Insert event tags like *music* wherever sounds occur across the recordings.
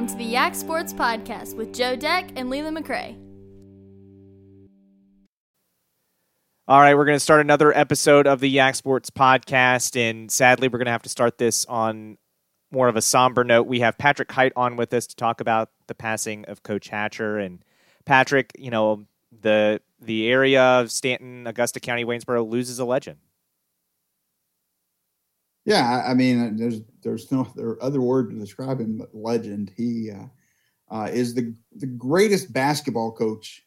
Welcome to the Yak Sports Podcast with Joe Deck and Leland McRae. All right, we're going to start another episode of the Yak Sports Podcast, and sadly, we're going to have to start this on more of a somber note. We have Patrick Hite on with us to talk about the passing of Coach Hatcher. And Patrick, you know, the the area of Staunton, Augusta County, Waynesboro loses a legend. Yeah, I mean, there's there's no other word to describe him but legend. He uh, uh, is the the greatest basketball coach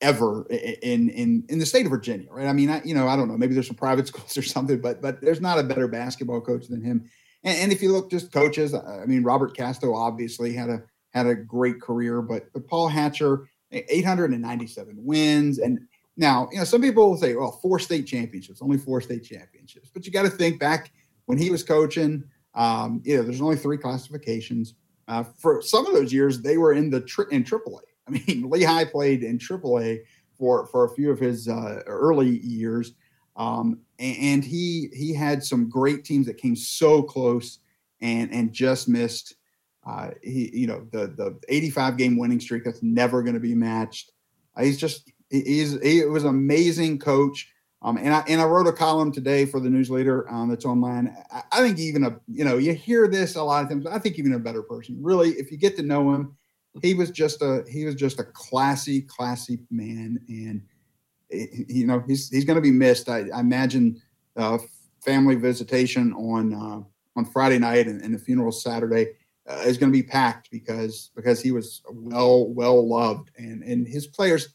ever in in in the state of Virginia, right? I mean, I, you know, I don't know, maybe there's some private *laughs* schools or something, but but there's not a better basketball coach than him. And, and if you look just coaches, I mean, Robert Casto obviously had a had a great career, but but Paul Hatcher, 897 wins, and now you know some people will say, well, four state championships, only four state championships, but you got to think back when he was coaching. Um, you know, there's only three classifications. Uh, for some of those years, they were in the tri- in AAA. I mean, *laughs* Lee High played in AAA for for a few of his uh, early years, um, and, and, he he had some great teams that came so close and and just missed. Uh, he you know the the 85 game winning streak that's never going to be matched. Uh, he's just he's he was an amazing coach. Um, and I and I wrote a column today for the news leader um, that's online. I, I, think even a you know you hear this a lot of times. I think even a better person. Really, if you get to know him, he was just a he was just a classy, classy man, and you know he's he's going to be missed. I, I imagine uh, family visitation on uh, on Friday night and, and the funeral Saturday uh, is going to be packed because because he was well well loved and and his players.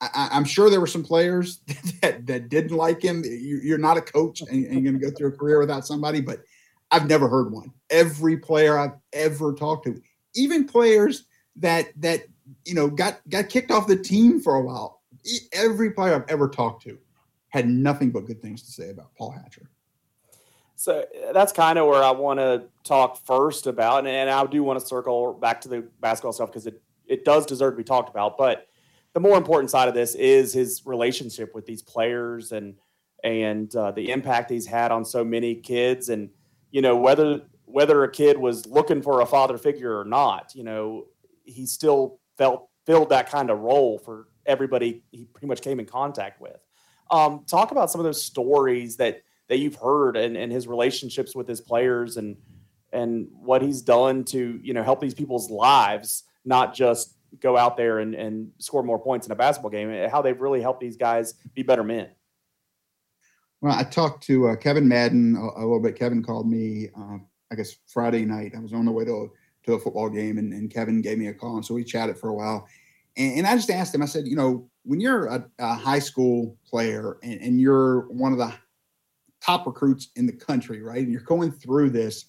I, am sure there were some players *laughs* that, that didn't like him. You, are not a coach and, and you're going to go through a career without somebody, but I've never heard one. Every player I've ever talked to, even players that that you know got got kicked off the team for a while. Every player I've ever talked to had nothing but good things to say about Paul Hatcher. So uh, that's kind of where I want to talk first about, and I do want to circle back to the basketball stuff because it it does deserve to be talked about. But the more important side of this is his relationship with these players and and uh, the impact he's had on so many kids, and you know whether whether a kid was looking for a father figure or not, you know he still felt filled that kind of role for everybody he pretty much came in contact with. Um, talk about some of those stories that that you've heard and, and his relationships with his players and and what he's done to you know help these people's lives, not just go out there and, and score more points in a basketball game. How they've really helped these guys be better men. Well, I talked to uh, Kevin Madden a, a, little bit. Kevin called me, uh, I guess Friday night. I was on the way to to a football game, and, and Kevin gave me a call, and so we chatted for a while. And, and I just asked him. I said, you know, when you're a, a high school player and, and, you're one of the top recruits in the country, right, and you're going through this,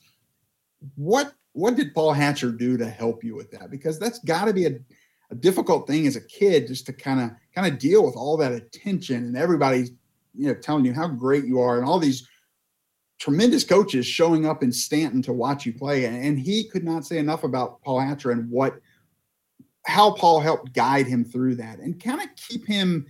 what what did Paul Hatcher do to help you with that? Because that's got to be a, a difficult thing as a kid, just to kind of kind of deal with all that attention and everybody's you know telling you how great you are and all these tremendous coaches showing up in Staunton to watch you play. And he could not say enough about Paul Hatcher and what how Paul helped guide him through that and kind of keep him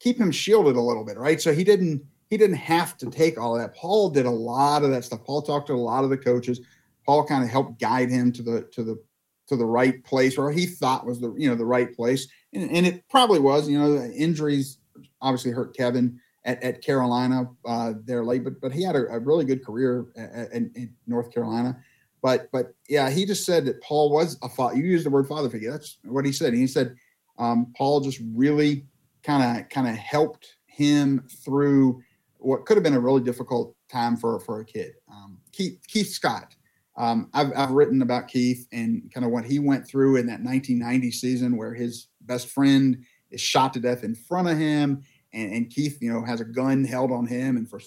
keep him shielded a little bit, right? So he didn't he didn't have to take all that. Paul did a lot of that stuff. Paul talked to a lot of the coaches. Paul kind of helped guide him to the to the to the right place, or he thought was the you know the right place, and, and it probably was. You know, injuries obviously hurt Kevin at, at Carolina uh, there late, but but he had a, a really good career in, in, North Carolina. But but yeah, he just said that Paul was a father. You used the word father figure. That's what he said. he said um, Paul just really kind of kind of helped him through what could have been a really difficult time for for a kid. Um, Keith Keith Scott. Um, I've, I've written about Keith and kind of what he went through in that 1990 season where his best friend is shot to death in front of him and, and Keith, you know, has a gun held on him, and for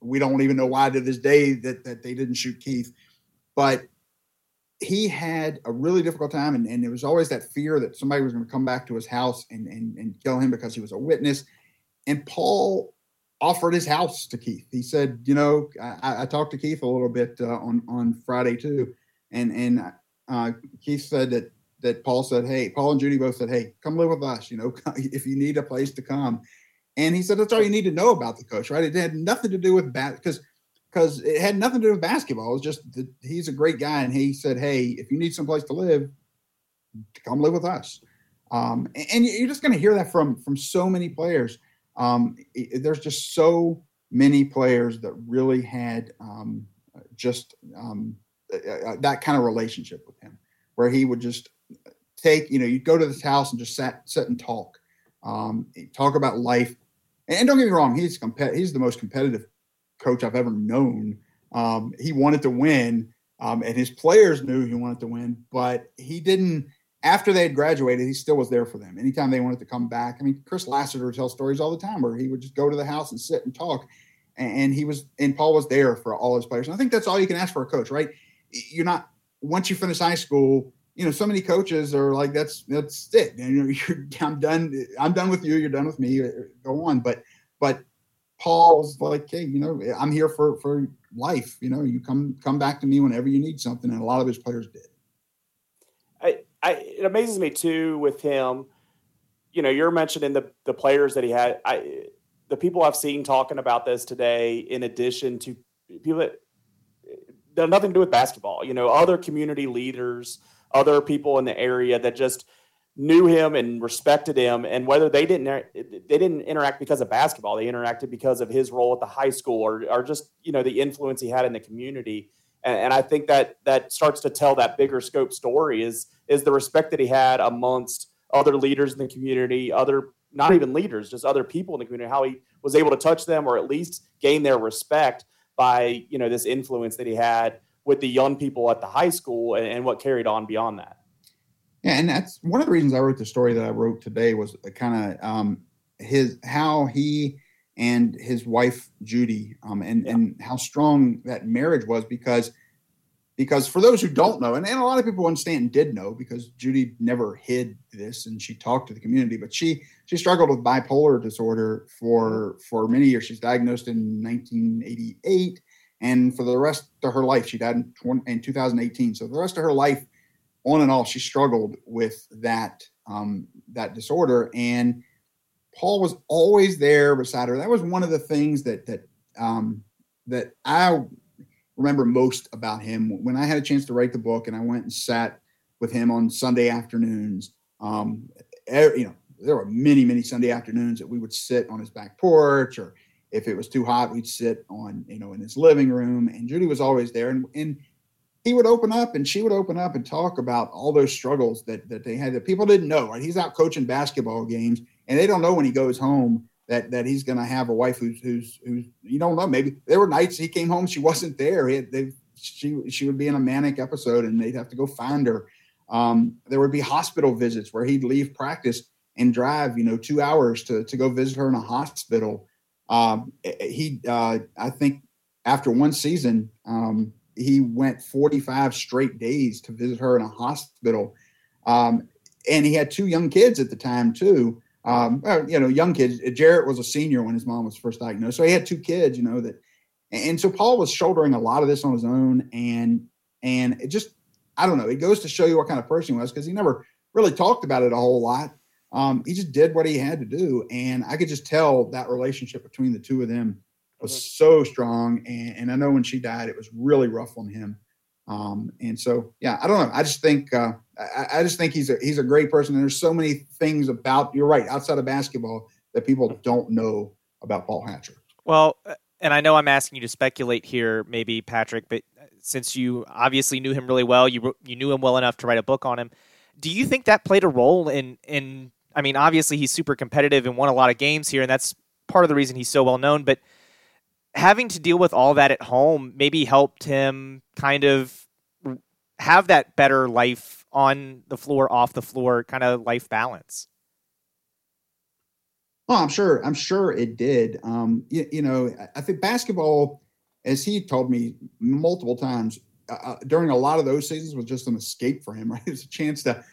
we don't even know why to this day that that they didn't shoot Keith, but he had a really difficult time, and, and there was always that fear that somebody was going to come back to his house and, and and kill him because he was a witness. And Paul offered his house to Keith. He said, you know, I, I talked to Keith a little bit uh, on on Friday too, and and uh, Keith said that that Paul said, hey, Paul and Judy both said, hey, come live with us. You know, *laughs* if you need a place to come. And he said, that's all you need to know about the coach, right? It had nothing to do with bad because because it had nothing to do with basketball. It was just that he's a great guy, and he said, "Hey, if you need someplace to live, come live with us." Um, and you're just going to hear that from from so many players. Um, there's just so many players that really had um, just um, that kind of relationship with him, where he would just take, you know, you'd go to this house and just sat, sit and talk, um, talk about life. And don't get me wrong, he's compet- he's the most competitive coach I've ever known. Um, he wanted to win, um, and his players knew he wanted to win, but he didn't. After they had graduated, he still was there for them. Anytime they wanted to come back, I mean, Chris Lassiter tells stories all the time where he would just go to the house and sit and talk, and, he was and Paul was there for all his players. And I think that's all you can ask for a coach, right? You're not once you finish high school, you know, so many coaches are like, "That's that's it." You know, *laughs* you're, I'm done. I'm done with you. You're done with me. Uh, go on. But but Paul's like, hey, you know, I'm here for for life. You know, you come come back to me whenever you need something, and a lot of his players did. I, it amazes me too with him. You know, you're mentioning the the players that he had. I the people I've seen talking about this today, in addition to people that that have nothing to do with basketball. You know, other community leaders, other people in the area that just knew him and respected him and whether they didn't they didn't interact because of basketball they interacted because of his role at the high school or, or just you know the influence he had in the community and, and i think that that starts to tell that bigger scope story is is the respect that he had amongst other leaders in the community other not even leaders just other people in the community how he was able to touch them or at least gain their respect by you know this influence that he had with the young people at the high school and, and what carried on beyond that. Yeah, and that's one of the reasons I wrote the story that I wrote today was kind of um, his how he and his wife Judy um, and yeah. and how strong that marriage was because because for those who don't know and, and a lot of people in Staunton did know because Judy never hid this and she talked to the community but she she struggled with bipolar disorder for for many years. She's diagnosed in 1988 and for the rest of her life she died in, 20, in 2018 so the rest of her life on and off, she struggled with that um, that disorder, and Paul was always there beside her. That was one of the things that that um, that I remember most about him. When I had a chance to write the book, and I went and sat with him on Sunday afternoons. Um, you know, there were many, many Sunday afternoons that we would sit on his back porch, or if it was too hot, we'd sit on, you know, in his living room. And Judy was always there, and and he would open up and she would open up and talk about all those struggles that that they had that people didn't know. Right? He's out coaching basketball games, and they don't know when he goes home that that he's going to have a wife who's who's who's you don't know. Maybe there were nights he came home she wasn't there. He had, they, she she would be in a manic episode, and they'd have to go find her. Um, there would be hospital visits where he'd leave practice and drive, you know, two hours to to go visit her in a hospital. Um, he, uh, I think, after one season, um, he went 45 straight days to visit her in a hospital. Um, and he had two young kids at the time too. Um, you know, young kids. Jarrett was a senior when his mom was first diagnosed, so he had two kids. You know that, and so Paul was shouldering a lot of this on his own, and and it just, I don't know. It goes to show you what kind of person he was because he never really talked about it a whole lot. Um, he just did what he had to do, and I could just tell that relationship between the two of them was mm-hmm. so strong. And, and, I know when she died, it was really rough on him. Um, and so, yeah, I don't know. I just think uh, I, I, just think he's a he's a great person. And there's so many things about you're right outside of basketball that people don't know about Paul Hatcher. Well, uh, and I know I'm asking you to speculate here, maybe Patrick, but uh, since you obviously knew him really well, you you knew him well enough to write a book on him. Do you think that played a role in in? I mean, obviously he's super competitive and won a lot of games here, and that's part of the reason he's so well known. But having to deal with all that at home maybe helped him kind of have that better life on the floor, off the floor, kind of life balance. Oh, I'm sure. I'm sure it did. Um, you, you, know, I think basketball, as he told me multiple times uh, uh during a lot of those seasons, was just an escape for him. Right, *laughs* it was a chance to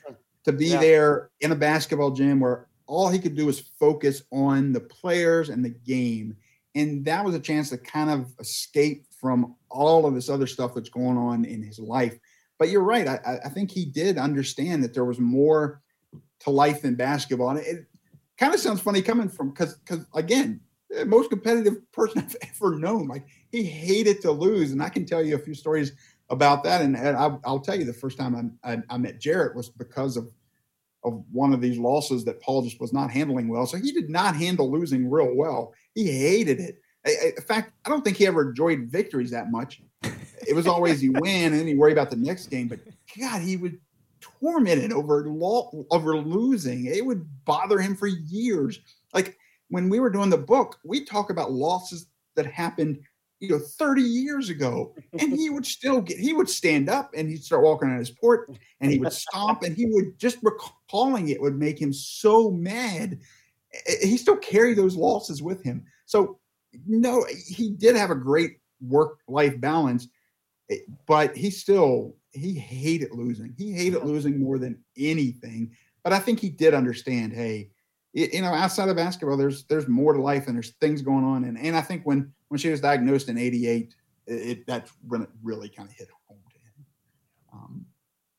to be yeah. there in a basketball gym where all he could do was focus on the players and the game and that was a chance to kind of escape from all of this other stuff that's going on in his life. But you're right. I, I think he did understand that there was more to life than basketball. And it kind of sounds funny coming from because because again, most competitive person *laughs* I've ever known. Like he hated to lose, and I can tell you a few stories about that. And, and I, will tell you, the first time I, I, I, met Jarrett was because of of one of these losses that Paul just was not handling well. So he did not handle losing real well. He hated it. In fact, I don't think he ever enjoyed victories that much. It was always you win and then you worry about the next game. But God, he would tormented over over losing. It would bother him for years. Like when we were doing the book, we talk about losses that happened, you know, 30 years ago. And he would still get he would stand up and he'd start walking on his port and he would stomp and he would just recalling it would make him so mad. He still carried those losses with him. So no, he did have a great work life balance, eh, but he still he hated losing. He hated losing more than anything. But I think he did understand, hey, you know, outside of basketball, there's there's more to life and there's things going on. And and I think when when she was diagnosed in '88, it, it that's when it really kind of hit home to him. Um,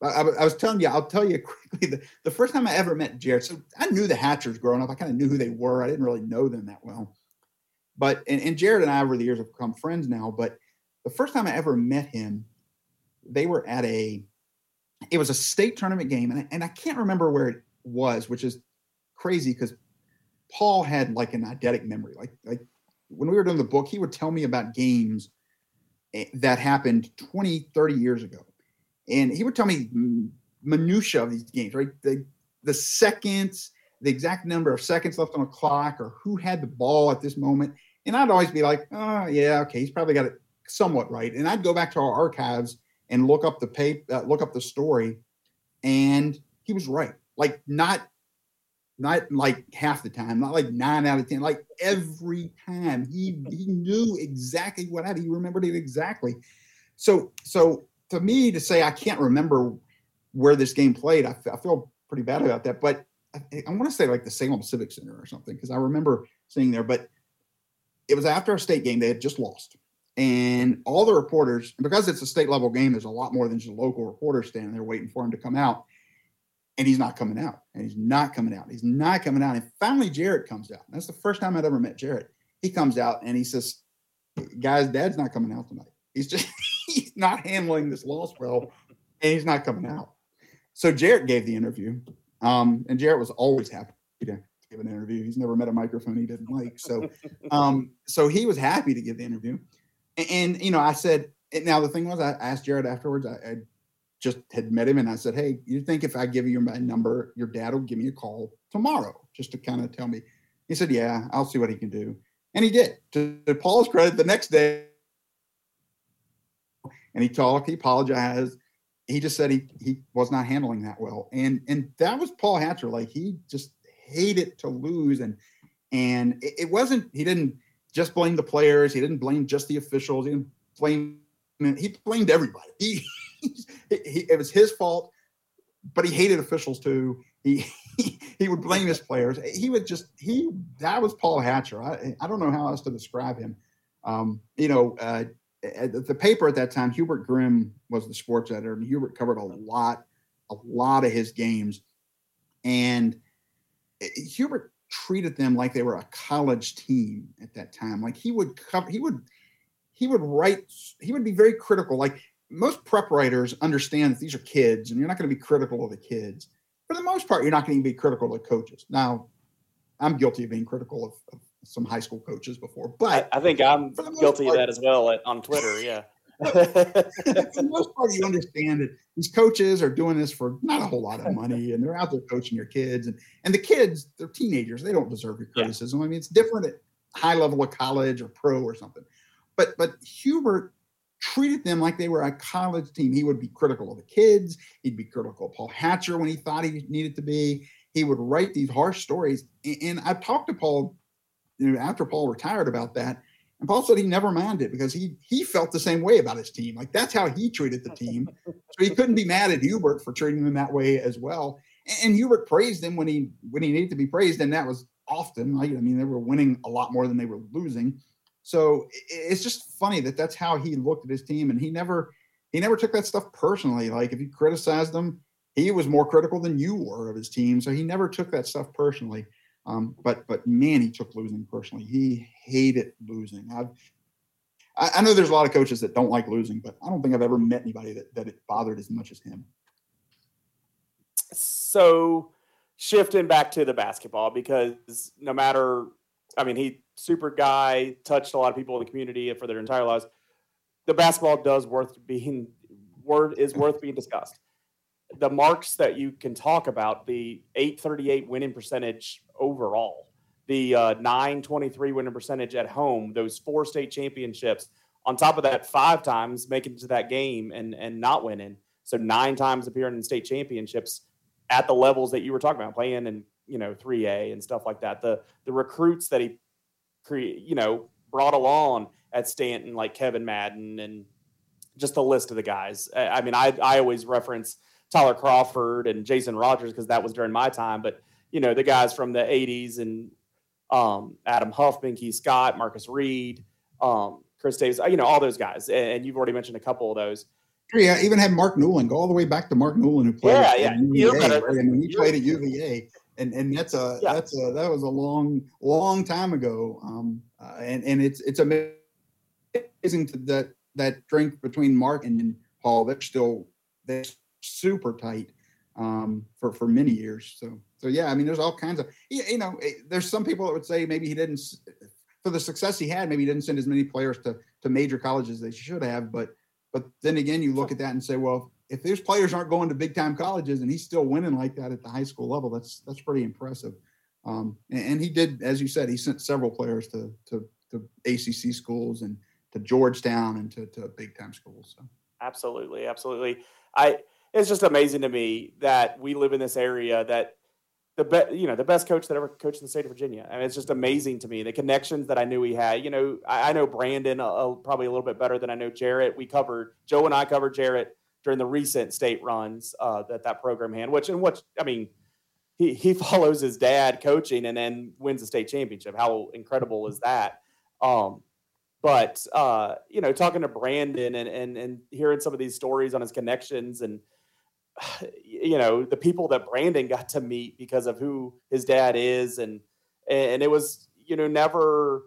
I, I, was telling you, I'll tell you *laughs* quickly. The, the first time I ever met Jarrett, so I knew the Hatchers growing up. I kind of knew who they were. I didn't really know them that well, but and, and Jarrett and I over the years have become friends now. But the first time I ever met him, they were at a it was a state tournament game and I, and I can't remember where it was which is crazy because paul had like an eidetic memory. Like like when we were doing the book he would tell me about games eh, that happened 20 30 years ago. And he would tell me minutia of these games right? The the seconds the exact number of seconds left on a clock or who had the ball at this moment and i'd always be like oh yeah okay he's probably got it somewhat right and i'd go back to our archives and look up the paper, uh, look up the story, and he was right. Like not, not like half the time, not like nine out of ten, like every time. He he knew exactly what happened. He remembered it exactly. So so to me to say I can't remember where this game played, I, I feel pretty bad about that. But I, I want to say like the Salem Civic Center or something because I remember seeing there. But it was after a state game; they had just lost and all the reporters, because it's a state level game, there's a lot more than just local reporters standing there waiting for him to come out. And he's not coming out. And he's not coming out. He's not coming out. And finally, Jarrett comes out. That's the first time I'd ever met Jarrett. He comes out and he says, Guys, dad's not coming out tonight. He's just, *laughs* he's not handling this loss well, and he's not coming out. So Jarrett gave the interview. Um, and Jarrett was always happy to give an interview. He's never met a microphone he didn't like. So, um, so he was happy to give the interview. And, and you know, I said, now the thing was, I asked Jarrett afterwards. I, I, just had met him, and I said, "Hey, you think if I give you my number, your dad will give me a call tomorrow, just to kind of tell me?" He said, "Yeah, I'll see what he can do," and he did. To, to Paul's credit, the next day, and he talked. He apologized. He just said he he was not handling that well, and and that was Paul Hatcher. Like he just hated to lose, and and it, it wasn't. He didn't just blame the players. He didn't blame just the officials. He didn't blame. He blamed everybody. He, he, it was his fault, but he hated officials too. He, he, he would blame his players. He would just he that was Paul Hatcher. I I don't know how else to describe him. Um, you know, uh, the paper at that time, Hubert Grimm was the sports editor, and Hubert covered a lot, a lot of his games, and Eh, Hubert treated them like they were a college team at that time. Like he would cover, he would, he would write, he would be very critical. Like most prep writers understand that these are kids and you're not going to be critical of the kids. For the most part, you're not going to be critical of coaches. Now, I'm guilty of being critical of, of some high school coaches before, but I, I think I'm guilty part, of that as well at, on Twitter. Yeah. *laughs* for the most part, you understand that these coaches are doing this for not a whole lot of money, and they're out there coaching your kids, and and the kids, they're teenagers, they don't deserve your criticism. Yeah. I mean, it's different at high level of college or pro or something, but but Hubert treated them like they were a college team. He would be critical of the kids. He'd be critical of Paul Hatcher when he thought he needed to be. He would write these harsh stories, and I talked to Paul you know, after Paul retired about that and Paul said he never minded because he he felt the same way about his team. Like that's how he treated the team. So he couldn't be mad at Hubert for treating them that way as well. And, Hubert praised him when he when he needed to be praised, and that was often. Like, I mean, they were winning a lot more than they were losing. So it's just funny that that's how he looked at his team, and he never he never took that stuff personally. Like if you criticized them, he was more critical than you were of his team, so he never took that stuff personally. Um, but but man, he took losing personally. He hated losing. I've I, I know there's a lot of coaches that don't like losing, but I don't think I've ever met anybody that, that it bothered as much as him. So shifting back to the basketball because no matter I mean, he super guy, touched a lot of people in the community for their entire lives. The basketball does worth being word is worth being discussed. The marks that you can talk about, the 838 winning percentage overall, the uh, 923 winning percentage at home, those four state championships. On top of that, five times making it to that game and and not winning. So nine times appearing in state championships at the levels that you were talking about, playing in you know 3A and stuff like that. The the recruits that he you know brought along at Staunton like Kevin Madden and just a list of the guys. I mean, I I always reference Tyler Crawford and Jason Rogers because that was during my time, but you know the guys from the 80s and um, Adam Huffman, Keith Scott, Marcus Reed, um, Chris Davis, you know all those guys, and you've already mentioned a couple of those. Yeah, I even had Mark Newland. Go all the way back to Mark Newland, who played. Yeah, yeah. UVA, right? I mean, he played at UVA, and and that's a yeah. that's a that was a long long time ago. Um, uh, and and it's it's amazing to that that drink between Mark and Paul. They're still they're super tight um, for for many years. So so yeah, I mean, there's all kinds of you know. Eh, there's some people that would say maybe he didn't for the success he had. Maybe he didn't send as many players to to major colleges as they should have, but but then again, you look at that and say, well, if these players aren't going to big time colleges and he's still winning like that at the high school level, that's that's pretty impressive. Um, and, and, he did, as you said, he sent several players to to, to ACC schools and to Georgetown and to, to big time schools. So absolutely, absolutely. I it's just amazing to me that we live in this area that the best, you know, the best coach that ever coached in the state of Virginia. I mean, it's just amazing to me the connections that I knew he had. You know, I, I know Brandon uh, probably a little bit better than I know Jarrett. We covered Joe and I covered Jarrett during the recent state runs uh, that that program had. Which and what I mean, he he *laughs* follows his dad coaching and then wins the state championship. How incredible is that? Um, but uh, you know, talking to Brandon and and and hearing some of these stories on his connections and you know the people that Brandon got to meet because of who his dad is and and it was you know never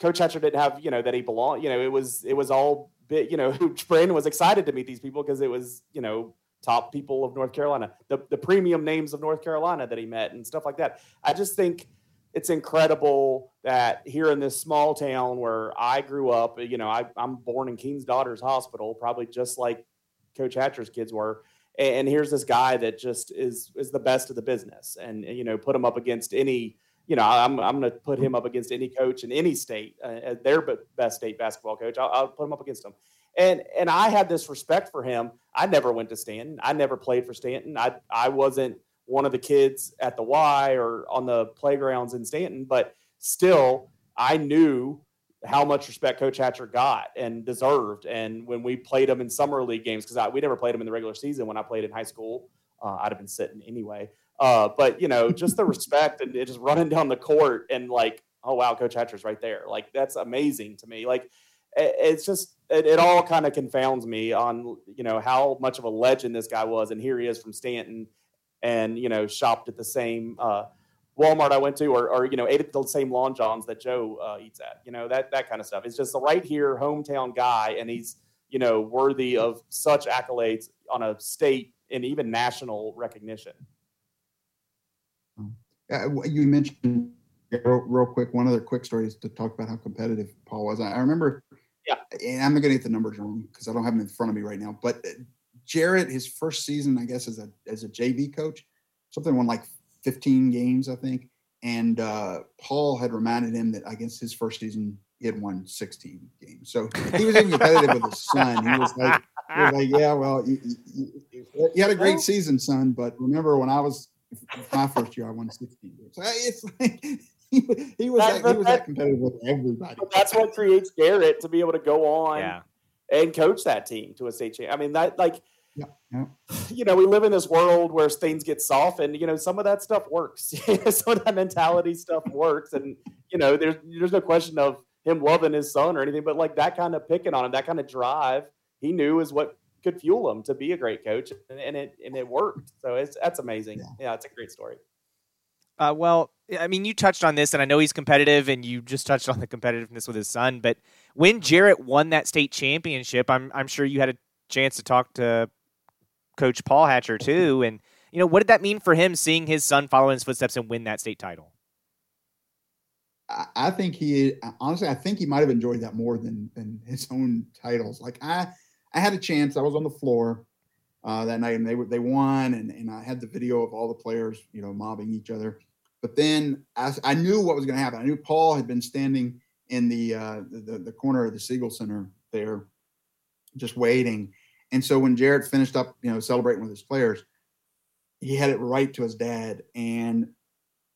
coach Hatcher didn't have you know that he belonged you know it was it was all bit you know *laughs* Brandon was excited to meet these people because it was you know top people of North Carolina the the premium names of North Carolina that he met and stuff like that I just think it's incredible that here in this small town where I grew up you know I, I'm born in King's Daughters Hospital probably just like Coach Hatcher's kids were. And here's this guy that just is is the best of the business, and you know, put him up against any. You know, I'm I'm going to put him up against any coach in any state, uh, their best state basketball coach. I'll, I'll put him up against him. And and I had this respect for him. I never went to Staunton. I never played for Staunton. I I wasn't one of the kids at the Y or on the playgrounds in Staunton, but still, I knew how much respect Coach Hatcher got and deserved. And when we played him in summer league games, because we never played him in the regular season when I played in high school, uh, I'd have been sitting anyway. Uh, but you know, just the respect and just running down the court and like, oh wow, Coach Hatcher's right there. Like that's amazing to me. Like it's just it, it all kind of confounds me on you know how much of a legend this guy was, and here he is from Staunton, and you know shopped at the same. Uh, Walmart I went to, or, or you know, ate at the same Long Johns that Joe uh, eats at. You know, that that kind of stuff. It's just the right here hometown guy, and he's you know worthy of such accolades on a state and even national recognition. Uh, you mentioned real, real, quick one other quick story is to talk about how competitive Paul was. I, I remember, yeah, and I'm not going to get the numbers wrong because I don't have them in front of me right now. But uh, Jarrett, his first season, I guess, as a as a JV coach, something won like 15 games, I think. And uh, Paul had reminded him that against his first season, he had won 16 games. So he was even competitive with his son. He was like, he was like yeah, well, you, you, you, had a great season, son. But remember when I was my first year, I won 16 games. So it's like *laughs* he, he was that, that, he was that competitive with everybody. That's what creates Garrett to be able to go on yeah. and coach that team to a state champ. I mean, that like – yeah, yeah. *sighs* You know, we live in this world where things get soft, and you know, some of that stuff works. *laughs* some of that mentality stuff works, and you know, there's there's no question of him loving his son or anything, but like that kind of picking on him, that kind of drive, he knew is what could fuel him to be a great coach, and, and it and it worked. So it's that's amazing. Yeah, yeah it's a great story. Uh, well, I mean, you touched on this, and I know he's competitive, and you just touched on the competitiveness with his son. But when Jarrett won that state championship, I'm I'm sure you had a chance to talk to Coach Paul Hatcher too, and you know what did that mean for him seeing his son follow in his footsteps and win that state title? I think he honestly, I think he might have enjoyed that more than than his own titles. Like I, I had a chance. I was on the floor uh, that night, and they they won, and and I had the video of all the players, you know, mobbing each other. But then I, I knew what was going to happen. I knew Paul had been standing in the, uh, the the corner of the Siegel Center there, just waiting. And so when Jarrett finished up, you know, celebrating with his players, he had it right to his dad, and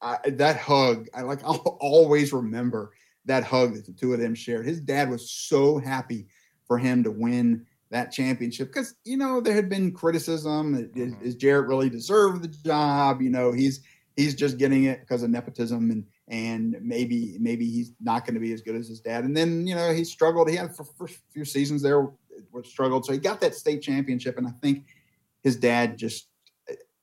I, that hug, I like. *laughs* I'll always remember that hug that the two of them shared. His dad was so happy for him to win that championship because you know there had been criticism. Is, mm-hmm. is Jarrett really deserve the job? You know, he's he's just getting it because of nepotism and and maybe maybe he's not going to be as good as his dad. And then you know he struggled. He had for first few seasons there struggled, so he got that state championship. And I think his dad just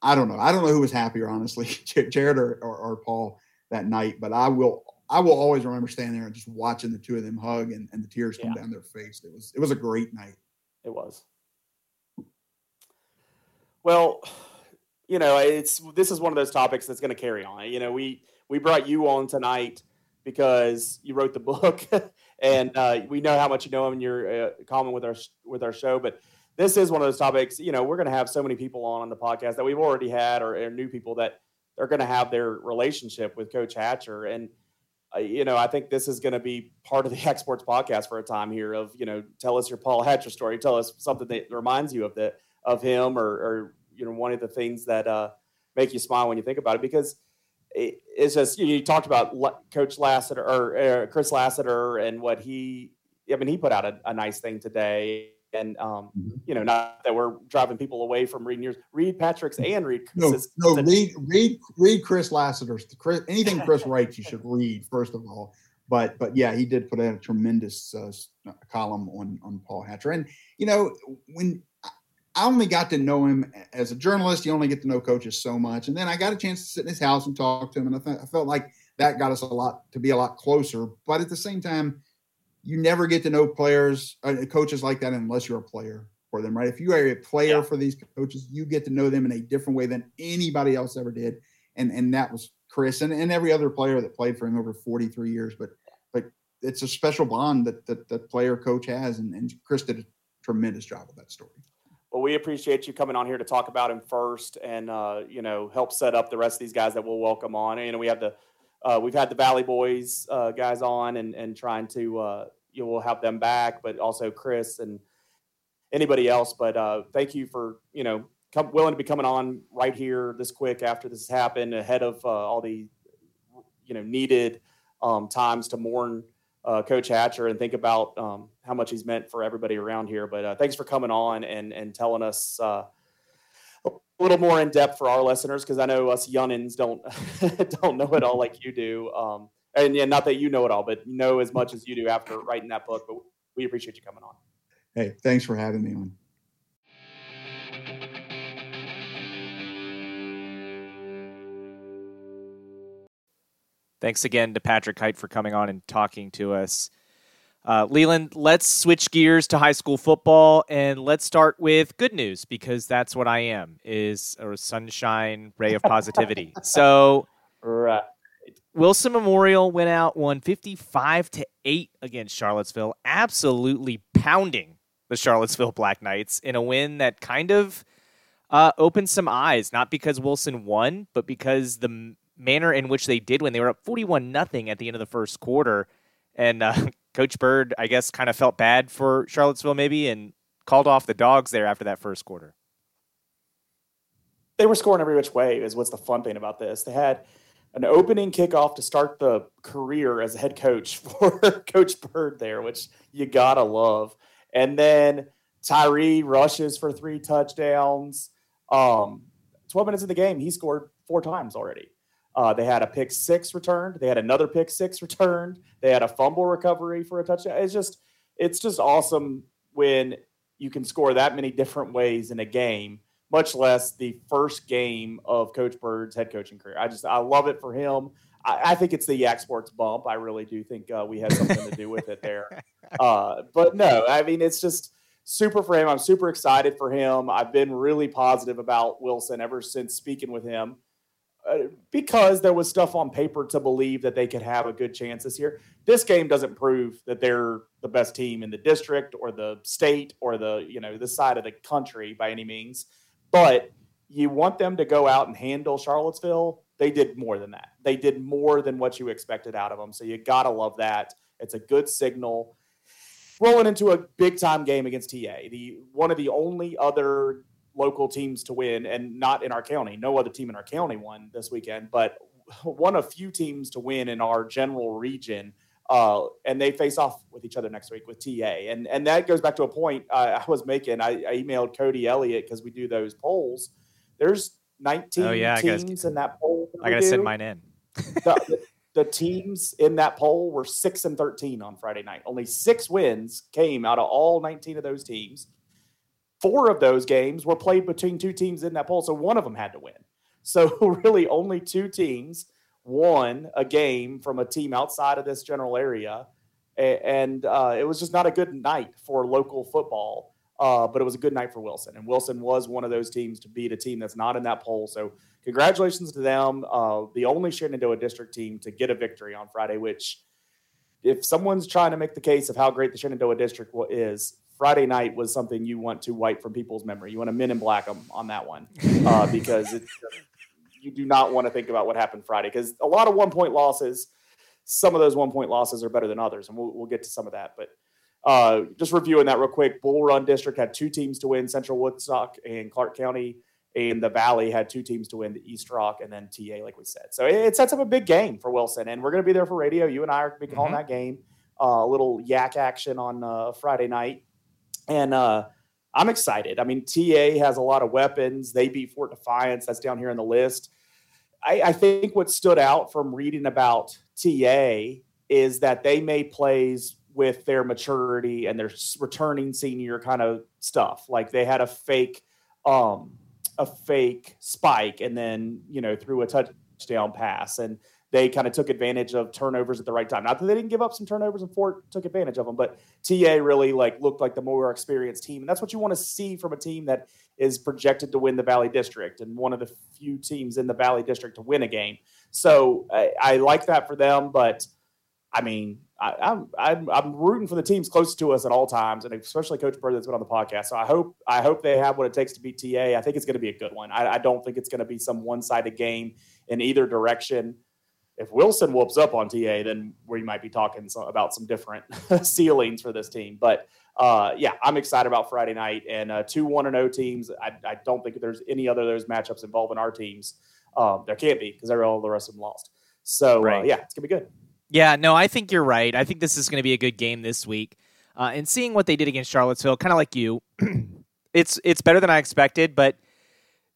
I don't know. I don't know who was happier, honestly, *laughs* Jarrett or, or, or Paul that night. But I will I will always remember standing there and just watching the two of them hug and, and the tears come yeah. down their face. It was it was a great night. It was. Well, you know, it's this is one of those topics that's going to carry on. You know, we we brought you on tonight because you wrote the book, *laughs* and uh, we know how much you know him, and you're uh, common with our with our show. But this is one of those topics. You know, we're going to have so many people on on the podcast that we've already had, or, or new people that they're going to have their relationship with Coach Hatcher, and uh, you know, I think this is going to be part of the *laughs* Yak Sports podcast for a time here. Of you know, tell us your Paul Hatcher story. Tell us something that reminds you of the of him, or, or you know one of the things that uh, make you smile when you think about it because it's just you, know, you, talked about Coach Lassiter or uh, Chris Lassiter and what he I mean he put out a, a nice thing today and um, mm-hmm. you know not that we're driving people away from reading yours read Patrick's and read Chris's. no no read read read Chris Lassiter's Chris, anything *laughs* Chris writes you should read first of all but but yeah he did put out a tremendous uh, column on on Paul Hatcher and you know when I only got to know him as a journalist. You only get to know coaches so much, and then I got a chance to sit in his house and talk to him, and I, th- I felt like that got us a lot to be a lot closer. But at the same time, you never get to know players, uh, coaches like that unless you're a player for them, right? If you are a player yeah. for these coaches, you get to know them in a different way than anybody else ever did, and and that was Chris and, and every other player that played for him over 43 years. But but it's a special bond that that, that player coach has, and, and Chris did a tremendous job with that story. Well, we appreciate you coming on here to talk about him first, and uh, you know help set up the rest of these guys that we'll welcome on. You know, we have the uh, we've had the Valley Boys uh, guys on, and and trying to uh, you know we'll have them back, but also Chris and anybody else. But uh, thank you for you know come, willing to be coming on right here this quick after this has happened, ahead of uh, all the you know needed um, times to mourn uh, Coach Hatcher and think about um, how much he's meant for everybody around here. But uh, thanks for coming on and and telling us uh, a little more in depth for our listeners because I know us youngins don't *laughs* don't know it all like you do. Um, and yeah, not that you know it all, but know as much as you do after writing that book. But we appreciate you coming on. Hey, thanks for having me on. Thanks again to Patrick Hite for coming on and talking to us. Uh, Leland, let's switch gears to high school football and let's start with good news because that's what I am is a sunshine ray of positivity. *laughs* so, right. Wilson Memorial went out won 55 to 8 against Charlottesville, absolutely pounding the Charlottesville Black Knights in a win that kind of uh, opened some eyes, not because Wilson won, but because the manner in which they did when they were up 41 nothing at the end of the first quarter. And uh, *laughs* Coach Bird, I guess, kind of felt bad for Charlottesville maybe and called off the dogs there after that first quarter. They were scoring every which way, is what's the fun thing about this. They had an opening kickoff to start the career as a head coach *laughs* for Coach Bird there, which you gotta love. And then Tyree rushes for three touchdowns. Um, 12 minutes in the game, he scored four times already. Uh, they had a pick six returned. They had another pick six returned. They had a fumble recovery for a touchdown. It's just, it's just awesome when you can score that many different ways in a game much less the first game of Coach Bird's head coaching career. I just I love it for him. I, I think it's the Yak Sports bump. I really do think uh, we had something to do with it there. *laughs* Uh, but no, I mean it's just super for him. I'm super excited for him. I've been really positive about Wilson ever since speaking with him. Uh, because there was stuff on paper to believe that they could have a good chance this year. This game doesn't prove that they're the best team in the district or the state or the you know this side of the country by any means. But you want them to go out and handle Charlottesville. They did more than that. They did more than what you expected out of them. So you gotta love that. It's a good signal. Rolling into a big time game against TA, the one of the only other local teams to win, and not in our county. No other team in our county won this weekend, but one of few teams to win in our general region. Uh, and they face off with each other next week with TA, and and that goes back to a point uh, I was making. I, I emailed Cody Elliott because we do those polls. There's 19 oh, yeah, teams in that poll. That I gotta send mine in. *laughs* the, the teams in that poll were six and 13 on Friday night. Only six wins came out of all 19 of those teams four of those games were played between two teams in that poll, so one of them had to win. So *laughs* really, only two teams won a game from a team outside of this general area, and uh, it was just not a good night for local football. Uh, but it was a good night for Wilson, and Wilson was one of those teams to beat a team that's not in that poll. So congratulations to them, uh, the only Shenandoah district team to get a victory on Friday. Which, if someone's trying to make the case of how great the Shenandoah district is, Friday night was something you want to wipe from people's memory. You want to men in black them on that one *laughs* uh, because you do not want to think about what happened Friday because a lot of one point losses, some of those one point losses are better than others, and we'll, we'll get to some of that. But uh, just reviewing that real quick, Bull Run District had two teams to win: Central Woodstock and Clarke County. And the Valley had two teams to win: the East Rock and then TA, like we said. So it, sets up a big game for Wilson, and we're going to be there for radio. You and I are going to be calling mm-hmm. that game. Uh, a little yak action on uh, Friday night and uh, I'm excited. I mean, TA has a lot of weapons. They beat Fort Defiance. That's down here in the list. I, I think what stood out from reading about TA is that they made plays with their maturity and their returning senior kind of stuff. Like they had a fake, um, a fake spike, and then you know threw a touchdown pass, and they kind of took advantage of turnovers at the right time. Not that they didn't give up some turnovers and Fort took advantage of them, but TA really like looked like the more experienced team, and that's what you want to see from a team that is projected to win the Valley District and one of the few teams in the Valley District to win a game. So I, I like that for them, but I mean, I, am I'm, I'm rooting for the teams close to us at all times, and especially Coach Byrd that's been on the podcast. So I hope I hope they have what it takes to beat TA. I think it's going to be a good one. I, I don't think it's going to be some one sided game in either direction if Wilson whoops up on TA, then we might be talking some, about some different *laughs* ceilings for this team. But uh, yeah, I'm excited about Friday night and uh, two one and zero oh teams. I, I, don't think there's any other of those matchups involving our teams. Um, there can't be because all the rest of them lost. So uh, right. uh, yeah, it's gonna be good. Yeah, no, I think you're right. I think this is going to be a good game this week. Uh, and seeing what they did against Charlottesville, kind of like you, *clears throat* it's it's better than I expected, but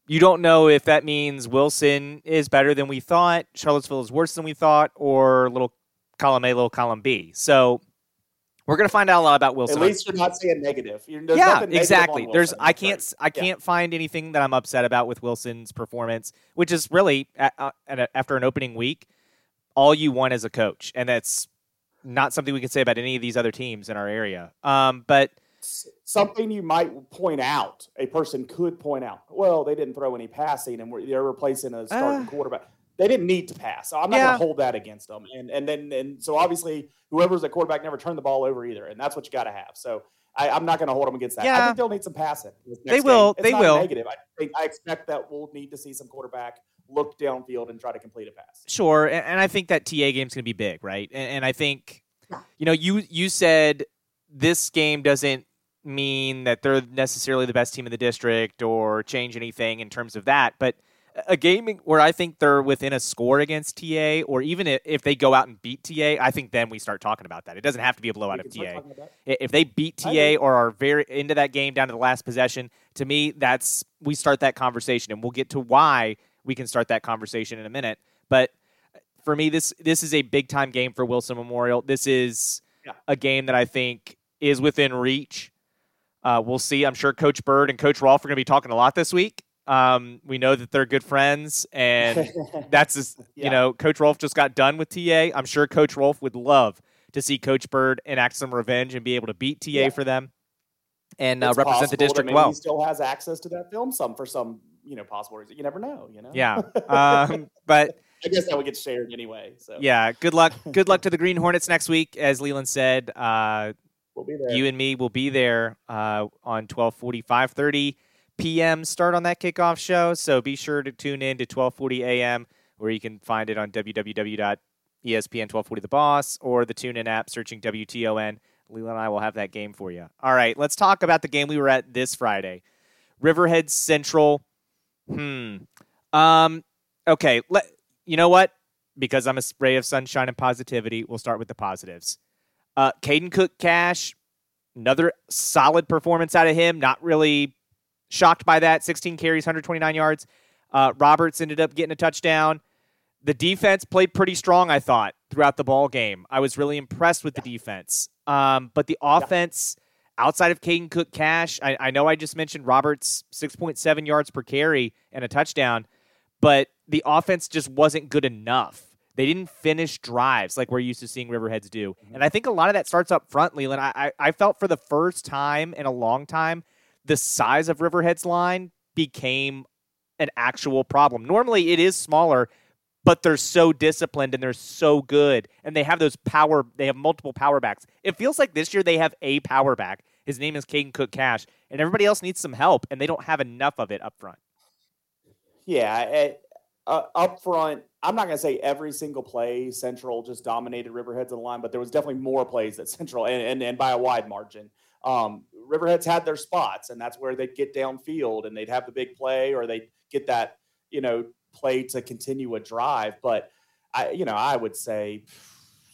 you don't know if that means Wilson is better than we thought, Charlottesville is worse than we thought, or little column A, little column B. So we're going to find out a lot about Wilson. At least you're not saying negative. yeah, exactly. There's I can't. I can't yeah. find anything that I'm upset about with Wilson's performance, which is really uh, after an opening week, all you want as a coach, and that's not something we can say about any of these other teams in our area. Um, but something you might point out, a person could point out, well, they didn't throw any passing and they're replacing a starting uh, quarterback. They didn't need to pass. So I'm not yeah. going to hold that against them. And and then and so obviously whoever's a quarterback never turned the ball over either, and that's what you got to have. So I, am not going to hold them against that. Yeah. I think they'll need some passing. They will. They will. Negative. I think I expect that we'll need to see some quarterback look downfield and try to complete a pass. Sure, and, and I think that TA game's going to be big, right? And, and I think, you know, you you said this game doesn't mean that they're necessarily the best team in the district or change anything in terms of that. But a game where I think they're within a score against TA, or even if they go out and beat TA, I think then we start talking about that. It doesn't have to be a blowout of TA. If they beat TA or are very into that game down to the last possession, to me, that's we start that conversation, and we'll get to why we can start that conversation in a minute. But uh, for me, this this is a big time game for Wilson Memorial. This is yeah. a game that I think is within reach uh, we'll see. I'm sure Coach Bird and Coach Rolfe are going to be talking a lot this week Um, we know that they're good friends, and *laughs* that's just, Yeah. you know, Coach Rolf just got done with TA. I'm sure Coach Rolf would love to see Coach Bird enact some revenge and be able to beat TA Yeah. for them and uh, represent the district maybe well. He still has access to that film some for some you know possible reason. You never know. You know. Yeah. *laughs* Um, but I guess that would get shared anyway. So yeah, good luck. *laughs* Good luck to the Green Hornets next week. As Leland said, uh, we'll be there. you and me will be there uh, on 1240, 530 p.m. start on that kickoff show. So be sure to tune in to 1240 a.m. where you can find it on www.espn 1240 The Boss or the TuneIn app searching WTON. Leland and I will have that game for you. All right, let's talk about the game we were at this Friday. Riverhead Central. Hmm. Um. Okay. Let you know what? Because I'm a spray of sunshine and positivity. We'll start with the positives. Uh, Caden Cook Cash, another solid performance out of him. Not really shocked by that. 16 carries, 129 yards. Uh, Roberts ended up getting a touchdown. The defense played pretty strong, I thought, throughout the ball game. I was really impressed with the defense. Um, but the offense, outside of Caden Cook Cash, I, I know I just mentioned Roberts' 6.7 yards per carry and a touchdown, but the offense just wasn't good enough. They didn't finish drives like we're used to seeing Riverheads do. And I think a lot of that starts up front, Leland. I, I, I felt for the first time in a long time, the size of Riverhead's line became an actual problem. Normally it is smaller, but they're so disciplined and they're so good. And they have those power, they have multiple power backs. It feels like this year they have a power back. His name is Caden Cook Cash, and everybody else needs some help, and they don't have enough of it up front. Yeah, it, uh, up front, I'm not going to say every single play Central just dominated Riverheads on the line, but there was definitely more plays that Central, and, and, and by a wide margin. Um, Riverheads had their spots, and that's where they'd get downfield and they'd have the big play or they'd get that, you know, play to continue a drive. But I, you know, I would say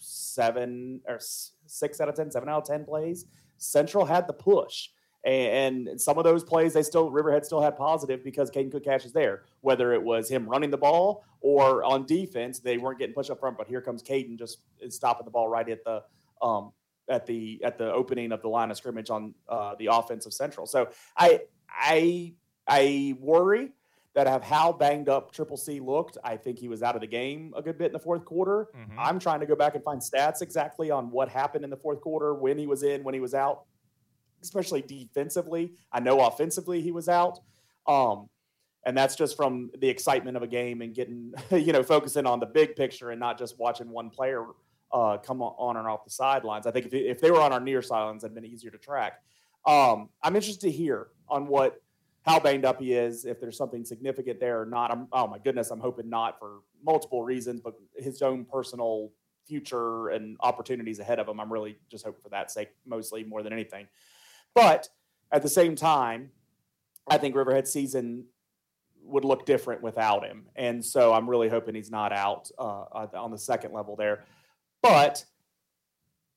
seven or six out of ten, seven out of 10 plays, Central had the push. And, and some of those plays, they still Riverhead still had positive because Caden Cook Cash is there. Whether it was him running the ball or on defense, they weren't getting pushed up front. But here comes Caden just stopping the ball right at the um, at the at the opening of the line of scrimmage on uh, the offensive central. So I I I worry that of how banged up Triple C looked. I think he was out of the game a good bit in the fourth quarter. Mhm. I'm trying to go back and find stats exactly on what happened in the fourth quarter, when he was in, when he was out, especially defensively. I know offensively he was out. Um, and that's just from the excitement of a game and getting, *laughs* you know, focusing on the big picture and not just watching one player uh, come on- and off the sidelines. I think if, if they were on our near sidelines, it'd been easier to track. Um, I'm interested to hear on what how banged up he is, if there's something significant there or not. I'm, oh my goodness, I'm hoping not for multiple reasons, but his own personal future and opportunities ahead of him. I'm really just hoping for that sake, mostly more than anything. But at the same time, I think Riverhead season would look different without him, and so I'm really hoping he's not out uh, on the second level there. But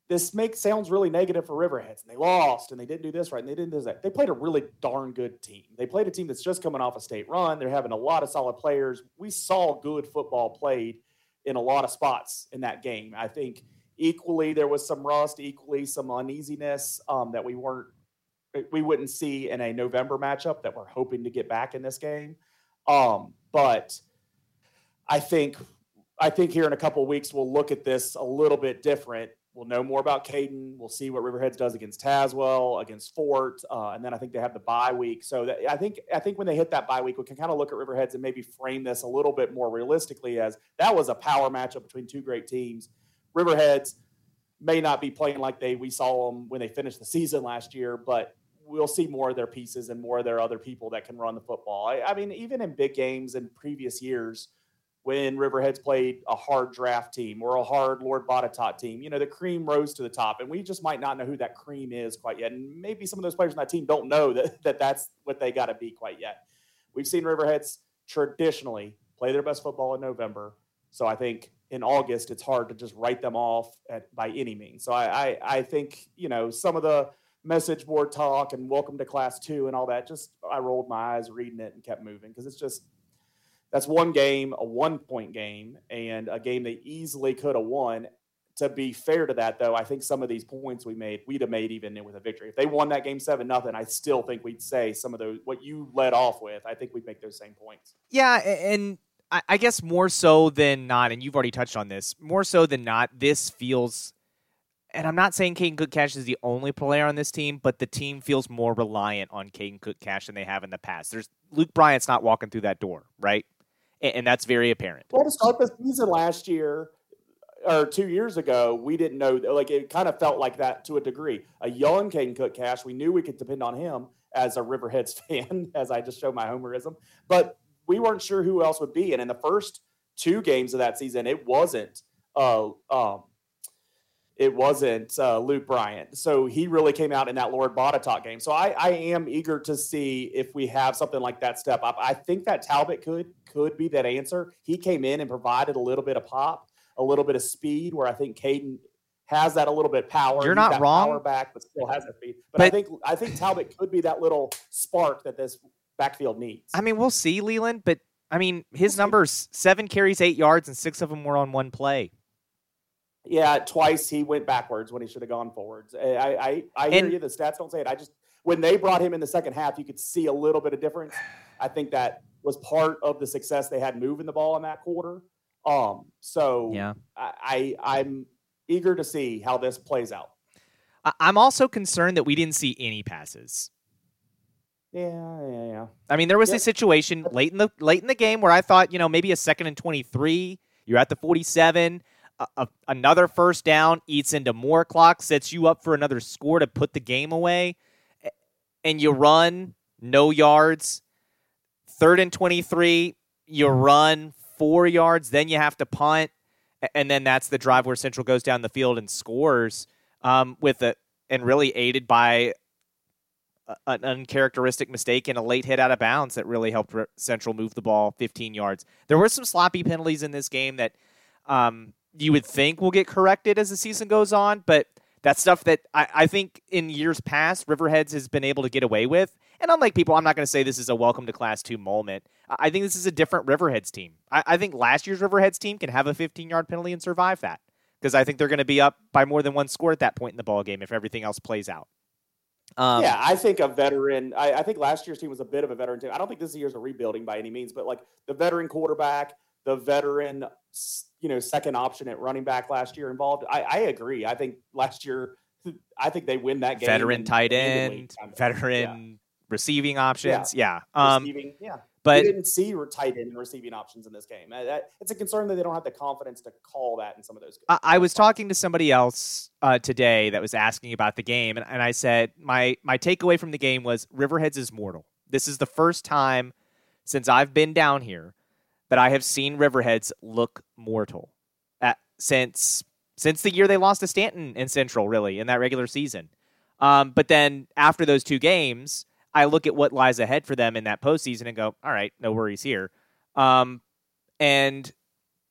this makes sounds really negative for Riverheads, and they lost, and they didn't do this right, and they didn't do that. They played a really darn good team. They played a team that's just coming off a state run. They're having a lot of solid players. We saw good football played in a lot of spots in that game. I think equally there was some rust, equally some uneasiness um, that we weren't we wouldn't see in a November matchup that we're hoping to get back in this game. Um, but I think I think here in a couple weeks we'll look at this a little bit different. We'll know more about Caden. We'll see what Riverheads does against Tazewell, against Fort, uh, and then I think they have the bye week. So that, I think I think when they hit that bye week, we can kind of look at Riverheads and maybe frame this a little bit more realistically as that was a power matchup between two great teams. Riverheads may not be playing like they we saw them when they finished the season last year, but we'll see more of their pieces and more of their other people that can run the football. I, I mean, even in big games in previous years, when Riverheads played a hard draft team or a hard Lord Botetourt team, you know, the cream rose to the top, and we just might not know who that cream is quite yet. And maybe some of those players on that team don't know that, *laughs* that that's what they got to be quite yet. We've seen Riverheads traditionally play their best football in November. So I think in August, it's hard to just write them off at, by any means. So I, I, I think, you know, some of the message board talk and welcome to class two and all that, just I rolled my eyes reading it and kept moving because it's just, that's one game, a one point game, and a game they easily could have won to be fair to that, though, I think some of these points we made, we'd have made even with a victory. If they won that game seven nothing, I still think we'd say some of those what you led off with. I think we'd make those same points. Yeah, and I guess more so than not, and you've already touched on this, more so than not, this feels. And I'm not saying Caden Cook Cash is the only player on this team, but the team feels more reliant on Caden Cook Cash than they have in the past. There's Luke Bryant's not walking through that door, right? And, and that's very apparent. Well, to start the season last year, or two years ago, we didn't know. Like it kind of felt like that to a degree. A young Caden Cook Cash, we knew we could depend on him as a Riverheads *laughs* fan, as I just showed my homerism. But we weren't sure who else would be. And in the first two games of that season, it wasn't. Uh, um, it wasn't uh, Luke Bryant. So he really came out in that Lord Botetourt game. So I, I am eager to see if we have something like that step up. I think that Talbot could could be that answer. He came in and provided a little bit of pop a little bit of speed where I think Caden has that a little bit power. You're not wrong. Power back, but still has that speed. But, but, I think I think Talbot could be that little spark that this backfield needs. I mean, we'll see, Leland. But I mean, his numbers: seven carries, eight yards, and six of them were on one play. Yeah, twice he went backwards when he should have gone forwards. I I, I hear and, you. The stats don't say it. I just when they brought him in the second half, you could see a little bit of difference. I think that was part of the success they had moving the ball in that quarter. Um, so yeah, I, I I'm eager to see how this plays out. I'm also concerned that we didn't see any passes. Yeah, yeah, yeah. I mean, there was a situation late in the late in the game where I thought, you know, maybe a second and twenty three. You're at the forty seven. Another first down eats into more clock, sets you up for another score to put the game away, and you run no yards. Third and twenty three. You run four yards, then you have to punt, and then that's the drive where Central goes down the field and scores um, with a and really aided by a, an uncharacteristic mistake and a late hit out of bounds that really helped Central move the ball 15 yards. There were some sloppy penalties in this game that um, you would think will get corrected as the season goes on, but that's stuff that I, I think in years past Riverheads has been able to get away with. And unlike people, I'm not going to say this is a welcome to Class Two moment. I think this is a different Riverheads team. I, I think last year's Riverheads team can have a 15 yard penalty and survive that because I think they're going to be up by more than one score at that point in the ball game if everything else plays out. Um, yeah, I think a veteran. I, I, think last year's team was a bit of a veteran team. I don't think this year's a rebuilding by any means, but like the veteran quarterback, the veteran, you know, second option at running back last year involved. I, I agree. I think last year *laughs* I think they win that game. Veteran tight end, kind of, veteran yeah. receiving options. Yeah. yeah. Um, receiving, yeah. But we didn't see tight end receiving options in this game. It's a concern that they don't have the confidence to call that in some of those. I, I was talking to somebody else uh, today that was asking about the game, and, and I said my my takeaway from the game was Riverheads is mortal. This is the first time since I've been down here that I have seen Riverheads look mortal. At, since since the year they lost to Staunton in Central, really, in that regular season. Um, but then after those two games, I look at what lies ahead for them in that postseason and go, all right, no worries here. Um, and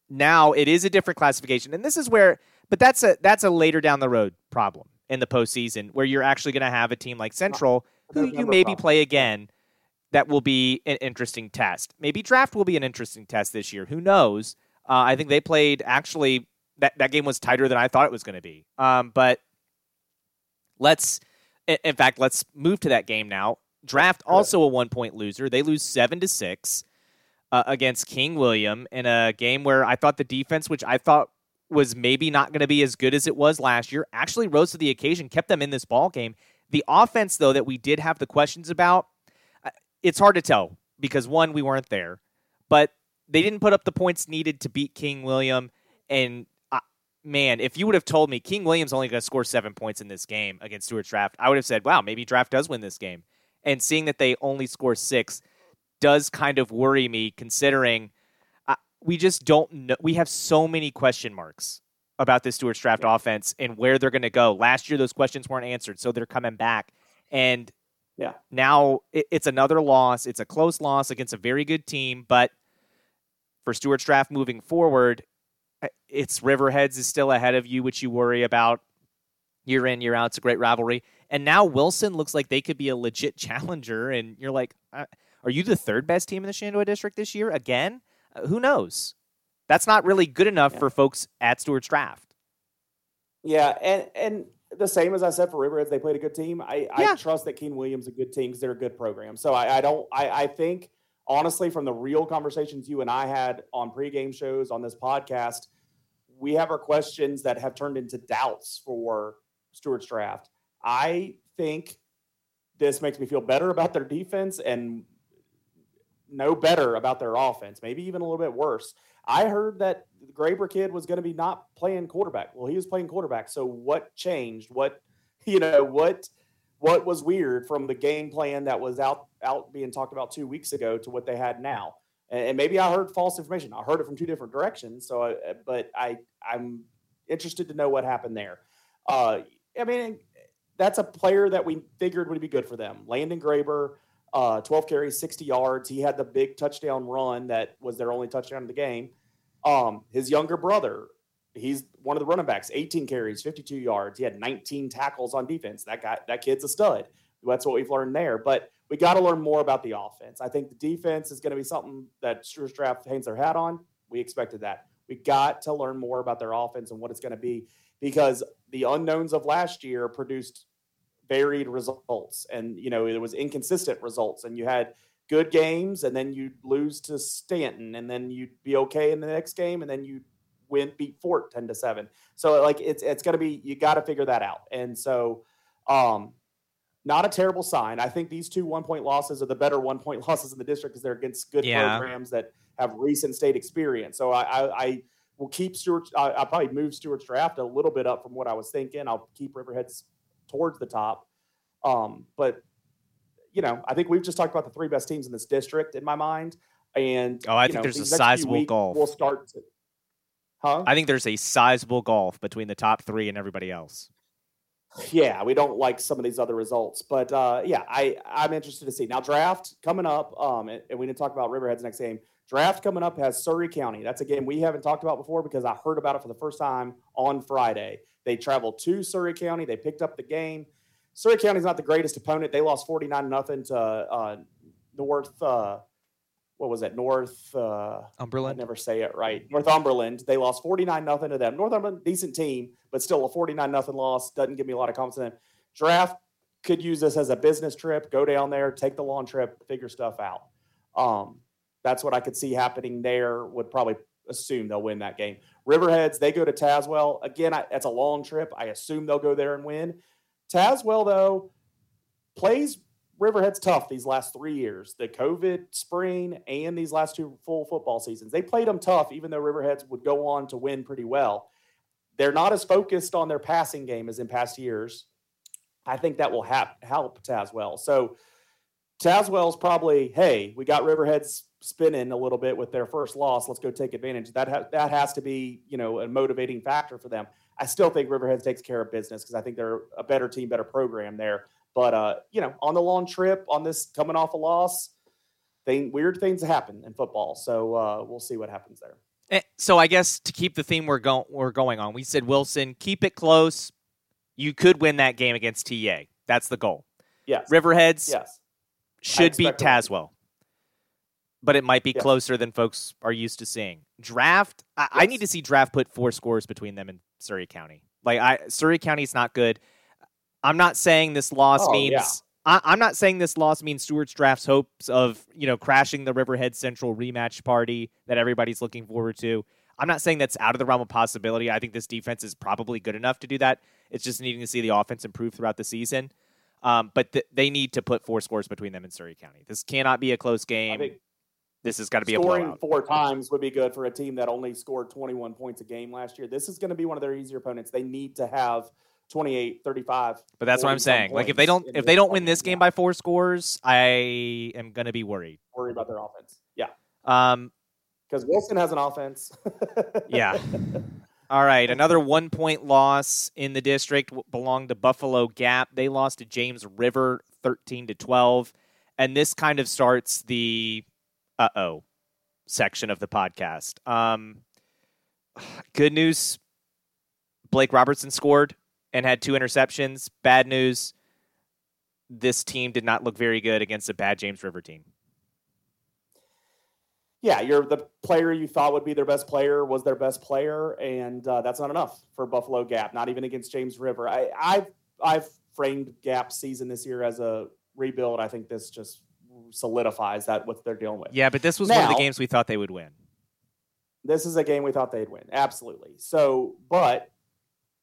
now it is a different classification, and this is where, but that's a that's a later down the road problem in the postseason where you're actually going to have a team like Central who you maybe play again. That will be an interesting test. Maybe draft will be an interesting test this year. Who knows? Uh, I think they played actually that that game was tighter than I thought it was going to be. Um, but let's, in fact, let's move to that game now. Draft also a one point loser. They lose seven to six uh, against King William in a game where I thought the defense, which I thought was maybe not going to be as good as it was last year, actually rose to the occasion, kept them in this ball game. The offense, though, that we did have the questions about, uh, it's hard to tell because one, we weren't there, but they didn't put up the points needed to beat King William, and man, if you would have told me King Williams only going to score seven points in this game against Stuart Draft, I would have said, wow, maybe Draft does win this game. And seeing that they only score six does kind of worry me, considering uh, we just don't know. We have so many question marks about this Stuart Draft yeah. offense and where they're going to go. Last year, those questions weren't answered, so they're coming back. And yeah, now it, it's another loss. It's a close loss against a very good team, but for Stuart Draft moving forward, it's Riverheads is still ahead of you, which you worry about year in, year out. It's a great rivalry. And now Wilson looks like they could be a legit *laughs* challenger. And you're like, are you the third best team in the Shenandoah District this year again? Uh, who knows? That's not really good enough yeah. for folks at Stuarts Draft. Yeah, and and the same as I said for Riverheads, they played a good team. I, Yeah. I trust that King Williams is a good team because they're a good program. So I, I don't. I, I think honestly, from the real conversations you and I had on pregame shows on this podcast, we have our questions that have turned into doubts for Stuarts Draft. I think this makes me feel better about their defense and no better about their offense, maybe even a little bit worse. I heard that the Graber kid was going to be not playing quarterback. Well, he was playing quarterback. So what changed? What *laughs* you know what what was weird from the game plan that was out out being talked about two weeks ago to what they had now? And, and maybe I heard false information. I heard it from two different directions. So, I, but I I'm interested to know what happened there. Uh, I mean, that's a player that we figured would be good for them. Landon Graber uh, 12 carries, 60 yards. He had the big touchdown run that was their only touchdown of the game. Um, his younger brother, he's one of the running backs, 18 carries, 52 yards. He had 19 tackles on defense. That guy, that kid's a stud. That's what we've learned there. But we got to learn more about the offense. I think the defense is going to be something that Stuarts Draft hangs their hat on. We expected that. We got to learn more about their offense and what it's going to be because the unknowns of last year produced varied results and you know it was inconsistent results and you had good games and then you'd lose to staunton and then you'd be okay in the next game and then you win beat fort 10 to 7 so like it's it's going to be you got to figure that out and so um not a terrible sign i think these two one point losses are the better one point *laughs* losses in the district because they're against good Yeah. programs that have recent state experience so i i, I will keep Stewart. I, I'll probably move Stuarts Draft a little bit up from what I was thinking. I'll keep Riverheads towards the top. Um, but you know, I think we've just talked about the three best teams in this district in my mind. And Oh, I think know, there's a these next few sizable gulf. We'll start. To, huh? I think there's a sizable gulf between the top three and everybody else. yeah, we don't like some of these other results, but uh, yeah, I I'm interested to see now draft coming up. Um, and, and we didn't talk about Riverheads next game. Draft coming up has Surrey County. That's a game we haven't talked about before because I heard about it for the first time on Friday. They traveled to Surrey County. They picked up the game. Surrey County's not the greatest opponent. They lost 49 nothing to uh, North. Uh, what was it? North. Uh, I never say it right. Northumberland. They lost 49 nothing to them. Northumberland, decent team, but still a 49 nothing loss. Doesn't give me a lot of confidence in them. Draft could use this as a business trip. Go down there, take the long trip, figure stuff out. Um, that's what I could see happening there. Would probably assume they'll win that game. Riverheads, they go to Tazewell. Again, I, that's a long trip. I assume they'll go there and win. Tazewell, though, plays Riverhead's tough these last three years. The COVID spring and these last two full football seasons. They played them tough, even though Riverheads would go on to win pretty well. They're not as focused on their passing game as in past years. I think that will hap- help Tazewell. So Tazewell's probably, hey, we got Riverheads spinning a little bit with their first loss. Let's go take advantage. That ha- that has to be, you know, a motivating factor for them. I still think Riverheads takes care of business because I think they're a better team, better program there. But uh, you know, on the long trip, on this coming off a loss, thing weird things happen in football. So uh, we'll see what happens there. Eh, So I guess to keep the theme we're going we're going on, we said Wilson, keep it close. You could win that game against TA. That's the goal. Yes. Riverheads Yes. should beat expect a win. Tazewell, but it might be Yeah. closer than folks are used to seeing. Draft, I, I need to see draft put four scores between them and Surrey County. Like I, Surrey County's not good. I'm not saying this loss Oh, means. yeah. I, I'm not saying this loss means Stuarts Draft's hopes of you know crashing the Riverhead Central rematch party that everybody's looking forward to. I'm not saying that's out of the realm of possibility. I think this defense is probably good enough to do that. It's just needing to see the offense improve throughout the season. Um, but th- they need to put four scores between them and Surrey County. This cannot be a close I game. This has got to be a scoring blowout. four times would be good for a team that only scored 21 points a game last year. This is going to be one of their easier opponents. They need to have 28, 35. But that's what I'm saying. Like if they don't if they don't win this game by four scores, I am going to be worried. worry about their offense. Yeah, Um, because Wilson has an offense. *laughs* Yeah. All right, another one point loss in the district belonged to Buffalo Gap. They lost to James River 13 to 12. And this kind of starts the uh oh section of the podcast. Um, *sighs* good news Blake Robertson scored and had two interceptions. Bad news this team did not look very good against a bad James River team. yeah, you're the player you thought would be their best player was their best player, and uh, that's not enough for Buffalo Gap. Not even against James River. I, I've I've framed Gap season this year as a rebuild. I think this just solidifies that what they're dealing with. Yeah, but this was now, one of the games we thought they would win. This is a game we thought they'd win, absolutely. So, but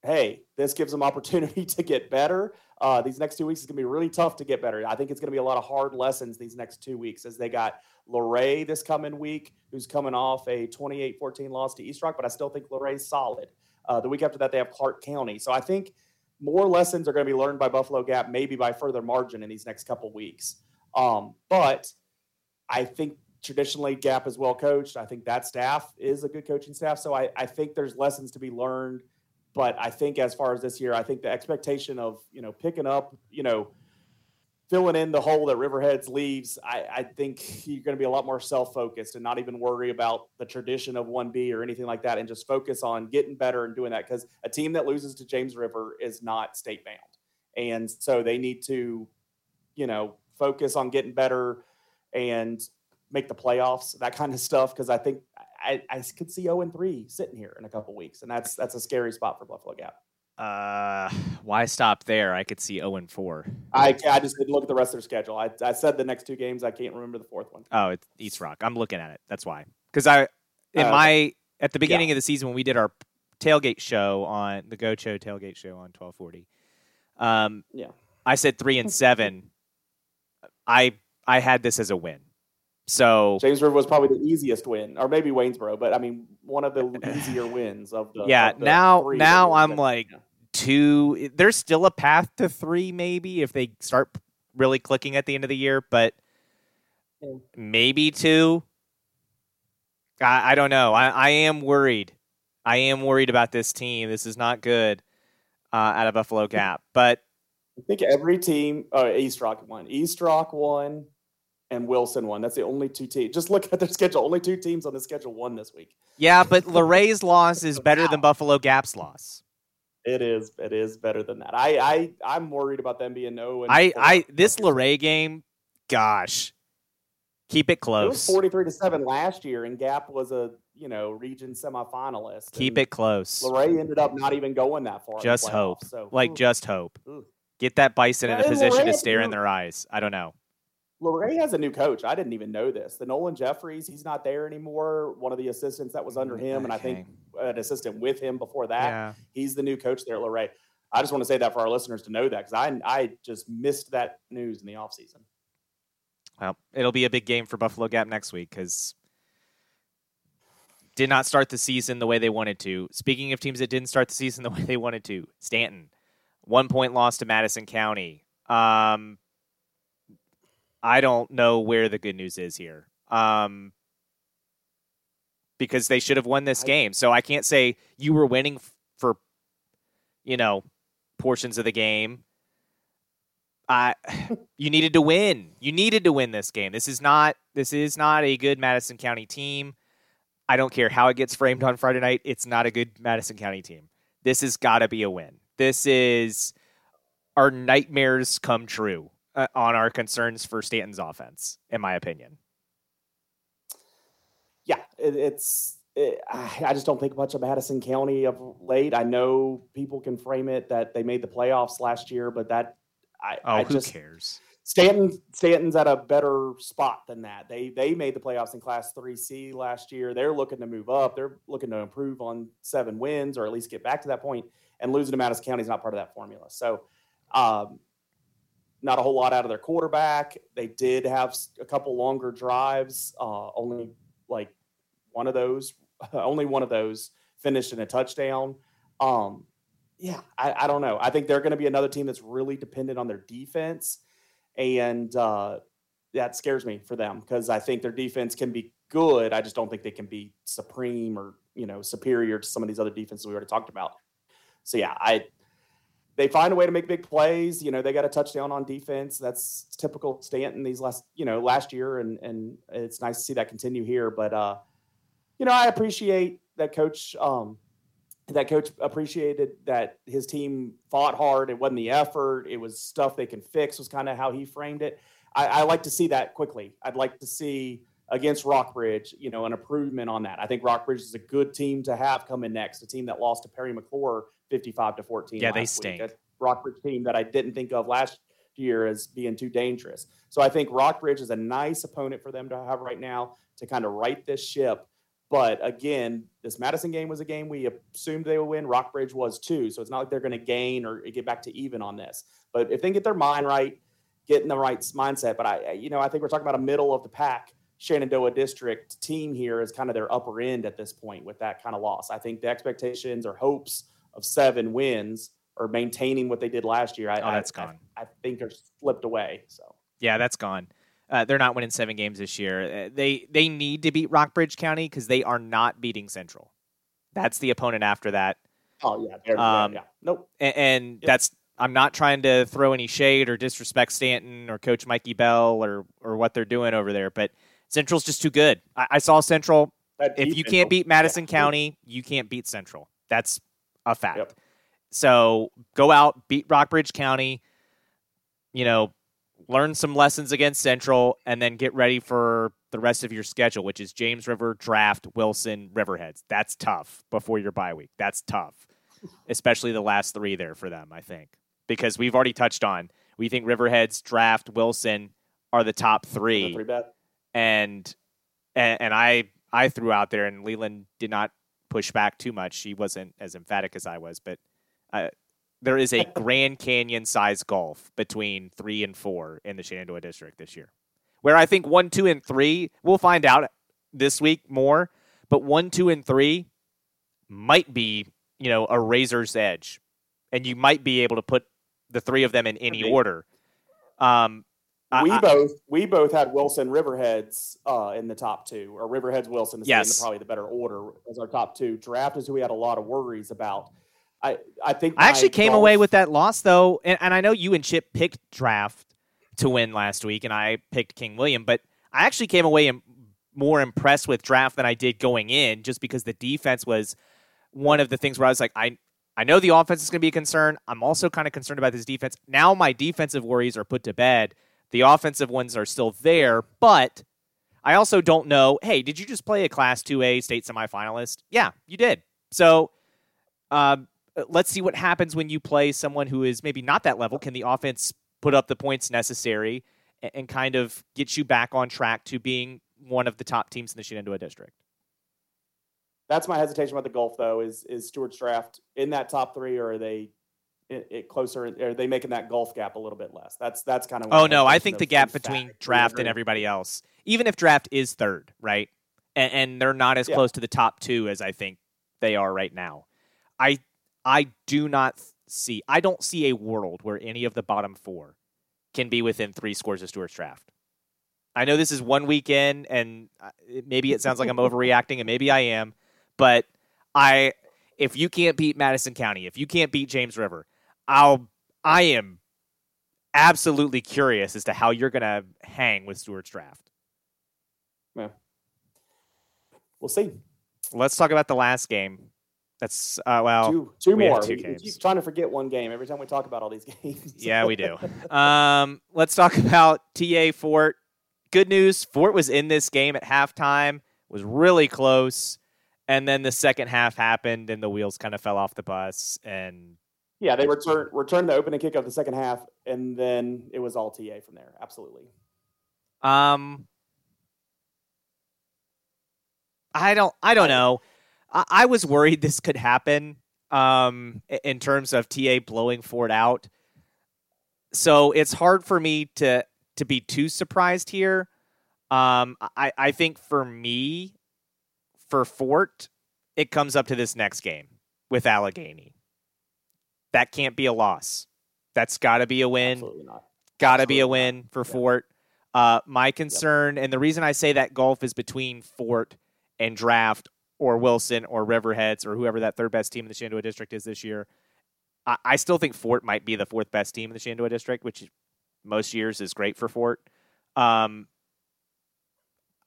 hey, this gives them *laughs* opportunity to get better. Uh, these next two weeks is going to be really tough to get better. I think it's going to be a lot of hard lessons these next two weeks as they got Luray this coming week, who's coming off a 28 14 loss to East Rock, but I still think Luray's solid. Uh, the week after that, they have Clarke County. So I think more lessons are going to be learned by Buffalo Gap, maybe by further margin in these next couple weeks. Um, but I think traditionally Gap is well coached. I think that staff is a good coaching staff. So I, I think there's lessons to be learned. But I think as far as this year, I think the expectation of, you know, picking up, you know, filling in the hole that Riverheads leaves, I, I think you're going to be a lot more self focused and not even worry about the tradition of 1B or anything like that and just focus on getting better and doing that because a team that loses to James River is not state bound. And so they need to, you know, focus on getting better and make the playoffs, that kind of stuff. Because I think I, I could see 0 and 3 sitting here in a couple weeks. And that's that's a scary spot for Buffalo Gap. Uh, why stop there? I could see 0 and 4. I, I just didn't look at the rest of their schedule. I, I said the next two games. I can't remember the fourth one. Oh, it's East Rock. I'm looking at it. That's why. Because I, in uh, my, at the beginning yeah. of the season when we did our tailgate show on the Go Show tailgate show on 1240, um, yeah, I said three and seven. I I had this as a win. So James River was probably the easiest win, or maybe Waynesboro, but I mean one of the *laughs* easier wins of the. Yeah, of the now now I'm like, yeah two. There's still a path to three, maybe if they start really clicking at the end of the year, but maybe two. I, I don't know. I, I am worried. I am worried about this team. This is not good uh, out of Buffalo Gap, but I think every team, uh, East Rock won. East Rock won, and Wilson won. That's the only two teams. Just look at their schedule. Only two teams on the schedule won this week. Yeah, but Luray's loss is better than Buffalo Gap's loss. It is. It is better than that. I. I. I'm worried about them being oh no. I. I. This Luray game, gosh, keep it close. It was 43 to seven last year, and Gap was a you know region semifinalist. Keep it close. Luray ended up not even going that far. Just hope. So like, ooh. just hope. Ooh. Get that Bison in a position to stare in their eyes. I don't know. Luray has a new coach. I didn't even know this. The Nolan Jeffries, he's not there anymore. One of the assistants that was under him, okay. and I think an assistant with him before that. Yeah. He's the new coach there at Luray. I just want to say that for our listeners to know that because I I just missed that news in the offseason. Well, it'll be a big game for Buffalo Gap next week because did not start the season the way they wanted to. Speaking of teams that didn't start the season the way they wanted to, Staunton, one point loss to Madison County. Um, I don't know where the good news is here. Um, because they should have won this game. So I can't say you were winning for, you know, portions of the game. I, *sighs* you needed to win. You needed to win this game. This is not. This is not a good Madison County team. I don't care how it gets framed on Friday night. It's not a good Madison County team. This has got to be a win. This is our nightmares come true uh, on our concerns for Staunton's offense, in my opinion. Yeah, it, it's. It, I just don't think much of Madison County of late. I know people can frame it that they made the playoffs last year, but that I, oh, I who just, cares? Staunton Staunton's at a better spot than that. They they made the playoffs in Class Three C last year. They're looking to move up. They're looking to improve on seven wins or at least get back to that point. And losing to Madison County is not part of that formula. So um, not a whole lot out of their quarterback. They did have a couple longer drives. Uh, only like one of those, *laughs* only one of those finished in a touchdown. Um, yeah, I, I, don't know. I think they're going to be another team that's really dependent on their defense, and uh, that scares me for them because I think their defense can be good. I just don't think they can be supreme or you know superior to some of these other defenses we already talked about. So yeah, I they find a way to make big plays. You know, they got a touchdown on defense. That's typical Staunton these last, you know, last year, and and it's nice to see that continue here. But uh, you know, I appreciate that coach. Um, that coach appreciated that his team fought hard. It wasn't the effort; it was stuff they can fix. Was kind of how he framed it. I, I like to see that quickly. I'd like to see against Rockbridge, you know, an improvement on that. I think Rockbridge is a good team to have coming next, a team that lost to Parry McCluer 55 to 14. Yeah, they stink. Week. Rockbridge team that I didn't think of last year as being too dangerous. So I think Rockbridge is a nice opponent for them to have right now to kind of right this ship. But again, this Madison game was a game we assumed they would win. Rockbridge was too. So it's not like they're going to gain or get back to even on this. But if they get their mind right, get in the right mindset. But I, you know, I think we're talking about a middle of the pack Shenandoah District team here is kind of their upper end at this point with that kind of loss. I think the expectations or hopes of seven wins or maintaining what they did last year, I, oh, that's I, gone. I, I, think are slipped away. So yeah, that's gone. Uh, they're not winning seven games this year. Uh, they they need to beat Rockbridge County because they are not beating Central. That's the opponent after that. Oh yeah, um, yeah, nope. And, and yep. that's I'm not trying to throw any shade or disrespect Staunton or Coach Mikey Bell or or what they're doing over there, but Central's just too good. I, I saw Central. If you can't beat Madison yeah. County, you can't beat Central. That's a fact. Yep. So go out, beat Rockbridge County. You know, learn some lessons against Central, and then get ready for the rest of your schedule, which is James River, Draft, Wilson, Riverheads. That's tough before your bye week. That's tough, *laughs* especially the last three there for them. I think because we've already touched on we think Riverheads, Draft, Wilson are the top three. The three and and, and I I threw out there, and Leland did not push back too much. She wasn't as emphatic as I was, but uh, there is a *laughs* Grand Canyon size gulf between three and four in the Shenandoah district this year. Where I think one, two, and three, we'll find out this week more, but one, two, and three might be, you know, a razor's edge. And you might be able to put the three of them in any order. Um, we I, both we both had Wilson Riverheads uh, in the top two, or Riverheads Wilson is yes. probably the better order as our top two. Draft is who we had a lot of worries about. I I think I actually came away with that loss though, and, and I know you and Chip picked Draft to win last week, and I picked King William, but I actually came away more impressed with Draft than I did going in, just because the defense was one of the things where I was like, I I know the offense is going to be a concern. I'm also kind of concerned about this defense. Now my defensive worries are put to bed the offensive ones are still there, but I also don't know. Hey, did you just play a Class 2A state semifinalist? Yeah, you did. So um, let's see what happens when you play someone who is maybe not that level. Can the offense put up the points necessary and, and kind of get you back on track to being one of the top teams in the Shenandoah district? That's my hesitation about the Gulf, though. Is is Stuarts Draft in that top three, or are they it, it closer? Are they making that golf gap a little bit less? That's that's kind of. Oh no, I think the gap between draft and everybody else, even if draft is third, right, and, and they're not as yeah. close to the top two as I think they are right now. I I do not see. I don't see a world where any of the bottom four can be within three scores of Stuarts Draft. I know this is one weekend, and uh, maybe it sounds like I'm overreacting, and maybe I am, but I if you can't beat Madison County, if you can't beat James River, I'll I am absolutely curious as to how you're going to hang with Stuarts Draft. Yeah. We'll see. Let's talk about the last game. That's uh, well, two, two we more. Two we, games. keep trying to forget one game every time we talk about all these *laughs* games. yeah, we do. Um, let's talk about TA Fort. Good news: Fort was in this game at halftime. Was really close, and then the second half happened, and the wheels kind of fell off the bus, and yeah, they returned returned the opening kick of the second half, and then it was all TA from there. Absolutely. Um, I don't. I don't know. I, I was worried this could happen. Um, in terms of TA blowing Fort out, so it's hard for me to to be too surprised here. Um, I I think for me, for Fort, it comes up to this next game with Allegheny that can't be a loss. That's got to be a win. Got to be a win for yeah. Fort. Uh, my concern, yep. and the reason I say that golf is between Fort and Draft or Wilson or Riverheads or whoever that third best team in the Shenandoah District is this year. I, I still think Fort might be the fourth best team in the Shenandoah District, which most years is great for Fort. Um,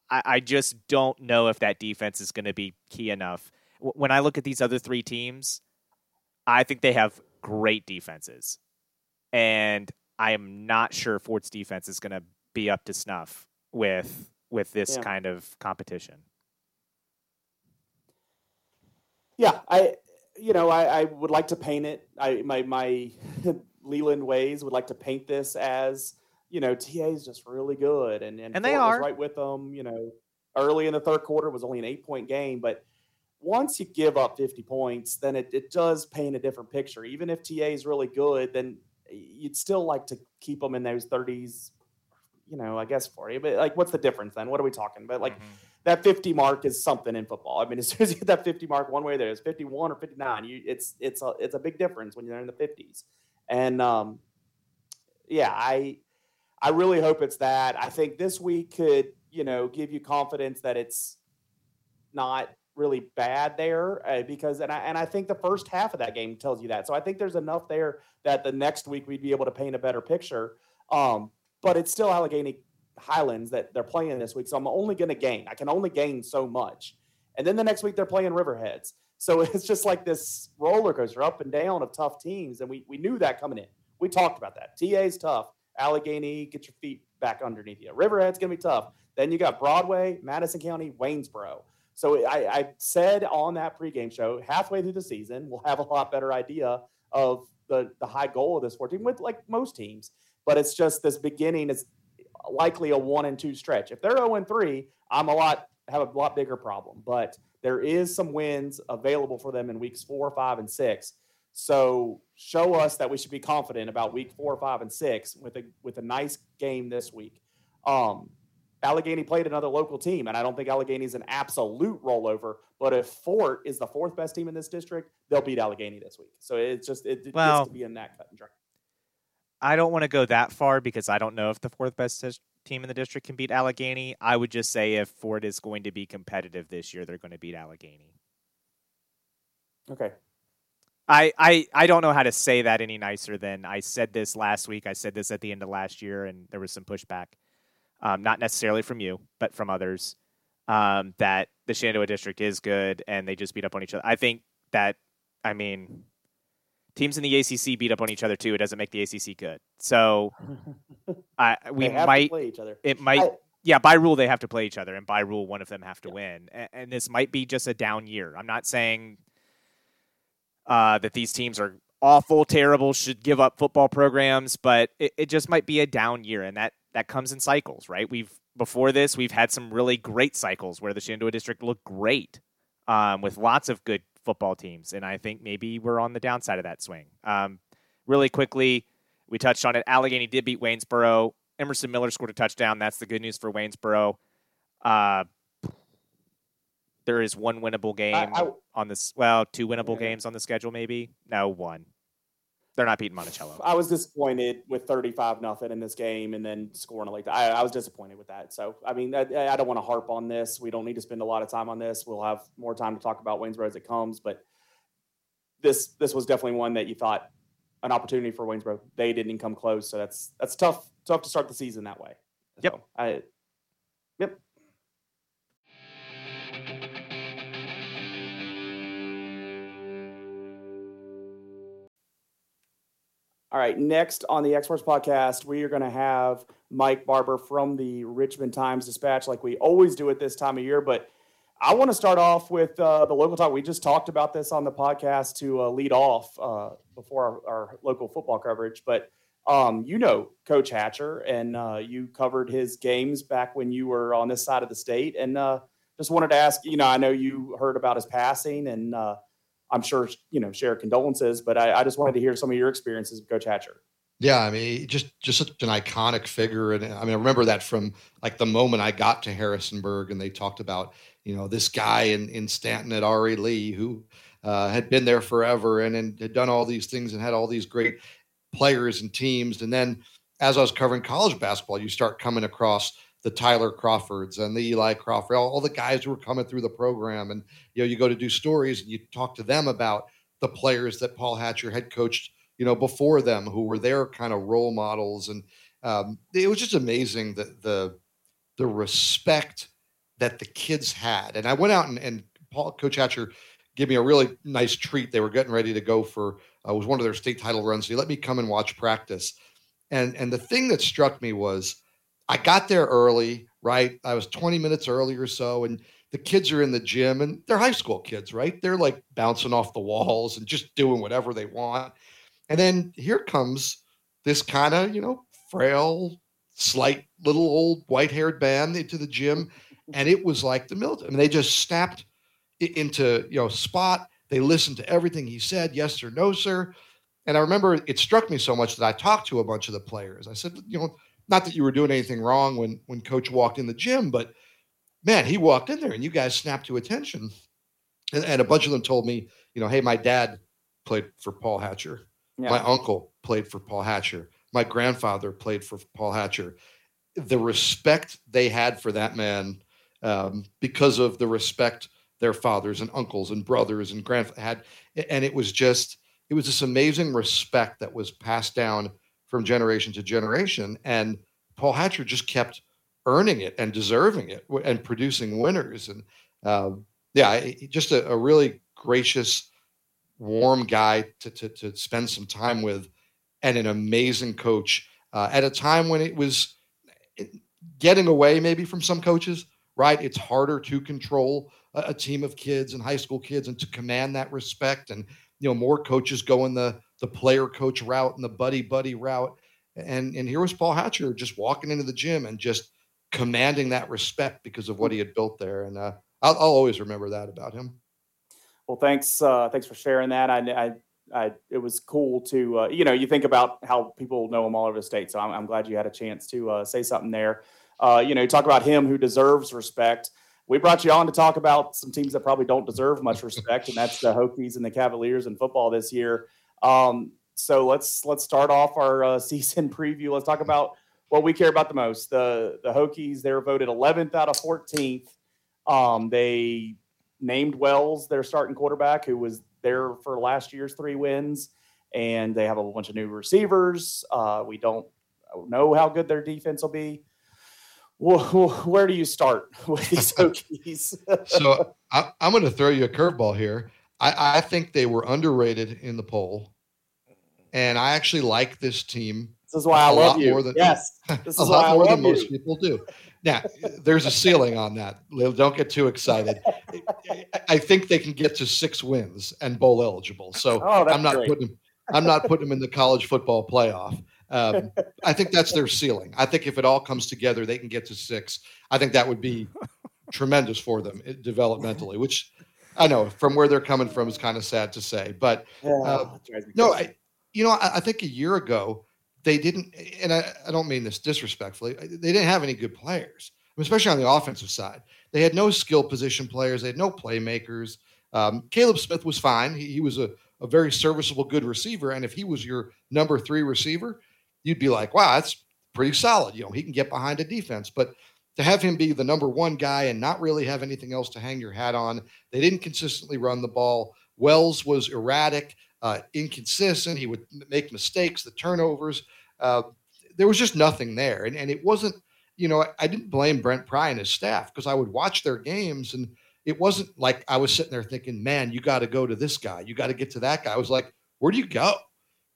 I, I just don't know if that defense is going to be key enough. W- when I look at these other three teams, I think they have great defenses. And I am not sure Fort's defense is going to be up to snuff with with this Yeah. kind of competition. Yeah, I you know I, I would like to paint it. I my my *laughs* Leland ways would like to paint this as you know TA is just really good, and and, And they Fort are. right with them. You know, early in the third quarter was only an eight point game, but once you give up 50 points, then it, it does paint a different picture. Even if TA is really good, then you'd still like to keep them in those 30s. You know, I guess for you, but like, what's the difference then? What are we talking about? Like, Mhm. that 50 mark is something in football. I mean, *laughs* as soon as you hit that 50 mark, one way or the other, it's 51 or 59. You, it's it's a it's a big difference when you're in the 50s. And um, yeah, I I really hope it's that. I think this week could you know give you confidence that it's not really bad there uh, because and I and I think the first half of that game tells you that. So I think there's enough there that the next week we'd be able to paint a better picture. Um, but it's still Allegheny Highlands that they're playing this week. So I'm only going to gain. I can only gain so much. And then the next week they're playing Riverheads. So *laughs* it's just like this roller coaster up and down of tough teams. And we, we knew that coming in. We talked about that. TA's tough. Allegheny, get your feet back underneath you. Riverhead's going to be tough. Then you got Broadway, Madison County, Waynesboro. So I, I said on that pregame show, halfway through the season, we'll have a lot better idea of the, the high goal of this sport team with like most teams. But it's just this beginning is likely a one and two stretch. If they're 0 and 3, I'm a lot have a lot bigger problem. But there is some wins available for them in weeks four, five, and six. So show us that we should be confident about week four, five, and six with a with a nice game this week. Um, Allegheny played another local team, and I don't think Allegheny is an absolute rollover. But if Fort is the fourth best team in this district, they'll beat Allegheny this week. So it's just it, it Well- gets to be in that cut and dry. I don't want to go that far because I don't know if the fourth best team in the district can beat Allegheny. I would just say if Fort is going to be competitive this year, they're going to beat Allegheny. Okay. I, I, I don't know how to say that any nicer than I said this last week. I said this at the end of last year, and there was some pushback, um, not necessarily from you, but from others, um, that the Shenandoah district is good and they just beat up on each other. I think that, I mean, teams in the ACC beat up on each other too. It doesn't make the ACC good. So *laughs* I we They have to might play each other. it might I- yeah by rule they have to play each other and by rule one of them have to win and, and this might be just a down year i'm not saying uh, that these teams are awful terrible should give up football programs but it, it just might be a down year and that that comes in cycles right we've before this we've had some really great cycles where the shenandoah district looked great um, with lots of good football teams and i think maybe we're on the downside of that swing um, really quickly we touched on it allegheny did beat waynesboro Emerson Miller scored a touchdown. That's the good news for Waynesboro. Uh, there is one winnable game I- on this. Well, two winnable games on the schedule, maybe. No, one. They're not beating Monticello. I was disappointed with 35 nothing in this game and then scoring like that. I, I was disappointed with that. So, I mean, I, I don't want to harp on this. We don't need to spend a lot of time on this. We'll have more time to talk about Waynesboro as it comes. But this this was definitely one that you thought an opportunity for Waynesboro. They didn't come close. So that's that's tough tough to start the season that way. Yep. So I, yep. All right, next on the Yak Sports podcast, we are going to have Mike Barber from the Richmond Times Dispatch, like we always do at this time of year. But I want to start off with uh, the local talk. We just talked about this on the podcast to uh, lead off uh, before our, our local football coverage. But um, you know Coach Hatcher, and uh, you covered his games back when you were on this side of the state. And uh, just wanted to ask, you know, I know you heard about his passing, and uh, I'm sure you know share condolences. But I, I just wanted to hear some of your experiences with Coach Hatcher. Yeah, I mean, just just such an iconic figure, and I mean, I remember that from like the moment I got to Harrisonburg, and they talked about you know this guy in in Stanton at R.E. Lee who uh, had been there forever and, and had done all these things and had all these great players and teams, and then as I was covering college basketball, you start coming across the Tyler Crawfords and the Eli Crawford, all, all the guys who were coming through the program, and you know, you go to do stories and you talk to them about the players that Paul Hatcher had coached you know, before them who were their kind of role models. And um, it was just amazing that the, the respect that the kids had. And I went out and, and Paul, Coach Hatcher gave me a really nice treat. They were getting ready to go for, uh, was one of their state title runs. So he let me come and watch practice. And, and the thing that struck me was I got there early, right? I was 20 minutes early or so, and the kids are in the gym and they're high school kids, right? They're like bouncing off the walls and just doing whatever they want. And then here comes this kind of, you know, frail, slight little old white haired band into the gym. And it was like the military. I mean, they just snapped into, you know, spot. They listened to everything he said, yes or no, sir. And I remember it struck me so much that I talked to a bunch of the players. I said, you know, not that you were doing anything wrong when when coach walked in the gym, but man, he walked in there and you guys snapped to attention. And, and a bunch of them told me, you know, hey, my dad played for Paul Hatcher. Yeah. My uncle played for Paul Hatcher. My grandfather played for Paul Hatcher. The respect they had for that man um, because of the respect their fathers and uncles and brothers and grandfathers had. And it was just, it was this amazing respect that was passed down from generation to generation. And Paul Hatcher just kept earning it and deserving it and producing winners. And uh, yeah, just a, a, really gracious, warm guy to, to, to, spend some time with and an amazing coach uh, at a time when it was getting away maybe from some coaches, right? It's harder to control a, a team of kids and high school kids and to command that respect. And, you know, more coaches go in the, the player coach route and the buddy buddy route. And and here was Paul Hatcher just walking into the gym and just commanding that respect because of what he had built there. And uh, I'll, I'll, always remember that about him. Well, thanks uh, thanks for sharing that. I, I, I it was cool to uh, you know you think about how people know him all over the state. So I'm, I'm glad you had a chance to uh, say something there. Uh, you know, talk about him who deserves respect we brought you on to talk about some teams that probably don't deserve much respect, and that's the Hokies and the Cavaliers in football this year. Um, so let's let's start off our uh, *laughs* season preview. Let's talk about what we care about the most. The the Hokies they were voted 11th out of 14th. Um, they named Wells their starting quarterback, who was there for last year's three wins, and they have a bunch of new receivers. Uh, we don't know how good their defense will be. Well, where do you start *laughs* with these *laughs* Hokies? so I, am going to throw you a curveball here. I, I think they were underrated in the poll and I actually like this team. This is why I love you. Than, yes, *laughs* this is a lot more than you. most people do. Now, there's a ceiling on that. Don't get too excited. I think they can get to six wins and bowl eligible. So oh, I'm not great. putting I'm not putting them in the college football playoff. Um, I think that's their ceiling. I think if it all comes together, they can get to six. I think that would be tremendous for them eh, developmentally, which I know from where they're coming from is kind of sad to say. But uh, no, I, you know, I, I, think a year ago they didn't, and I, I, don't mean this disrespectfully, they didn't have any good players, especially on the offensive side. They had no skill position players, they had no playmakers. Um, Caleb Smith was fine. He, he was a, a very serviceable, good receiver. And if he was your number three receiver, you'd be like, wow, that's pretty solid. You know, he can get behind a defense. But to have him be the number one guy and not really have anything else to hang your hat on, they didn't consistently run the ball. Wells was erratic uh, inconsistent. He would make mistakes, the turnovers. Uh, there was just nothing there. And, and it wasn't, you know, I, I didn't blame Brent Pry and his staff because I would watch their games and it wasn't like I was sitting there thinking, man, you got to go to this guy. You got to get to that guy. I was like, where do you go?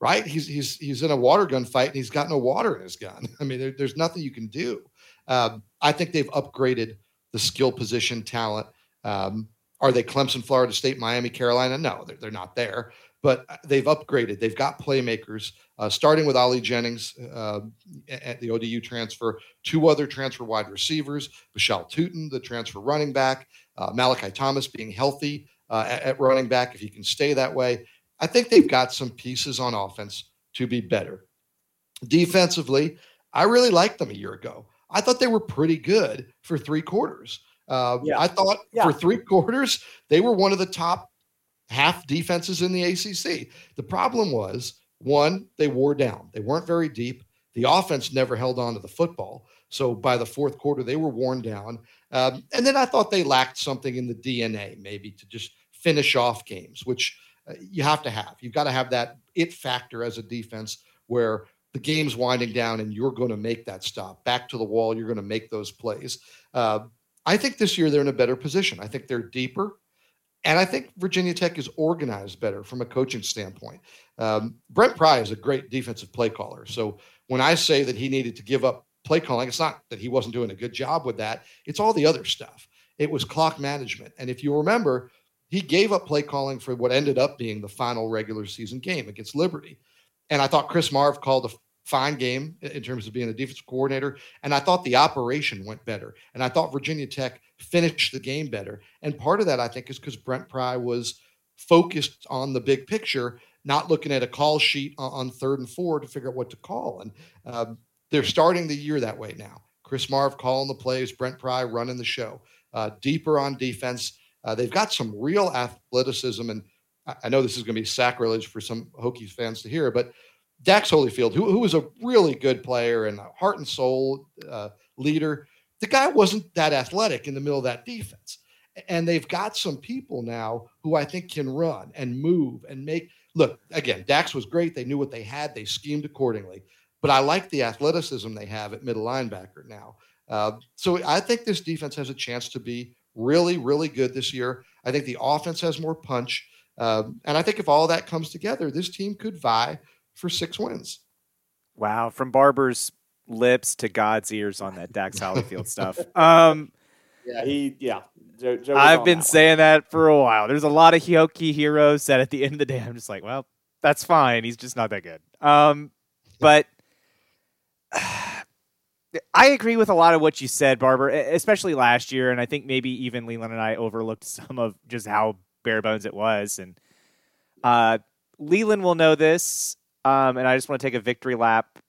Right? He's, he's, he's in a water gun fight and he's got no water in his gun. *laughs* I mean, there, there's nothing you can do. Um, I think they've upgraded the skill position talent. Um, are they Clemson, Florida State, Miami, Carolina? No, they're, they're not there but uh, they've upgraded. They've got playmakers, uh, starting with Ali Jennings uh, at the ODU transfer, two other transfer wide receivers, Bhayshul Tuten, the transfer running back, uh, Malachi Thomas being healthy uh, at, at, running back, if he can stay that way. I think they've got some pieces on offense to be better. Defensively, I really liked them a year ago. I thought they were pretty good for three quarters. Uh, yeah. I thought yeah. for three quarters, they were one of the top half defenses in the ACC. The problem was one, they wore down. They weren't very deep. The offense never held on to the football. So by the fourth quarter, they were worn down. Um, and then I thought they lacked something in the DNA, maybe to just finish off games, which uh, you have to have. You've got to have that it factor as a defense where the game's winding down and you're going to make that stop. Back to the wall, you're going to make those plays. Uh, I think this year they're in a better position. I think they're deeper. And I think Virginia Tech is organized better from a coaching standpoint. Um, Brent Pry is a great defensive play caller. So when I say that he needed to give up play calling. It's not that he wasn't doing a good job with that. It's all the other stuff. It was clock management. And if you remember, he gave up play calling for what ended up being the final regular season game against Liberty. And I thought Chris Marve called a fine game in terms of being a defensive coordinator. And I thought the operation went better. And I thought Virginia Tech finished the game better. And part of that, I think, is because Brent Pry was focused on the big picture, not looking at a call sheet on third and four to figure out what to call. And um, they're starting the year that way now. Chris Marve calling the plays, Brent Pry running the show. Uh, deeper on defense. Uh, they've got some real athleticism. And I, I know this is going to be sacrilege for some Hokies fans to hear, but Dax Hollifield, who, who was a really good player and a heart and soul uh, leader, the guy wasn't that athletic in the middle of that defense. And they've got some people now who I think can run and move and make. Look, again, Dax was great. They knew what they had, they schemed accordingly. But I like the athleticism they have at middle linebacker now. Uh, so I think this defense has a chance to be really, really good this year. I think the offense has more punch. Um, and I think if all that comes together, this team could vie for six wins. Wow, from Barber's lips to God's ears on that Dax Hollifield stuff. *laughs* Um, yeah, he yeah. Joe, Joe I've been that saying one. that for a while. There's a lot of Hokie heroes that at the end of the day, I'm just like, well, that's fine. He's just not that good. Um, but *sighs* I agree with a lot of what you said, Barber, especially last year, and I think maybe even Leland and I overlooked *laughs* some of just how bare bones it was. And uh, Leland will know this um, and I just want to take a victory lap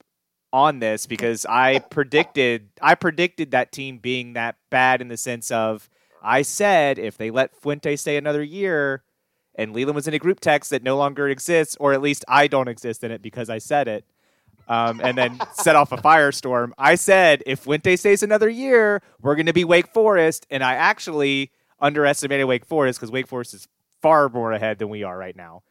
on this because I predicted I predicted that team being that bad in the sense of I said if they let Fuente stay another year and Leland was in a group text that no longer exists, or at least I don't exist in it because I said it, um, and then *laughs* set off a firestorm. I said if Fuente stays another year, we're going to be Wake Forest, and I actually underestimated Wake Forest because Wake Forest is far more ahead than we are right now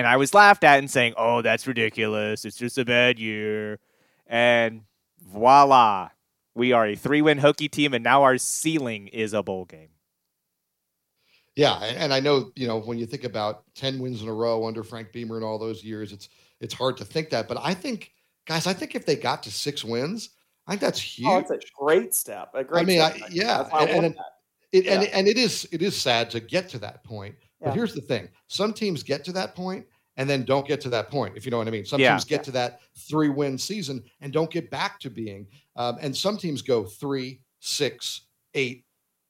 and I was laughed at and saying, "Oh, that's ridiculous. It's just a bad year." And voila, we are a three-win Hokie team, and now our ceiling is a bowl game. Yeah, and I know you know when you think about ten wins in a row under Frank Beamer and all those years, it's it's hard to think that. But I think, guys, I think if they got to six wins, I think that's oh, huge. Oh, it's a great step. A great. I mean, I, yeah, and, and, it, yeah. and and it is it is sad to get to that point. But here's the thing: some teams get to that point and then don't get to that point, if you know what I mean. Some yeah. teams get to that three win season and don't get back to being. Um, and some teams go three, six, eight,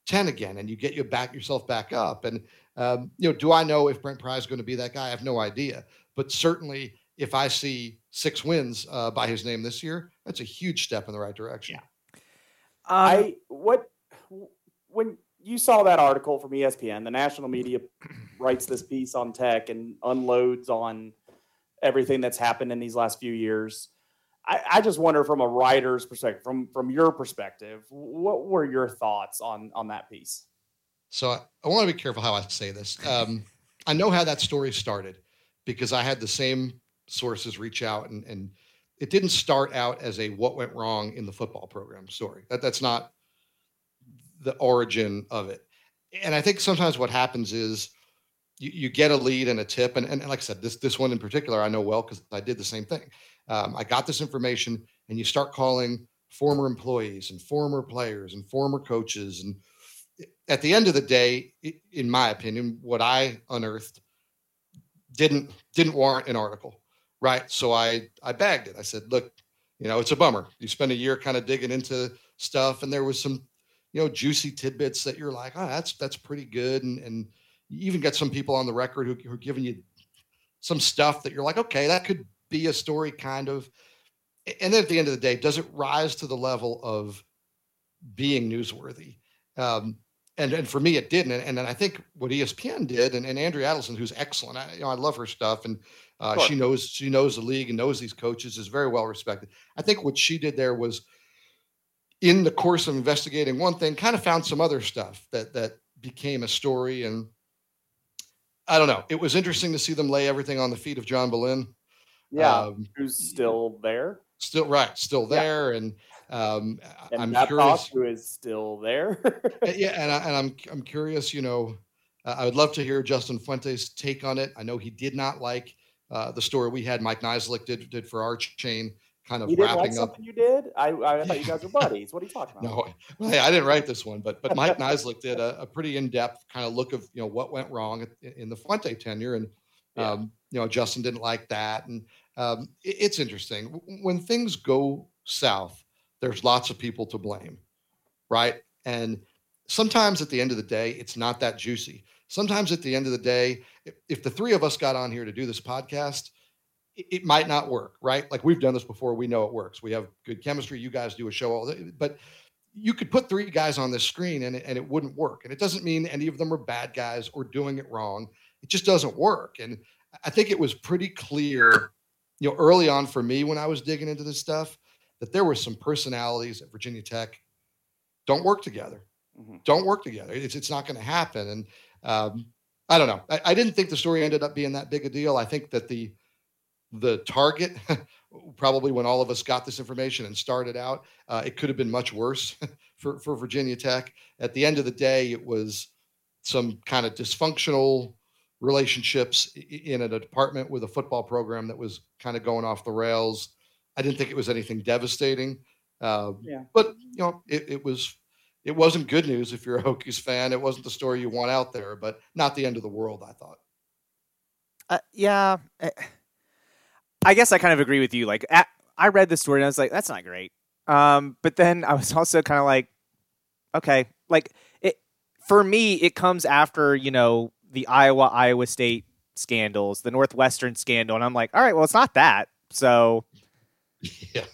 ten again, and you get you back yourself back up. And um, you know, do I know if Brent Pry is going to be that guy? I have no idea. But certainly, if I see six wins uh, by his name this year, that's a huge step in the right direction. Yeah. Um, I what when you saw that article from ESPN. The national media *clears throat* writes this piece on tech and unloads on everything that's happened in these last few years. I, I, just wonder from a writer's perspective, from from your perspective, what were your thoughts on on that piece? So I, I want to be careful how I say this. Um, I know how that story started because I had the same sources reach out and and it didn't start out as a what went wrong in the football program story. That that's not the origin of it. And I think sometimes what happens is you, you get a lead and a tip. And, and, like I said, this, this one in particular, I know well because I did the same thing. Um, I got this information and you start calling former employees and former players and former coaches. And at the end of the day, in my opinion, what I unearthed didn't didn't warrant an article. Right. So I I bagged it. I said, look, you know, it's a bummer. You spend a year kind of digging into stuff and there was some you know juicy tidbits that you're like, oh, that's that's pretty good, and and you even get some people on the record who, who are giving you some stuff that you're like, okay, that could be a story, kind of. And then at the end of the day, does it rise to the level of being newsworthy? Um, and and for me, it didn't. And, and then I think what ESPN did, and, and Andrea Adelson, who's excellent, I, you know, I love her stuff, and uh, she knows she knows the league and knows these coaches, is very well respected. I think what she did there was in the course of investigating one thing, kind of found some other stuff that that became a story. And I don't know. It was interesting to see them lay everything on the feet of John Beilein. Yeah, um, who's still there? Still right, still there, yeah. and um, and I'm Matt curious who is still there. *laughs* yeah, and, I, and I'm I'm curious. You know, uh, I would love to hear Justin Fuente's take on it. I know he did not like uh, the story we had. Mike Niziolek did did for our chain kind of You didn't wrapping up. something you did? I, I thought you guys were *laughs* buddies. What are you talking about? No, well, *laughs* hey, I didn't write this one, but but Mike Niziolek did a, a pretty in depth kind of look of you know what went wrong in, in the Fuente tenure, and Yeah. um, you know Justin didn't like that, and um, it- it's interesting when things go south. There's lots of people to blame, right? And sometimes at the end of the day, it's not that juicy. Sometimes at the end of the day, if, if the three of us got on here to do this podcast, it, it might not work, right? Like we've done this before, we know it works. We have good chemistry. You guys do a show all day, but you could put three guys on this screen and it, and it wouldn't work. And it doesn't mean any of them are bad guys or doing it wrong. It just doesn't work. And I think it was pretty clear, you know, early on for me when I was digging into this stuff that there were some personalities at Virginia Tech don't work together. Mhm. Don't work together. It's it's not going to happen. And um, I don't know. I, I didn't think the story ended up being that big a deal. I think that the the target *laughs* probably when all of us got this information and started out, uh, it could have been much worse *laughs* for for Virginia Tech. At the end of the day, it was some kind of dysfunctional relationships i- i- in a department with a football program that was kind of going off the rails. I didn't think it was anything devastating. Uh, Yeah. but you know, it, it was it wasn't good news if you're a Hokies fan. It wasn't the story you want out there, but not the end of the world. I thought. Uh, yeah, eh, I guess I kind of agree with you. Like, I read the story and I was like, "That's not great." Um, but then I was *laughs* also kind of like, "Okay." Like, it for me, it comes after you know the Iowa Iowa State scandals, the Northwestern scandal, and I'm like, "All right, well, it's not that." So, *laughs* Yeah,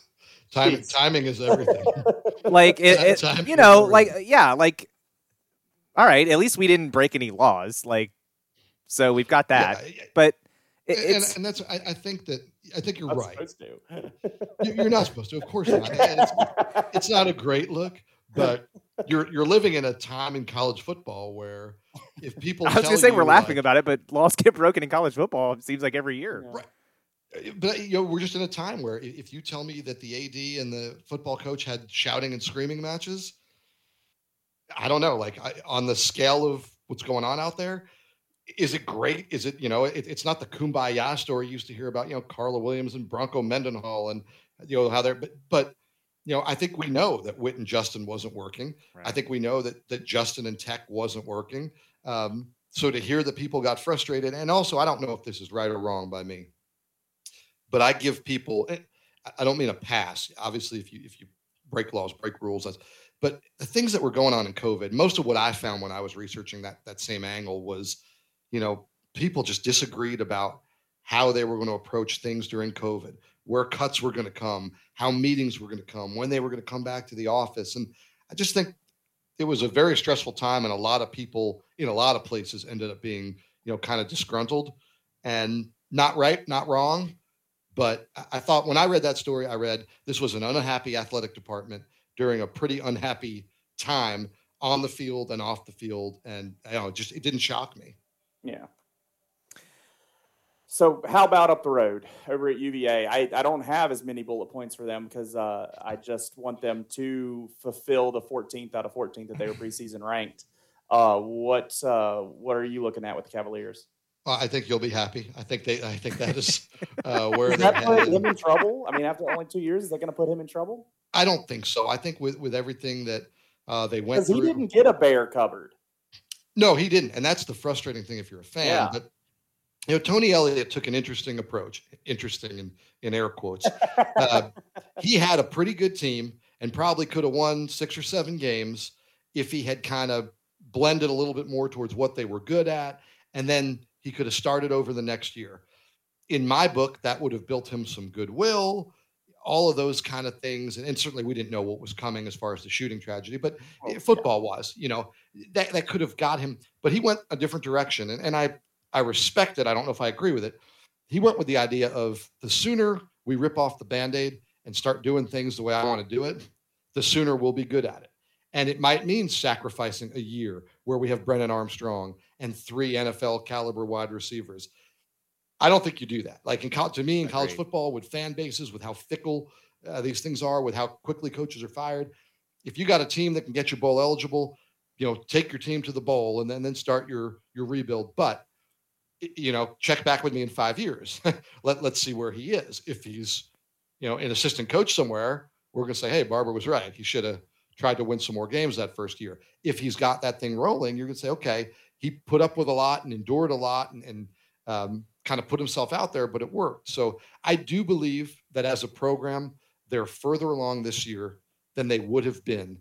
timing timing is everything. *laughs* like, it, it- you know, like, yeah, like, all right, at least we didn't break any laws, like, so we've got that. Yeah, But it, and, and that's I, I think that I think you're I'm right. supposed to. *laughs* You- You're not supposed to, of course not. It's, it's not a great look, but you're you're living in a time in college football where if people *laughs* I was gonna say we're you, laughing like- about it, but laws get broken in college football. It seems like every year. Yeah. Right. Eh, but you know we're just in a time where if you tell me that the AD and the football coach had shouting and screaming matches, I don't know. Like I, on the scale of what's going on out there, is it great? Is it you know it, it's not the kumbaya story you used to hear about you know Carla Williams and Bronco Mendenhall and you know how they're but but you know I think we know that Whit and Justin wasn't working. I think we know that that Justin and Tech wasn't working. Um, so to hear that people got frustrated, and also I don't know if this is right or wrong by me, but I give people. eh, I- I don't mean a pass. Obviously, if you if you break laws, break rules, that's. But the things that were going on in COVID, most of what I found when I was researching that that same angle was, you know, people just disagreed about how they were going to approach things during COVID, where cuts were going to come, how meetings were going to come, when they were going to come back to the office, and I just think it was a very stressful time and a lot of people in a lot of places ended up being you know kind of disgruntled. And not right not wrong but I- thought when i read that story i read this was an unhappy athletic department during a pretty unhappy time on the field and off the field and you know just it didn't shock me Yeah. So how about up the road over at UVA? I, I don't have as many bullet points for them because uh, I just want them to fulfill the 14th out of 14 that they were *laughs* preseason ranked. Uh, what uh, what are you looking at with the Cavaliers? well, i think you'll be happy i think they i think that is uh, *laughs* where they're that put him in trouble? I mean, after only two years, is that going to put him in trouble? i don't think so i think with with everything that uh, they went Because he through didn't get a bear covered. No, he didn't, and that's the frustrating thing if you're a fan. Yeah. But you know, Tony Elliott took an interesting approach. Interesting in, in air quotes. *laughs* Uh, he had a pretty good team and probably could have won six or seven games if he had kind of blended a little bit more towards what they were good at, and then he could have started over the next year. In my book, that would have built him some goodwill. All of those kind of things, and, and certainly we didn't know what was coming as far as the shooting tragedy. But Oh, eh, yeah. football was, you know, that, that could have got him, but he went a different direction. And, and I, I respect it. I don't know if I agree with it. He went with the idea of the sooner we rip off the band aid and start doing things the way I want to do it, the sooner we'll be good at it. And it might mean sacrificing a year where we have Brennan Armstrong and three NFL caliber wide receivers. I don't think you do that. Like in college, to me, in college football, with fan bases, with how fickle uh, these things are, with how quickly coaches are fired, if you got a team that can get you bowl eligible, you know, take your team to the bowl and then then start your your rebuild. But you know, check back with me in five years. *laughs* Let let's see where he is. If he's you know, an assistant coach somewhere, we're going to say, hey, Barber was right. He should have tried to win some more games that first year. If he's got that thing rolling, you're going to say, okay, he put up with a lot and endured a lot and, and um, kind of put himself out there, but it worked. So I do believe that as a program, they're further along this year than they would have been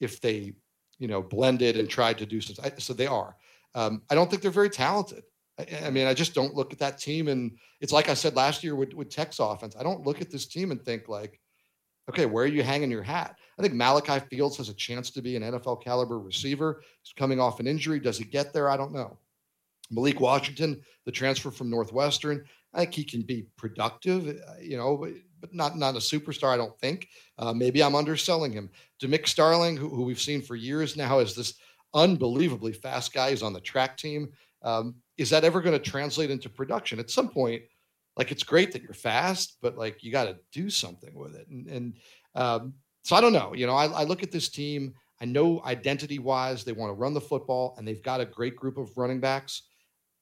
if they, you know, blended and tried to do something. So they are. Um, I don't think they're very talented. I, I, mean, I just don't look at that team, and it's like I said last year with with Tech's offense. I don't look at this team and think like, okay, where are you hanging your hat? I think Malachi Fields has a chance to be an NFL caliber receiver. He's coming off an injury. Does he get there? I don't know. Malik Washington, the transfer from Northwestern, I think he can be productive, uh, you know, but not not a superstar. I don't think. Uh, maybe I'm underselling him. Demick Starling, who, who, we've seen for years now, is this unbelievably fast guy. He's on the track team. Um, is that ever going to translate into production at some point? Like it's great that you're fast, but like you got to do something with it. And, and um, so I don't know. You know, I, I look at this team. I know identity wise, they want to run the football, and they've got a great group of running backs.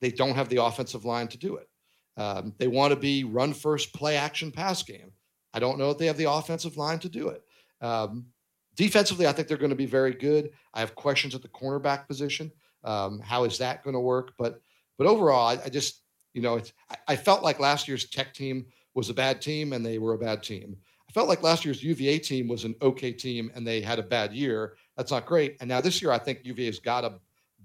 They don't have the offensive line to do it. Um, they want to be run first, play action, pass game. I don't know if they have the offensive line to do it. Um, defensively, I think they're going to be very good. I have questions at the cornerback position. Um, how is that going to work? But but overall, I, I just you know it's I, I, felt like last year's Tech team was a bad team and they were a bad team. I felt like last year's UVA team was an okay team and they had a bad year. That's not great. And now this year, I think UVA's got a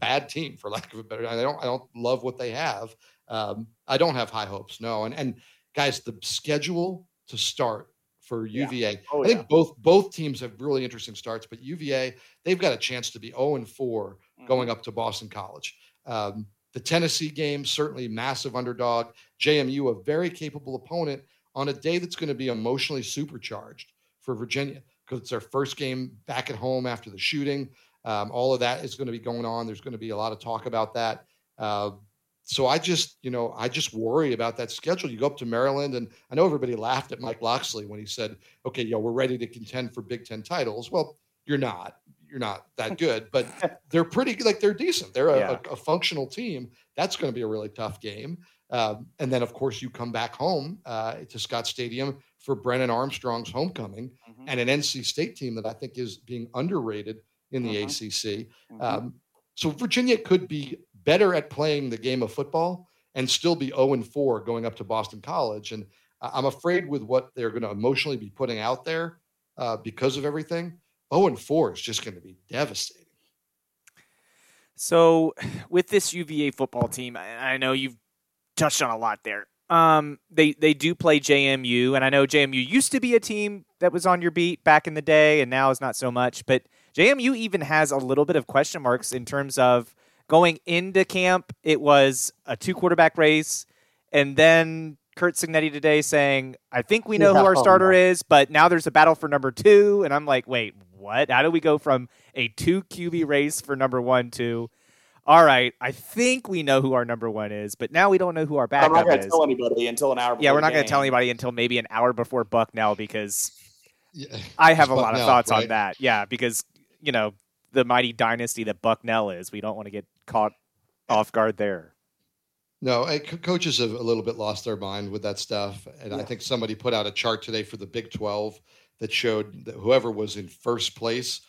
bad team, for lack of a better. I don't I don't love what they have. Um, I don't have high hopes, no. And and guys, the schedule to start for UVA. Yeah. Oh, I think yeah. both both teams have really interesting starts, but UVA they've got a chance to be 0 and 4 mm-hmm. going up to Boston College. Um, the Tennessee game certainly massive underdog. JMU a very capable opponent on a day that's going to be emotionally supercharged for Virginia because it's their first game back at home after the shooting. Um, all of that is going to be going on. There's going to be a lot of talk about that. Uh, so I just, you know, I just worry about that schedule. You go up to Maryland, and I know everybody laughed at Mike Locksley when he said, "Okay, yo, we're ready to contend for Big Ten titles." Well, you're not. You're not that *laughs* good, but they're pretty like they're decent. They're a, yeah. a, a functional team. That's going to be a really tough game. Um, and then, of course, you come back home uh, to Scott Stadium for Brennan Armstrong's homecoming mm-hmm. and an NC State team that I think is being underrated in the mm-hmm. ACC. Mm-hmm. Um, so Virginia could be better at playing the game of football and still be 0 and 4 going up to Boston College. And I'm afraid with what they're going to emotionally be putting out there uh, because of everything, 0 and 4 is just going to be devastating. So, *sighs* with this UVA football team, I know you've touched on a lot there. Um, they they do play JMU, and I know JMU used to be a team that was on your beat back in the day, and now is not so much. But JMU even has a little bit of question marks in terms of going into camp. It was a two quarterback race, and then Curt Cignetti today saying, "I think we know yeah, who our starter oh, is, but now there's a battle for number two. And I'm like, "Wait, what? How do we go from a two QB race for number one to?" All right, I think we know who our number one is, but now we don't know who our backup is. I'm not going to tell anybody until an hour. yeah, we're not going to tell anybody until maybe an hour before Bucknell because yeah, I have a lot of thoughts right? on that. Yeah, because you know the mighty dynasty that Bucknell is. We don't want to get caught off guard there. No, coaches have a little bit lost their mind with that stuff, and yeah. I think somebody put out a chart today for the Big Twelve that showed that whoever was in first place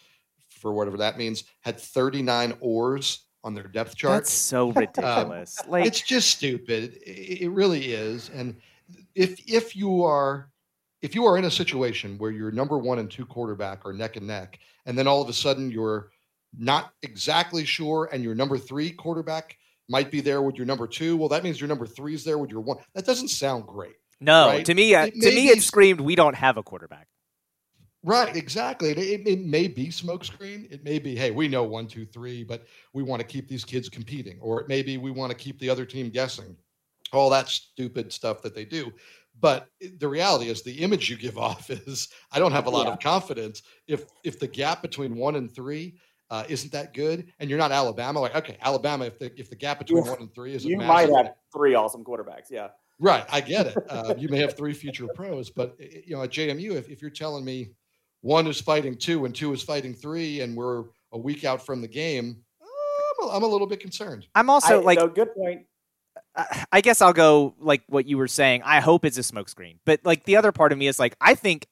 for whatever that means had 39 ors on their depth chart. That's so ridiculous. Um, like it's just stupid. It, it really is. And if if you are if you are in a situation where your number one and two quarterback are neck and neck, and then all of a sudden you're not exactly sure, and your number three quarterback might be there with your number two, well, that means your number three is there with your one. That doesn't sound great. No, right? to me, uh, to me, it screamed, "We don't have a quarterback." Right, exactly. It, it, it, may be smokescreen. It may be, hey, we know one, two, three, but we want to keep these kids competing. Or it may be we want to keep the other team guessing. All that stupid stuff that they do. But the reality is, the image you give *laughs* off is I don't have a lot yeah. of confidence if if the gap between one and three uh, isn't that good, and you're not Alabama. Like, okay, Alabama, if the if the gap between one and three is you might have three awesome quarterbacks. Yeah, right. I get it. Uh, *laughs* you may have three future pros, but you know, at JMU, if, if you're telling me one is fighting two and two is fighting three, and we're a week out from the game, I'm a, I'm a little bit concerned. I'm also I, like, no, good point. I guess I'll go like what you were saying. I hope it's a smokescreen, but like the other part of me is like I think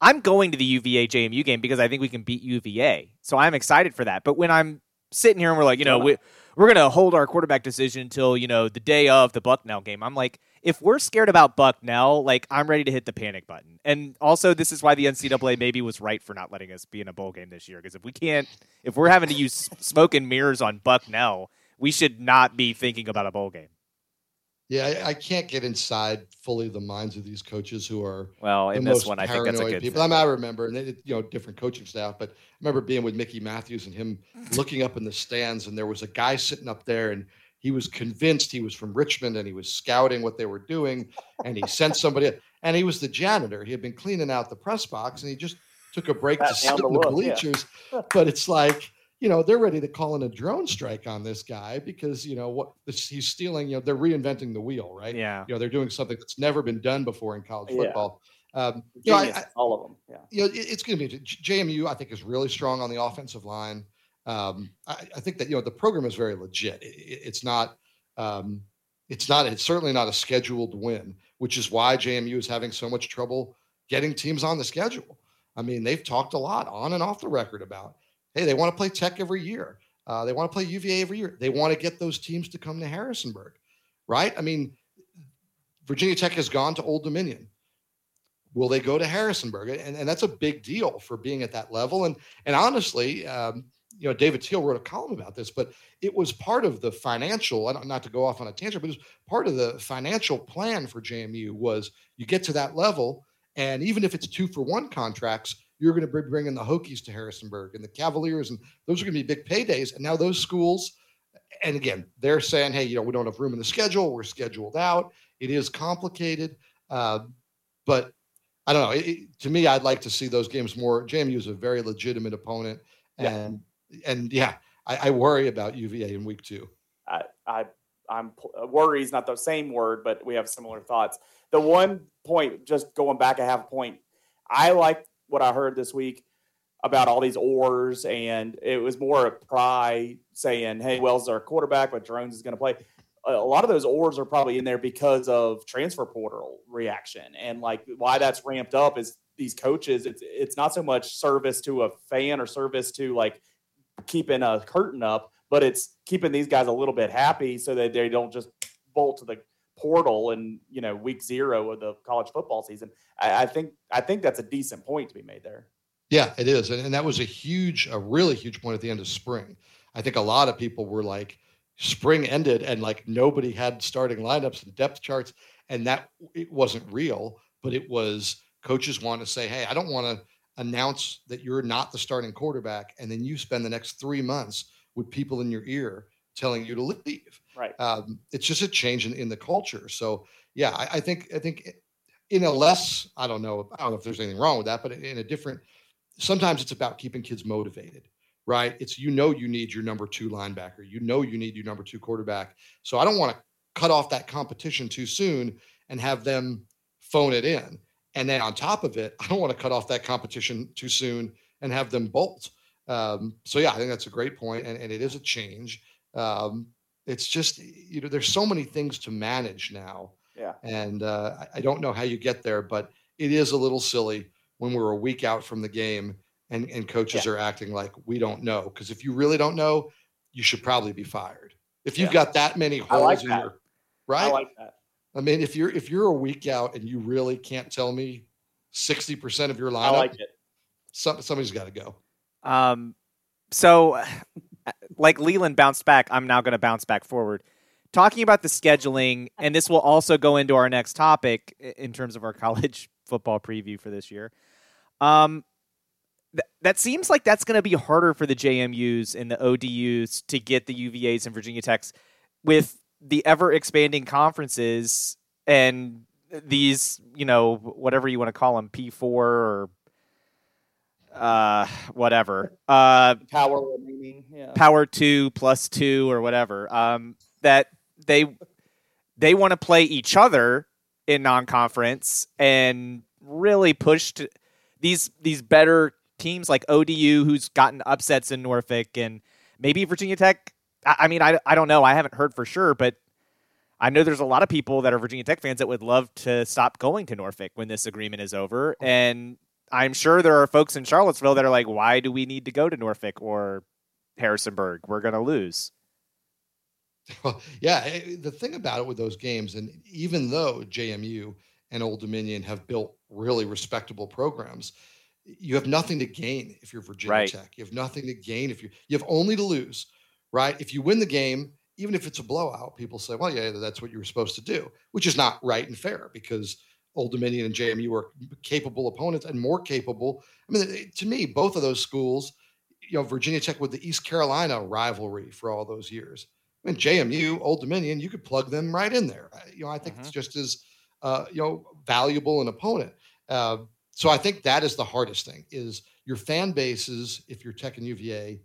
I'm going to the UVA JMU game because I think we can beat UVA, so I'm excited for that. But when I'm sitting here and we're like, you know, we, we're going to hold our quarterback decision until you know the day of the Bucknell game, I'm like, if we're scared about Bucknell, like I'm ready to hit the panic button. And also, this is why the NCAA maybe was right for not letting us be in a bowl game this year because if we can't, if we're having to use smoke and mirrors on Bucknell we should not be thinking about a bowl game. Yeah, I, I, can't get inside fully the minds of these coaches who are well in this one. I think that's a good people. I, mean, I remember, and it, you know, different coaching staff, but I remember being with Mickey Matthews and him *laughs* looking up in the stands, and there was a guy sitting up there, and he was convinced he was from Richmond, and he was scouting what they were doing, and he sent somebody, and he was the janitor. He had been cleaning out the press box, and he just took a break to sit in the bleachers. Yeah. *laughs* but it's like you know they're ready to call in a drone strike on this guy because you know what he's stealing you know they're reinventing the wheel right? Yeah. You know they're doing something that's never been done before in college football. Yeah. um, you know, I, I, all of them yeah. you know it, it's going to be jmu i think is really strong on the offensive line. Um, I, I, think that you know the program is very legit. It, it, it's not um, it's not it's certainly not a scheduled win which is why jmu is having so much trouble getting teams on the schedule. I mean they've talked a lot on and off the record about Hey, they want to play Tech every year. Uh, they want to play UVA every year. They want to get those teams to come to Harrisonburg, right? I mean, Virginia Tech has gone to Old Dominion. Will they go to Harrisonburg? And, and that's a big deal for being at that level. And and honestly, um, you know, David Teel wrote a column about this, but it was part of the financial. Not to go off on a tangent, but it was part of the financial plan for JMU. Was you get to that level, and even if it's two for one contracts, you're going to be bringing the Hokies to Harrisonburg and the Cavaliers, and those are going to be big paydays. And now those schools, and again, they're saying, hey, you know, we don't have room in the schedule. We're scheduled out. It is complicated, uh, but I don't know. It, to me, I'd like to see those games more. JMU is a very legitimate opponent, and yeah. and yeah, I, I, worry about UVA in week two. I, I I'm worry is not the same word, but we have similar thoughts. The one point, just going back a half point, I like what I heard this week about all these ors, and it was more of Pry saying, "Hey, Wells is our quarterback, but Drones is going to play." A lot of those ors are probably in there because of transfer portal reaction, and like why that's ramped up is these coaches. It's it's not so much service to a fan or service to like keeping a curtain up, but it's keeping these guys a little bit happy so that they don't just bolt to the portal in you know week zero of the college football season. I, I think I think that's a decent point to be made there. Yeah, it is, and, and that was a huge, a really huge point at the end of spring. I think a lot of people were like, spring ended and like nobody had starting lineups and depth charts, and that it wasn't real, but it was coaches want to say, hey, I don't want to announce that you're not the starting quarterback, and then you spend the next three months with people in your ear telling you to leave. Right. Um, it's just a change in, in the culture. So yeah, I, I, think I think in a less I don't know I don't know if there's anything wrong with that, but in a different. Sometimes it's about keeping kids motivated, right? It's you know you need your number two linebacker, you know you need your number two quarterback. So I don't want to cut off that competition too soon and have them phone it in. And then on top of it, *laughs* I don't want to cut off that competition too soon and have them bolt. Um, so yeah, I think that's a great point, and, and it is a change. Um, it's just you know there's so many things to manage now. Yeah. And uh, I don't know how you get there, but it is a little silly when we're a week out from the game and and coaches yeah. are acting like we don't know. Because if you really don't know, you should probably be fired. If you've yeah. got that many holes like in that. your right. I like that. I mean, if you're if you're a week out and you really can't tell me sixty percent of your lineup, I like it. Some, somebody's got to go. Um, so like Leland bounced back, I'm now going to bounce back forward. Talking about the scheduling, and this will also go into our next topic in terms of our *laughs* college football preview for this year. Um, th- that seems like that's going to be harder for the JMUs and the ODUs to get the UVAs and Virginia Techs with the ever expanding conferences and these, you know, whatever you want to call them, P4 or uh whatever. Uh power remaining yeah. power two plus two or whatever. Um that they they want to play each other in non-conference and really pushed these these better teams like ODU who's gotten upsets in Norfolk and maybe Virginia Tech. I, I mean I, I don't know. I haven't heard for sure but I know there's a lot of people that are Virginia Tech fans that would love to stop going to Norfolk when this agreement is over. And I'm sure there are folks in Charlottesville that are like, why do we need to go to Norfolk or Harrisonburg? We're going to lose. Well, yeah, eh, the thing about it with those games, and even though JMU and Old Dominion have built really respectable programs, you have nothing to gain if you're Virginia right. Tech. You have nothing to gain if you you have only to lose, right? If you win the game, even if it's a blowout, people say, "Well, yeah, that's what you were supposed to do," which is not right and fair because Old Dominion and JMU are capable opponents and more capable. I mean, to me, both of those schools, you know, Virginia Tech with the East Carolina rivalry for all those years. I mean, JMU, Old Dominion, you could plug them right in there. You know, I think mm-hmm. it's just as uh, you know valuable an opponent. Uh, so I think that is the hardest thing: is your fan bases. If you're Tech and UVA,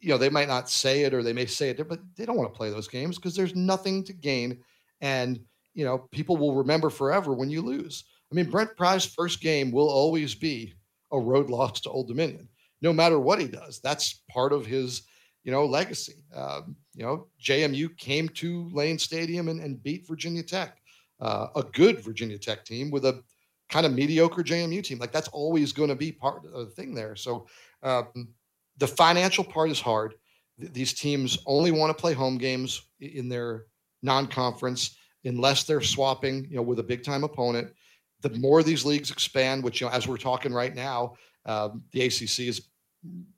you know, they might not say it or they may say it, but they don't want to play those games because there's nothing to gain, and you know, people will remember forever when you lose. I mean, Brent Pry's first game will always be a road *laughs* loss to Old Dominion, no matter what he does. That's part of his, you know, legacy. Um, you know, JMU came to Lane Stadium and, and beat Virginia Tech, uh, a good Virginia Tech team with a kind of mediocre JMU team. Like that's always going to be part of the thing there. So um, the financial part is hard. Th- these teams only want to play home games in their non-conference unless they're swapping, you know, with a big time opponent. The more these leagues expand, which you know, as we're talking right now, um, the ACC is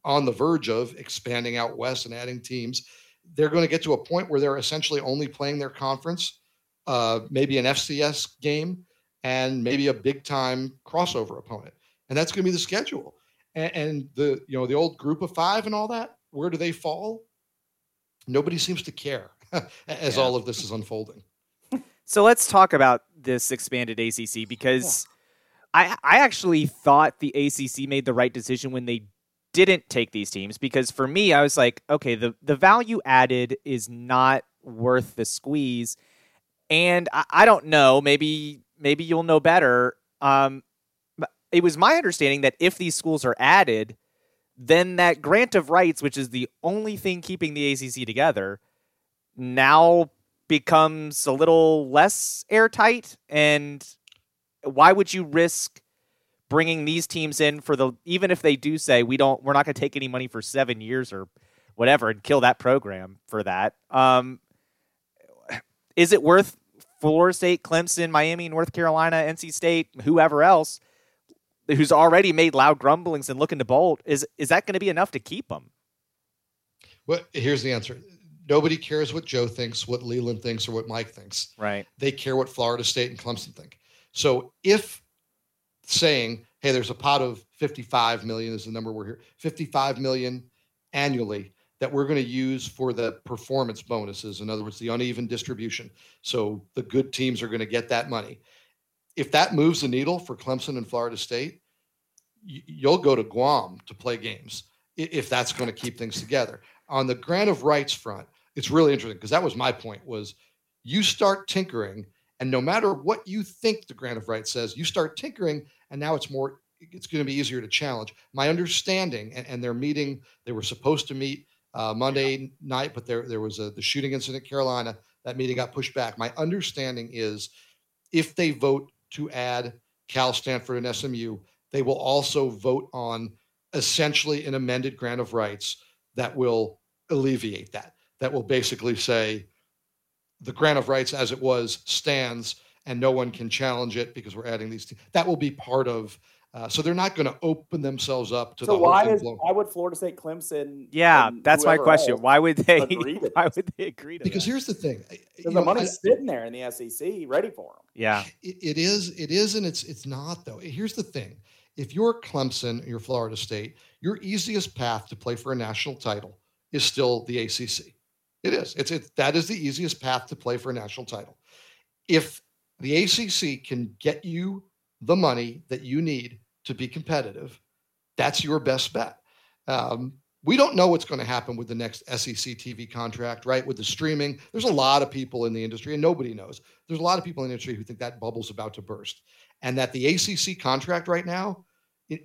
on the verge of expanding out west and adding teams. They're going to get to a point where they're essentially only playing their conference, uh, maybe an FCS game, and maybe a big time crossover opponent, and that's going to be the schedule. And, and the you know the old group of five and all that. Where do they fall? Nobody seems to care *laughs* as yeah. all of this is unfolding. So let's talk about this expanded ACC because yeah. I I actually thought the ACC made the right decision when they didn't take these teams because for me I was like, okay, the the value added is not worth the squeeze, and I, I don't know, maybe maybe you'll know better. Um, it was my understanding that if these schools are added, then that grant of rights, which is the only thing keeping the ACC together, now becomes a little less airtight and why would you risk bringing these teams in for the even if they do say we don't we're not going to take any money for 7 years or whatever and kill that program for that um, is it worth Florida State, Clemson, Miami, North Carolina, NC State, whoever else who's already made loud grumblings and looking to bolt is is that going to be enough to keep them? Well, here's the answer. Nobody cares what Joe thinks, what Leland thinks, or what Mike thinks. Right. They care what Florida State and Clemson think. So if saying, hey, there's a pot of 55 million is the number we're here, 55 million annually that we're going to use for the performance bonuses. In other words, the uneven distribution. So the good teams are going to get that money. If that moves the needle for Clemson and Florida State, you'll go to Guam to play games if that's going to keep things together. On the grant of rights front, it's really interesting because that was my point was you start tinkering and no matter what you think the grant of rights says you start tinkering and now it's more it's going to be easier to challenge. My understanding and, and their meeting they were supposed to meet uh, monday night but there, there was a, the shooting incident in carolina that meeting got pushed back. My understanding is if they vote to add cal stanford and smu they will also vote on essentially an amended grant of rights that will alleviate that that will basically say the grant of rights as it was stands and no one can challenge it because we're adding these. That will be part of. Uh, so they're not going to open themselves up to so the why is why would Florida State, Clemson? Yeah, that's my question. Why would they? *laughs* Why would they agree to? Because that? here's the thing: the know, money's I, sitting there in the SEC, ready for them. Yeah, it, it is. It is, and it's it's not though. Here's the thing: if you're Clemson, you're Florida State, your easiest path to play for a national title is still the ACC. It is. It's it, that is the easiest path to play for a national title. If the ACC can get you the money that you need to be competitive, that's your best bet. Um, we don't know what's going to happen with the next SEC TV contract, right? With the streaming, there's a lot of people in the industry, and nobody knows. There's a lot of people in the industry who think that bubble's about to burst, and that the ACC contract right now,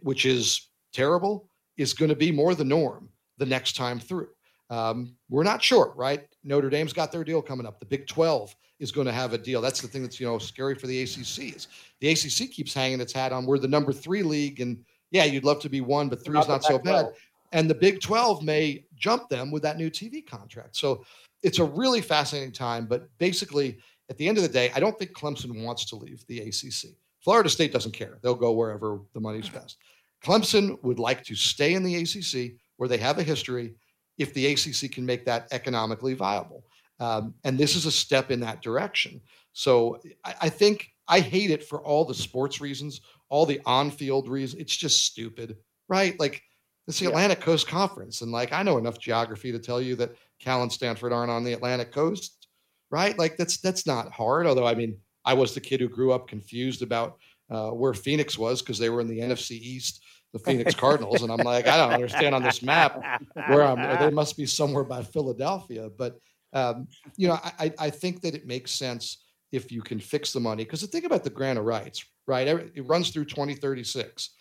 which is terrible, is going to be more the norm the next time through. Um, we're not sure, right? Notre Dame's got their deal coming up. The Big 12 is going to have a deal. That's the thing that's you know scary for the ACC is the ACC keeps hanging its hat on we're the number three league, and yeah, you'd love to be one, but three is not so bad. And the Big 12 may jump them with that new TV contract. So it's a really fascinating time. But basically, at the end of the day, I don't think Clemson wants to leave the ACC. Florida State doesn't care; they'll go wherever the money's best. Clemson would like to stay in the ACC where they have a history if the ACC can make that economically viable. Um, and this is a step in that direction. So I, I, think I hate it for all the sports reasons, all the on-field reasons. It's just stupid, right? Like it's the yeah. Atlantic Coast Conference, and like I know enough geography to tell you that Cal and Stanford aren't on the Atlantic Coast, right? Like that's that's not hard. Although I mean, I was the kid who grew up confused about uh, where Phoenix was because they were in the NFC East the Phoenix Cardinals, and I'm like, I don't understand on this map where I'm. They must be somewhere by Philadelphia, but um, you know, I, I think that it makes sense if you can fix the money because the thing about the grant of rights, right? It runs through 2036.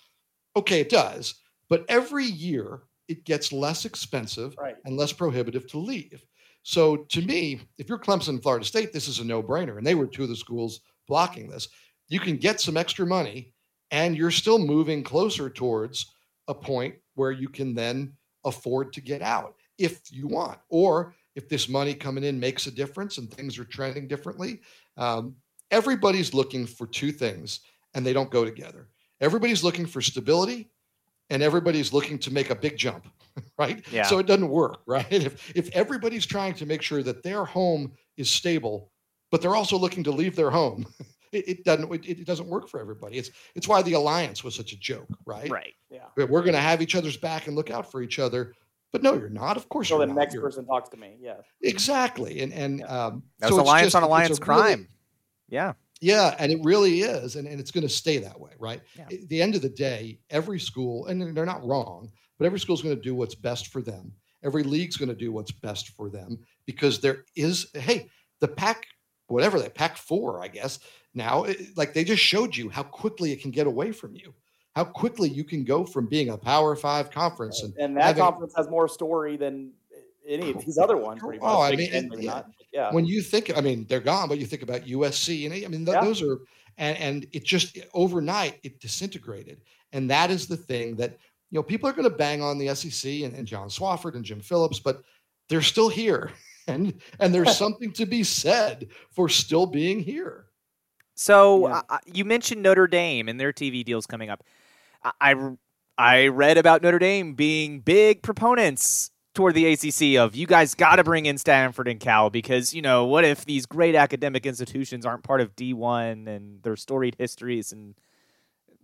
Okay, it does, but every year it gets less expensive right. and less prohibitive to leave. So to me, if you're Clemson, Florida State, this is a no-brainer, and they were two of the schools blocking this. You can get some extra money and you're still moving closer towards a point where you can then afford to get out if you want or if this money coming in makes a difference and things are trending differently um, everybody's looking for two things and they don't go together. Everybody's looking for stability and everybody's looking to make a big jump *laughs* right? Yeah. so it doesn't work *laughs* right? If if everybody's trying to make sure that their home is stable but they're also looking to leave their home *laughs* it, it doesn't it, it, doesn't work for everybody. It's it's why the alliance was such a joke, right? Right. Yeah. We're going to have each other's back and look out for each other. But no, you're not. Of course, so the not. next you're, person talks to me. Yeah. Exactly. And and yeah. um, that was so alliance just, on alliance crime. Really, yeah. Yeah, and it really is, and, and it's going to stay that way, right? Yeah. At the end of the day, every school, and they're not wrong, but every school is going to do what's best for them. Every league's going to do what's best for them because there is, hey, the Pac, whatever they Pac four, I guess, now like they just showed you how quickly it can get away from you how quickly you can go from being a power five conference and, and that having, conference has more story than any of these other ones pretty much. oh i mean and, yeah. yeah. when you think i mean they're gone but you think about usc and i mean th- yeah. those are and, and it just overnight it disintegrated and that is the thing that you know people are going to bang on the sec and, and john Swofford and jim phillips but they're still here *laughs* and and there's *laughs* something to be said for still being here so yeah. uh, you mentioned Notre Dame and their TV deals coming up. I, I, I read about Notre Dame being big proponents toward the ACC of you guys got to bring in Stanford and Cal because you know what if these great academic institutions aren't part of D1 and their storied histories and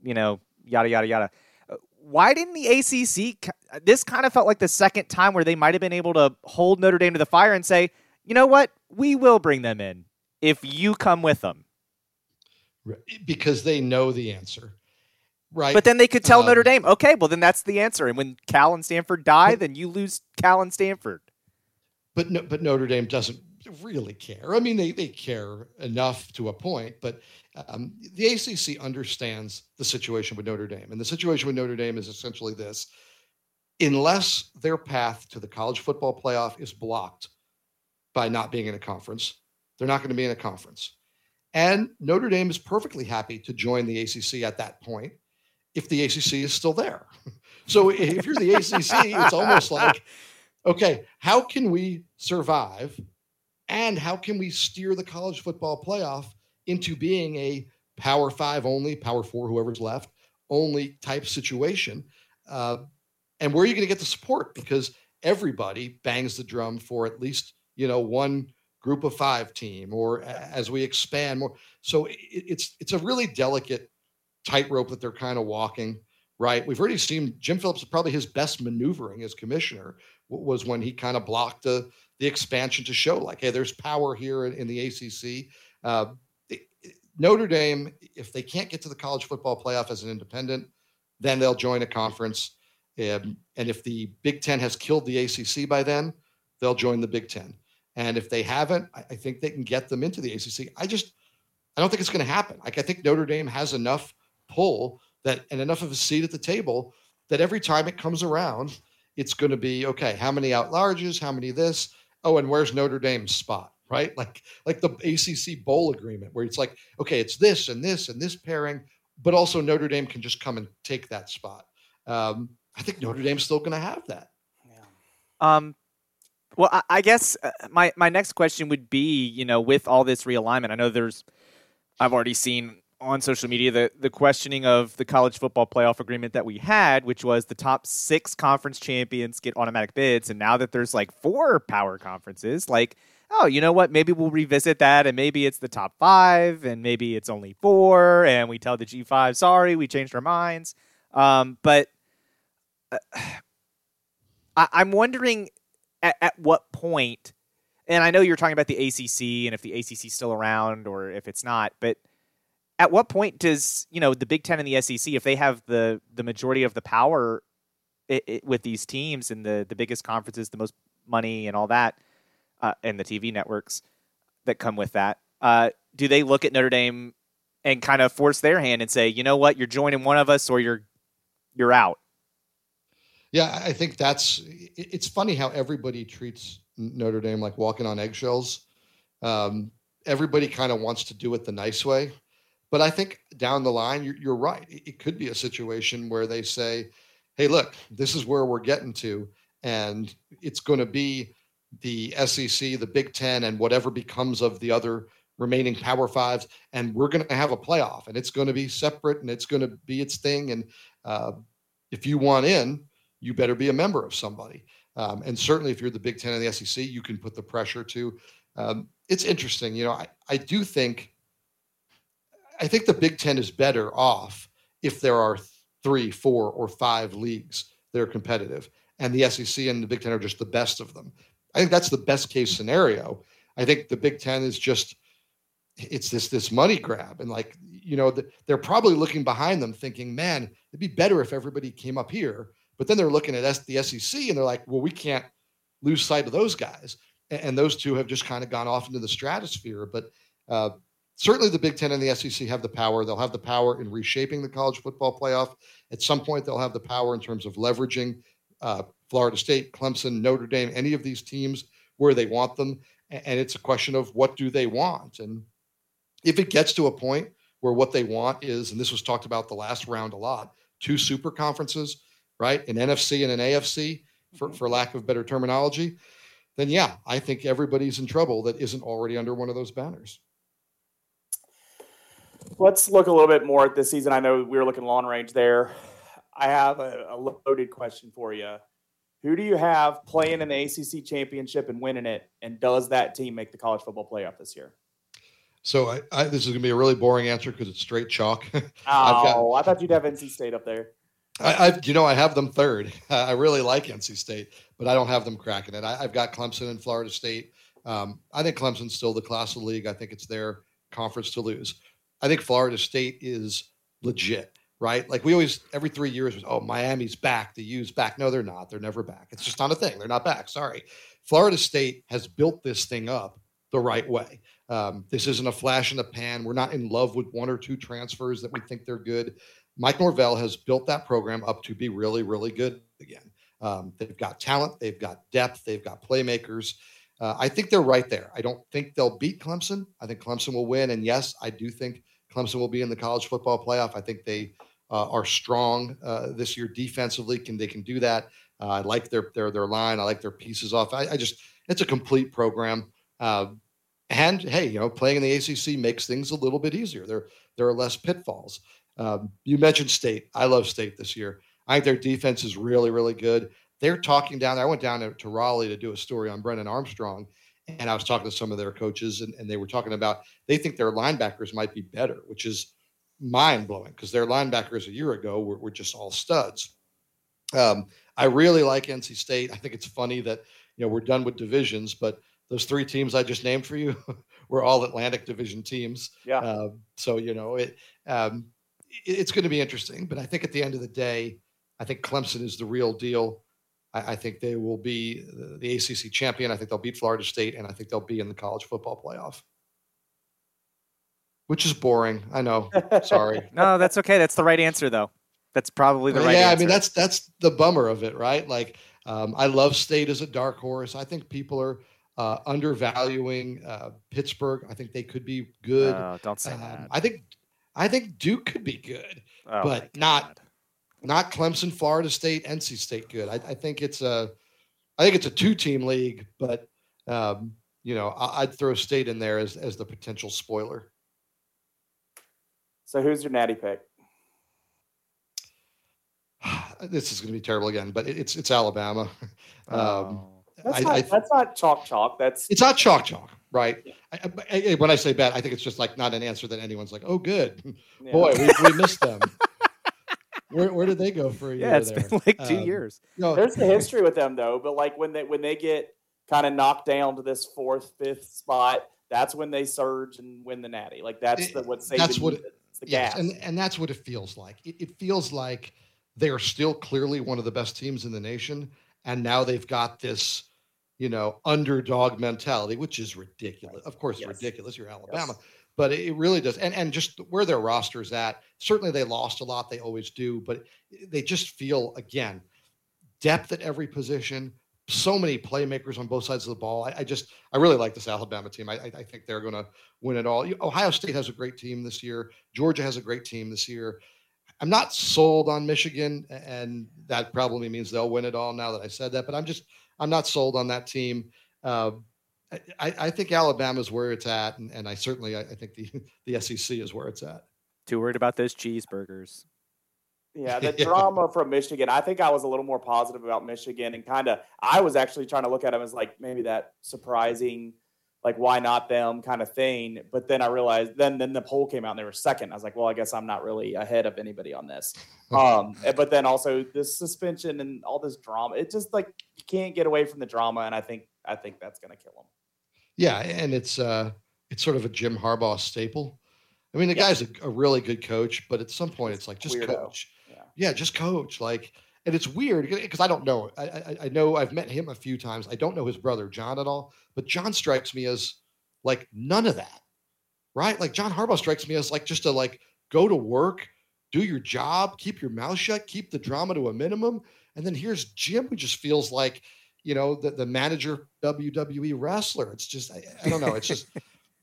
you know yada yada yada. Uh, why didn't the ACC? This kind of felt like the second time where they might have been able to hold Notre Dame to the fire and say, you know what, we will bring them in if you come with them because they know the answer. Right. But then they could tell um, Notre Dame, okay, well then that's the answer. And when Cal and Stanford die, but, then you lose Cal and Stanford. But no, but Notre Dame doesn't really care. I mean, they they care enough to a point, but um, the ACC understands the situation with Notre Dame, and the situation with Notre Dame is essentially this: unless their path to the college football playoff is blocked by not being in a conference, they're not going to be in a conference. And Notre Dame is perfectly happy to join the ACC at that point if the ACC is still there. *laughs* So if you're the ACC, it's almost like, okay, how can we survive and how can we steer the college football playoff into being a power five only, power four, whoever's left, only type situation? Uh, and where are you going to get the support? Because everybody bangs the drum for at least, you know, one group of five team or as we expand more. So it's it's a really delicate tightrope that they're kind of walking. Right, we've already seen Jim Phillips. Probably his best maneuvering as commissioner was when he kind of blocked the the expansion to show like, hey, there's power here in, in the ACC. Uh, Notre Dame, if they can't get to the college football playoff as an independent, then they'll join a conference. And if the Big Ten has killed the ACC by then, they'll join the Big Ten. And if they haven't, I, I think they can get them into the ACC. I just, I don't think it's going to happen. Like I think Notre Dame has enough pull that and enough of a seat at the table that every time it comes around, it's going to be okay. How many out larges? How many this? Oh, and where's Notre Dame's spot? Right, like like the ACC bowl agreement, where it's like, okay, it's this and this and this pairing, but also Notre Dame can just come and take that spot. Um, I think Notre Dame's still going to have that. Yeah. Um, well, I, I guess uh, my my next question would be, you know, with all this realignment, I know there's, I've already seen on social media the the questioning of the college football playoff agreement that we had, which was the top six conference champions get automatic bids, and now that there's like four power conferences, like oh, you know what? Maybe we'll revisit that, and maybe it's the top five, and maybe it's only four, and we tell the G five, sorry, we changed our minds. Um, but uh, *sighs* I, I'm wondering at, at what point, and I know you're talking about the ACC and if the ACC is still around or if it's not, but at what point does you know the Big Ten and the SEC, if they have the the majority of the power it, it, with these teams and the the biggest conferences, the most money and all that, uh, and the TV networks that come with that, uh, do they look at Notre Dame and kind of force their hand and say, you know what, you're joining one of us or you're you're out? Yeah, I think that's it's funny how everybody treats Notre Dame like walking on eggshells. Um, everybody kind of wants to do it the nice way. But I think down the line, you're, you're right. It could be a situation where they say, hey, look, this is where we're getting to. And it's going to be the SEC, the Big Ten, and whatever becomes of the other remaining Power Fives. And we're going to have a playoff and it's going to be separate and it's going to be its thing. And uh, if you want in, you better be a member of somebody. Um, and certainly, if you're the Big Ten and the SEC, you can put the pressure to. Um, it's interesting. You know, I, I do think I think the Big Ten is better off if there are three, four, or five leagues that are competitive, and the SEC and the Big Ten are just the best of them. I think that's the best case scenario. I think the Big Ten is just it's this this money grab, and like you know the, they're probably looking behind them, thinking, "Man, it'd be better if everybody came up here." But then they're looking at the SEC, and they're like, "Well, we can't lose sight of those guys." And, those two have just kind of gone off into the stratosphere. But uh, certainly the Big Ten and the SEC have the power. They'll have the power in reshaping the college football playoff. At some point, they'll have the power in terms of leveraging uh, Florida State, Clemson, Notre Dame, any of these teams where they want them. And it's a question of what do they want. And if it gets to a point where what they want is, and this was talked about the last round a lot, two super conferences, right? An NFC and an AFC, for, mm-hmm. for lack of better terminology, then yeah, I think everybody's in trouble that isn't already under one of those banners. Let's look a little bit more at this season. I know we were looking long range there. I have a, a loaded question for you. Who do you have playing in the ACC championship and winning it? And does that team make the college football playoff this year? So I, I, this is going to be a really boring answer because it's straight chalk. *laughs* oh, got, I thought you'd have NC State up there. I, I, you know, I have them third. *laughs* I really like NC State, but I don't have them cracking it. I, have got Clemson and Florida State. Um, I think Clemson's still the class of the league. I think it's their conference to lose. I think Florida State is legit, right? Like we always every three years, oh Miami's back, the U's back. No, they're not. They're never back. It's just not a thing. They're not back. Sorry. Florida State has built this thing up the right way. Um, this isn't a flash in the pan. We're not in love with one or two transfers that we think they're good. Mike Norvell has built that program up to be really, really good again. Um, they've got talent, they've got depth, they've got playmakers. Uh, I think they're right there. I don't think they'll beat Clemson. I think Clemson will win. And yes, I do think Clemson will be in the college football playoff. I think they uh, are strong uh, this year defensively. Can they can do that? Uh, I like their their their line. I like their pieces off. I, I just it's a complete program. Uh, and hey, you know, playing in the ACC makes things a little bit easier. There there are less pitfalls. Um, you mentioned State. I love State this year. I think their defense is really really good. They're talking down there. I went down to, to Raleigh to do a story on Brendan Armstrong, and I was talking to some of their coaches, and, and they were talking about they think their linebackers might be better, which is mind blowing because their linebackers a year ago were, were just all studs. Um, I really like NC State. I think it's funny that you know we're done with divisions, but those three teams I just named for you *laughs* were all Atlantic Division teams. Yeah. Uh, so you know it, um, it it's going to be interesting, but I think at the end of the day, I think Clemson is the real deal. I, I think they will be the, the ACC champion. I think they'll beat Florida State, and I think they'll be in the college football playoff. Which is boring. I know. Sorry. *laughs* no, that's okay. That's the right answer, though. That's probably the right. Yeah, answer. I mean that's that's the bummer of it, right? Like Um, I love State as a dark horse. I think people are uh, undervaluing uh, Pittsburgh. I think they could be good. Oh, don't say Um, that. I think I think Duke could be good, Oh, but not not Clemson, Florida State, NC State good. I, I think it's a I think it's a two team league, but um, you know I, I'd throw State in there as as the potential spoiler. So who's your natty pick? *sighs* this is going to be terrible again, but it, it's it's Alabama. *laughs* Um, Oh. That's, I, not, I, that's not chalk chalk. That's it's not chalk chalk, right? I, I- I- when I say bad, I think it's just like not an answer that anyone's like, oh, good, *laughs* yeah. boy, we, we missed *laughs* them. Where, where did they go for a year? yeah, it's there? been like two Um, years. No, There's the *laughs* history with them though, but like when they when they get kind of knocked down to this fourth, fifth spot, that's when they surge and win the natty. Like that's It- the what that's what- needed. The yes, gas. and and that's what it feels like. It, it feels like they are still clearly one of the best teams in the nation, and now they've got this, you know, underdog mentality, which is ridiculous. Of course, Yes. ridiculous. You're Alabama, Yes. but it really does. And and just where their roster's at, certainly they lost a lot. They always do, but they just feel again depth at every position. So many playmakers on both sides of the ball. I, I just, I really like this Alabama team. I, I, I think they're going to win it all. Ohio State has a great team this year. Georgia has a great team this year. I'm not sold on Michigan, and that probably means they'll win it all. Now that I said that, but I'm just, I'm not sold on that team. Uh, I, I think Alabama is where it's at, and, and I certainly, I, I think the *laughs* the SEC is where it's at. Too worried about those cheeseburgers. Yeah, *laughs* the drama from Michigan. I think I was a little more positive about Michigan and kind of I was actually trying to look at them as like maybe that surprising, like why not them kind of thing. But then I realized then then the poll came out and they were second. I was like, well, I guess I'm not really ahead of anybody on this. *laughs* Um, eh, but then also this suspension and all this drama. It just like you can't get away from the drama, and I think I think that's gonna kill him. Yeah, and it's uh it's sort of a Jim Harbaugh staple. I mean, the Yeah. guy's a, a really good coach, but at some point, it's like just Weirdo. coach. Yeah. Yeah, just coach. Like, and it's weird because I don't know. I, I I know I've met him a few times. I don't know his brother John at all, but John strikes me as like none of that, right? Like John Harbaugh strikes me as like just to like go to work, do your job, keep your mouth shut, keep the drama to a minimum, and then here's Jim who just feels like you know the the manager WWE wrestler. It's just I, I don't know. It's just.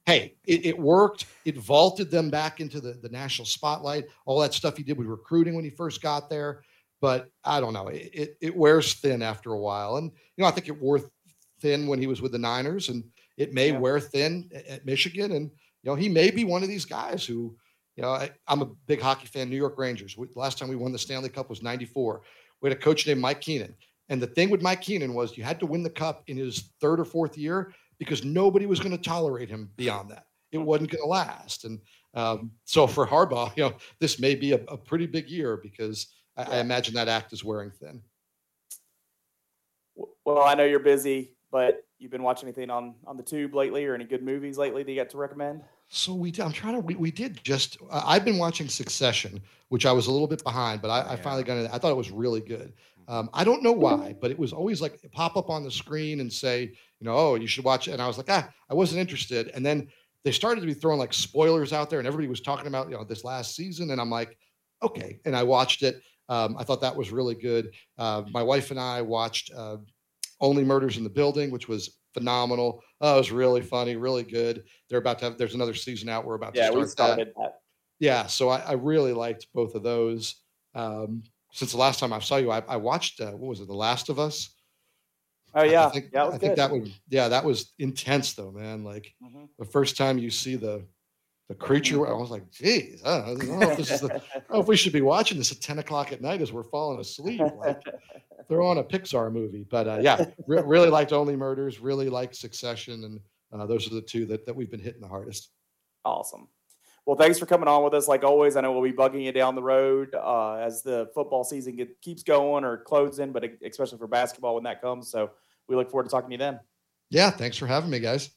Hey, it, it worked. It vaulted them back into the, the national spotlight. All that stuff he did with recruiting when he first got there but I don't know. It, it, it wears thin after a while, and you know I think it wore thin when he was with the Niners, and it may Yeah. wear thin at, at Michigan, and you know he may be one of these guys who, you know, I, I'm a big hockey fan. New York Rangers. We, last time we won the Stanley Cup was '94. We had a coach named Mike Keenan, and the thing with Mike Keenan was you had to win the cup in his third or fourth year because nobody was going to tolerate him beyond that. It wasn't going to last, and um, so for Harbaugh, *laughs* you know, this may be a, a pretty big year because I, I imagine that act is wearing thin. Well, I know you're busy, but you've been watching anything on on the tube lately, or any good movies lately that you got to recommend? So we, I'm trying to, we, we did just, uh, I've been watching Succession, which I was a little bit behind, but I, I finally got it. I thought it was really good. Um, I don't know why, but it was always like pop up on the screen and say, you know, oh, you should watch it. And I was like, ah, I wasn't interested. And then they started to be throwing like spoilers out there, and everybody was talking about, you know, this last season. And I'm like, okay. And I watched it. Um, I thought that was really good. Uh, my wife and I watched uh, Only Murders in the Building, which was phenomenal. Oh, it was really funny, really good. They're about to have. There's another season out. We're about to Yeah, start we started that. Yeah, so I, I really liked both of those. Um, since the last time I saw you, I, I watched uh, what was it, The Last of Us? Oh yeah, I think, yeah, was I think that would. Yeah, that was intense though, man. Like Mhm. the first time you see the the creature, I was like, geez, I don't know, I don't know if this is the, I don't know if we should be watching this at 10 o'clock at night as we're falling asleep. Like they're on a Pixar movie. But uh, yeah, re- really liked Only Murders, really liked Succession, and uh, those are the two that, that we've been hitting the hardest. Awesome. Well, thanks for coming on with us. Like always, I know we'll be bugging you down the road uh, as the football season get, keeps going or closing, but especially for basketball when that comes. So we look forward to talking to you then. Yeah, thanks for having me, guys.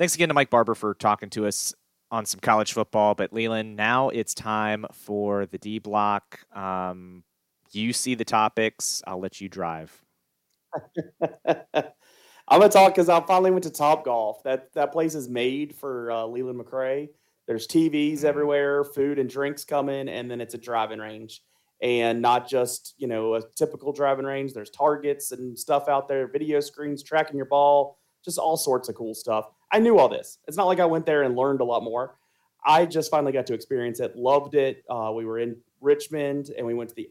Thanks again to Mike Barber for talking to us on some college football. But Leland, now it's time for the D block. Um, you see the topics. I'll let you drive. *laughs* I'm gonna talk because I finally went to Top Golf. That that place is made for uh, Leland McRae. There's TVs everywhere, food and drinks coming, and then it's a driving range. And not just, you know, a typical driving range. There's targets and stuff out there, video screens tracking your ball, just all sorts of cool stuff. I knew all this. It's not like I went there and learned a lot more. I just finally got to experience it, loved it. Uh, we were in Richmond and we went to the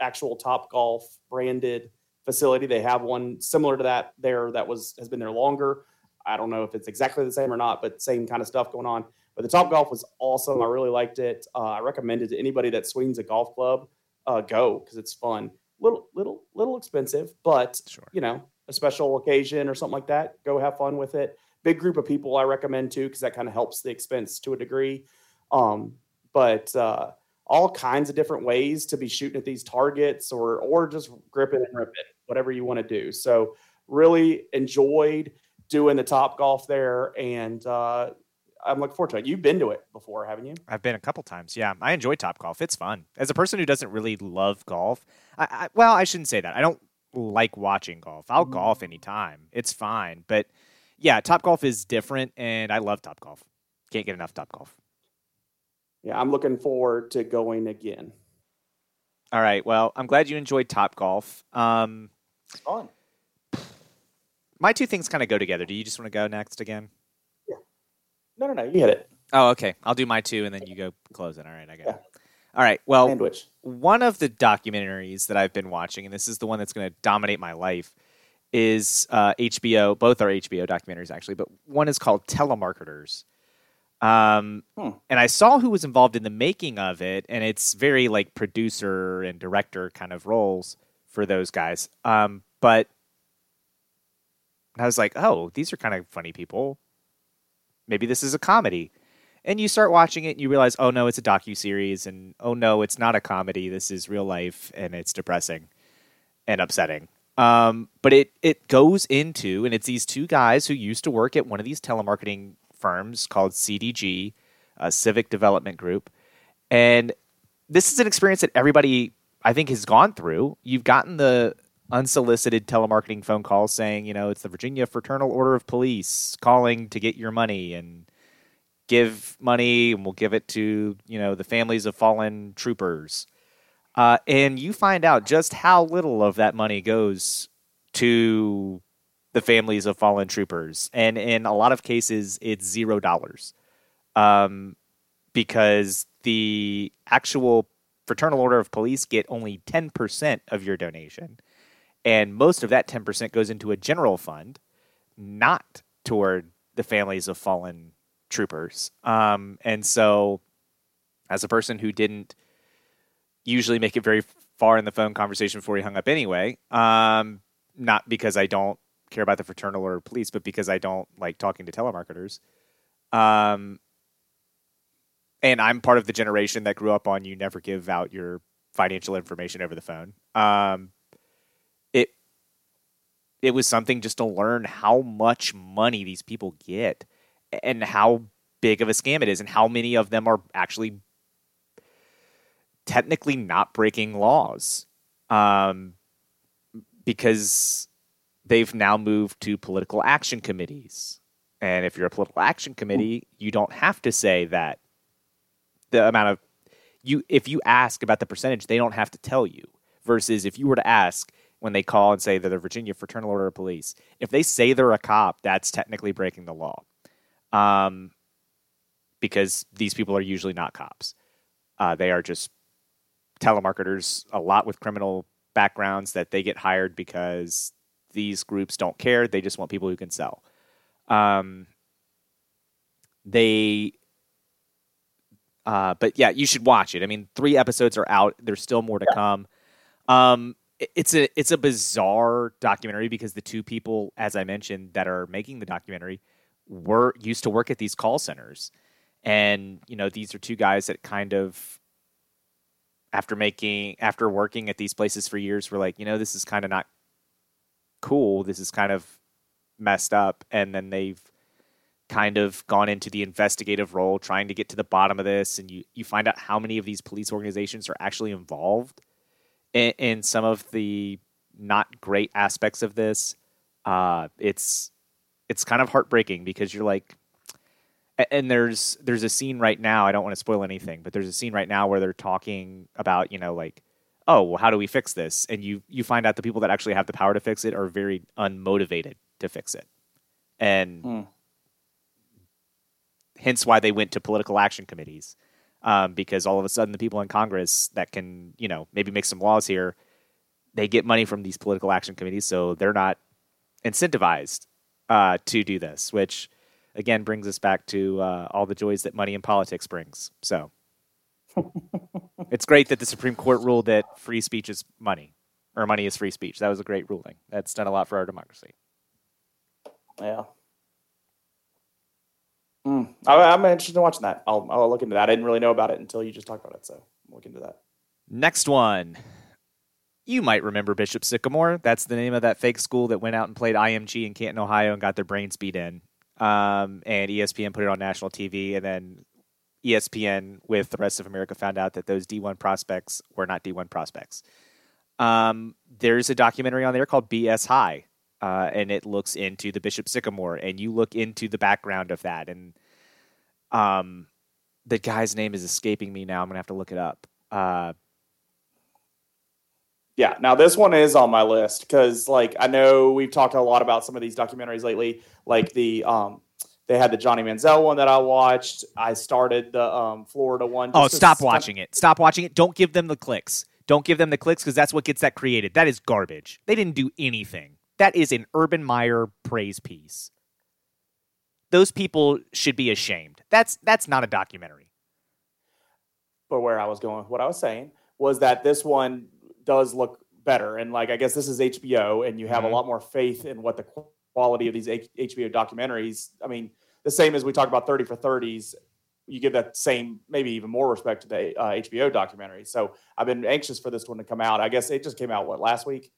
actual Top Golf branded facility. They have one similar to that there that was has been there longer. I don't know if it's exactly the same or not, but same kind of stuff going on. But the Top Golf was awesome. I really liked it. Uh, I recommend it to anybody that swings a golf club. Uh, go because it's fun. Little, little, little expensive, but sure. you know, a special occasion or something like that. Go have fun with it. Big group of people I recommend too because that kind of helps the expense to a degree. Um, but uh, all kinds of different ways to be shooting at these targets or or just gripping and ripping, whatever you want to do. So really enjoyed doing the top golf there and uh, I'm looking forward to it. You've been to it before, haven't you? I've been a couple times. Yeah, I enjoy Top Golf. It's fun. As a person who doesn't really love golf, I, I well, I shouldn't say that. I don't like watching golf. I'll mm-hmm. golf anytime. It's fine. But yeah, Top Golf is different, and I love Top Golf. Can't get enough Top Golf. Yeah, I'm looking forward to going again. All right. Well, I'm glad you enjoyed Top Golf. Um, it's fun. My two things kind of go together. Do you just want to go next again? Yeah. No, no, no. You get it. Oh, okay. I'll do my two, and then you go close it. All right, I got yeah. it. All right. Well, Sandwich. one of the documentaries that I've been watching, and this is the one that's going to dominate my life, is uh, HBO. Both are HBO documentaries, actually, but one is called Telemarketers. Um, hmm. And I saw who was involved in the making of it, and it's very like producer and director kind of roles for those guys. Um, but I was like, oh, these are kind of funny people maybe this is a comedy. And you start watching it and you realize, oh no, it's a docu series, and oh no, it's not a comedy. This is real life, and it's depressing and upsetting. Um, but it it goes into, and it's these two guys who used to work at one of these telemarketing firms called CDG, a Civic Development Group, and this is an experience that everybody I think has gone through. You've gotten the unsolicited telemarketing phone calls saying, you know, it's the Virginia Fraternal Order of Police calling to get your money and give money and we'll give it to, you know, the families of fallen troopers. Uh, and you find out just how little of that money goes to the families of fallen troopers. And in a lot of cases, it's zero dollars. Um, because the actual Fraternal Order of Police get only 10% of your donation and most of that 10% goes into a general fund, not toward the families of fallen troopers. Um, and so, as a person who didn't usually make it very far in the phone conversation before he hung up anyway, um, not because I don't care about the fraternal of police, but because I don't like talking to telemarketers. Um, and I'm part of the generation that grew up on you never give out your financial information over the phone. Um, it was something just to learn how much money these people get and how big of a scam it is and how many of them are actually technically not breaking laws um, because they've now moved to political action committees and if you're a political action committee you don't have to say that the amount of you if you ask about the percentage they don't have to tell you versus if you were to ask when they call and say that they're the Virginia Fraternal Order of Police. If they say they're a cop, that's technically breaking the law. Um, because these people are usually not cops. Uh, they are just telemarketers, a lot with criminal backgrounds that they get hired because these groups don't care. They just want people who can sell. Um, they, uh, but yeah, you should watch it. I mean, three episodes are out. There's still more to come. Um, it's a it's a bizarre documentary because the two people, as I mentioned, that are making the documentary were used to work at these call centers, and you know these are two guys that kind of after making after working at these places for years were like, you know, this is kind of not cool. This is kind of messed up, and then they've kind of gone into the investigative role trying to get to the bottom of this and you you find out how many of these police organizations are actually involved in, in some of the not great aspects of this, uh, it's it's kind of heartbreaking because you're like, and there's there's a scene right now. I don't want to spoil anything, but there's a scene right now where they're talking about you know like, oh, well, how do we fix this? And you you find out the people that actually have the power to fix it are very unmotivated to fix it, and Hmm. hence why they went to political action committees, um, because all of a sudden the people in Congress that can you know maybe make some laws here, they get money from these political action committees, so they're not incentivized uh, to do this, which again brings us back to uh, all the joys that money and politics brings. So *laughs* it's great that the Supreme Court ruled that free speech is money, or money is free speech. That was a great ruling. That's done a lot for our democracy. Yeah. Mm. I, I'm interested in watching that. I'll, I'll look into that. I didn't really know about it until you just talked about it, so I'll look into that. Next one. You might remember Bishop Sycamore. That's the name of that fake school that went out and played IMG in Canton, Ohio, and got their brains beat in. Um, and ESPN put it on national TV, and then ESPN with the rest of America found out that those D1 prospects were not D1 prospects. Um, there's a documentary on there called BS High, uh, and it looks into the Bishop Sycamore, and you look into the background of that. And um, the guy's name is escaping me now. I'm gonna have to look it up. Uh, Yeah. Now this one is on my list because, like, I know we've talked a lot about some of these documentaries lately. Like the um, they had the Johnny Manziel one that I watched. I started the um Florida one. Oh, stop watching it. Stop watching it. Don't give them the clicks. Don't give them the clicks because that's what gets that created. That is garbage. They didn't do anything. That is an Urban Meyer praise piece. Those people should be ashamed. That's that's not a documentary. but where I was going what I was saying was that this one does look better. And like, I guess this is HBO, and you have Mhm. a lot more faith in what the quality of these H- HBO documentaries. I mean, the same as we talked about 30 for 30s, you give that same, maybe even more respect to the uh, HBO documentary. So I've been anxious for this one to come out. I guess it just came out, what, last week?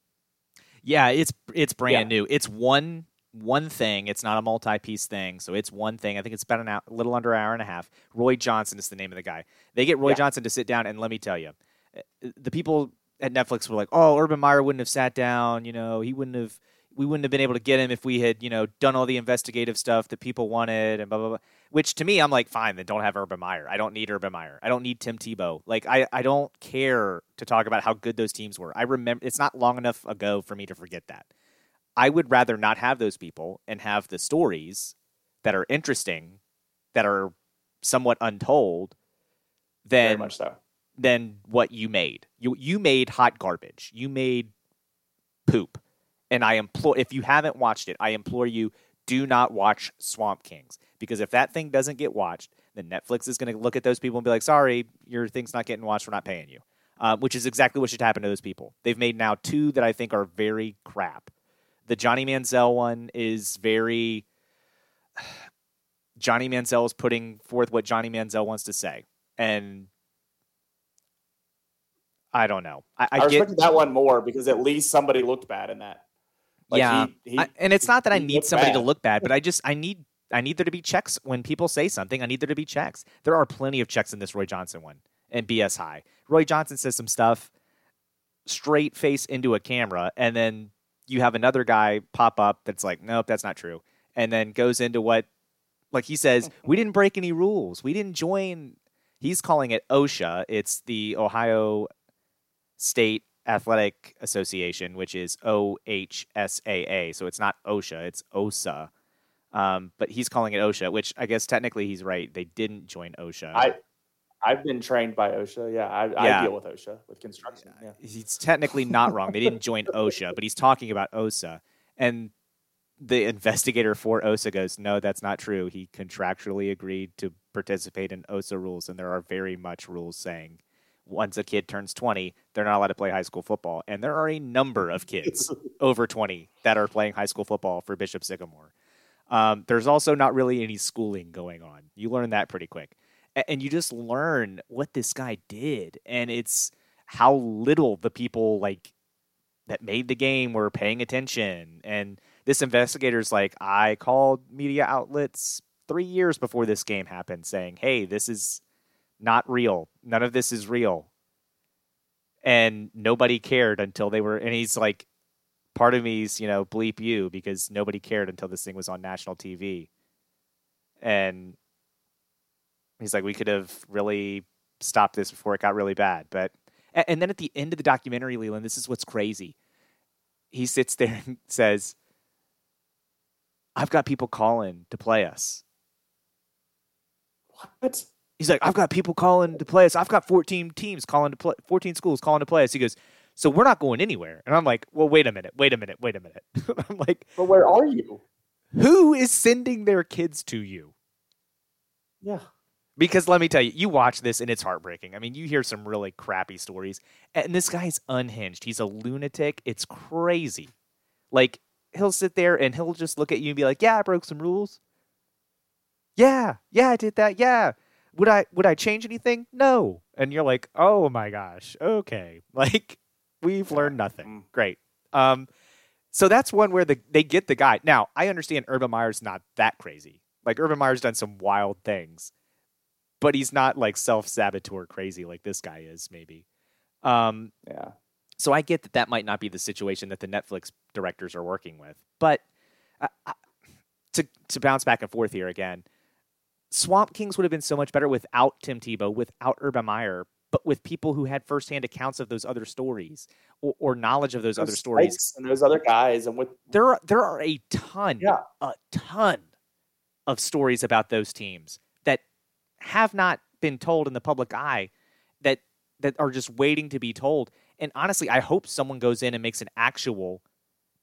Yeah, it's it's brand Yeah. new. It's one one thing. It's not a multi-piece thing. So it's one thing. I think it's about an hour, a little under an hour and a half. Roy Johnson is the name of the guy. They get Roy Yeah. Johnson to sit down, and let me tell you, uh, the people at Netflix were like, "Oh, Urban Meyer wouldn't have sat down. You know, he wouldn't have. We wouldn't have been able to get him if we had, you know, done all the investigative stuff that people wanted and blah blah blah." Which to me, I'm like, fine, then don't have Urban Meyer. I don't need Urban Meyer. I don't need Tim Tebow. Like, I, I don't care to talk about how good those teams were. I remember it's not long enough ago for me to forget that. I would rather not have those people and have the stories that are interesting, that are somewhat untold, Very than much so. Than what you made. You you made hot garbage. You made poop. And I implore if you haven't watched it, I implore you do not watch Swamp Kings because if that thing doesn't get watched, then Netflix is going to look at those people and be like, "Sorry, your thing's not getting watched. We're not paying you." Uh, which is exactly what should happen to those people. They've made now two that I think are very crap. The Johnny Manziel one is very. *sighs* Johnny Manziel is putting forth what Johnny Manziel wants to say, and I don't know. I, I, I, get that one more because at least somebody looked bad in that. Like, yeah, he- he- I- and it's not that I need somebody to look bad, but I *laughs* just I need I need there to be checks when people say something. I need there to be checks. There are plenty of checks in this Roy Johnson one and BS High. Roy Johnson says some stuff straight face into a camera, and then you have another guy pop up that's like, nope, that's not true, and then goes into what, like he says, *laughs* we didn't break any rules, we didn't join. He's calling it OSHA. It's the Ohio State Athletic Association, which is O H S A A. So it's not OSHA, it's OSA. Um, but he's calling it OSHA, which I guess technically he's right. They didn't join OSHA. I, I've been trained by OSHA. Yeah, I, Yeah. I deal with OSHA with construction. Yeah. he's technically not wrong. They didn't join OSHA, but he's talking about OSA. And the investigator for OSA goes, no, that's not true. He contractually agreed to participate in OSA rules, and there are very much rules saying once a kid turns 20, they're not allowed to play high school football. And there are a number of *laughs* kids over 20 that are playing high school football for Bishop Sycamore. Um, there's also not really any schooling going on. You learn that pretty quick. A- And you just learn what this guy did. And it's how little the people like that made the game were paying attention. And this investigator's like, I called media outlets three years before this game happened saying, hey, this is not real. None of this is real. And nobody cared until they were, and he's like, part of me's, you know, bleep you because nobody cared until this thing was on national TV. And He's like, we could have really stopped this before it got really bad. But and then at the end of the documentary, Leland, this is what's crazy. He sits there and *laughs* says, I've got people calling to play us. What? He's like, I've got people calling to play us. I've got 14 teams calling to play, 14 schools calling to play us. He goes, so we're not going anywhere. And I'm like, well, wait a minute, wait a minute, wait a minute. *laughs* I'm like, but where are you? Who is sending their kids to you? Yeah. Because let me tell you, you watch this and it's heartbreaking. I mean, you hear some really crappy stories, and this guy's unhinged. He's a lunatic. It's crazy. Like, he'll sit there and he'll just look at you and be like, "Yeah, I broke some rules. Yeah, yeah, I did that. Yeah. Would I would I change anything? No." And you're like, "Oh my gosh. Okay." *laughs* Like, we've learned nothing. Mm. Great. Um so that's one where the they get the guy. Now, I understand Urban Meyer's not that crazy. Like Urban Meyer's done some wild things but he's not like self saboteur crazy like this guy is, maybe. Um, yeah. So I get that that might not be the situation that the Netflix directors are working with, but uh, to to bounce back and forth here again, Swamp Kings would have been so much better without Tim Tebow, without Urban Meyer, but with people who had firsthand accounts of those other stories or, or knowledge of those, those other stories and those other guys, and with there are there are a ton, yeah. a ton of stories about those teams that have not been told in the public eye that that are just waiting to be told. And honestly, I hope someone goes in and makes an actual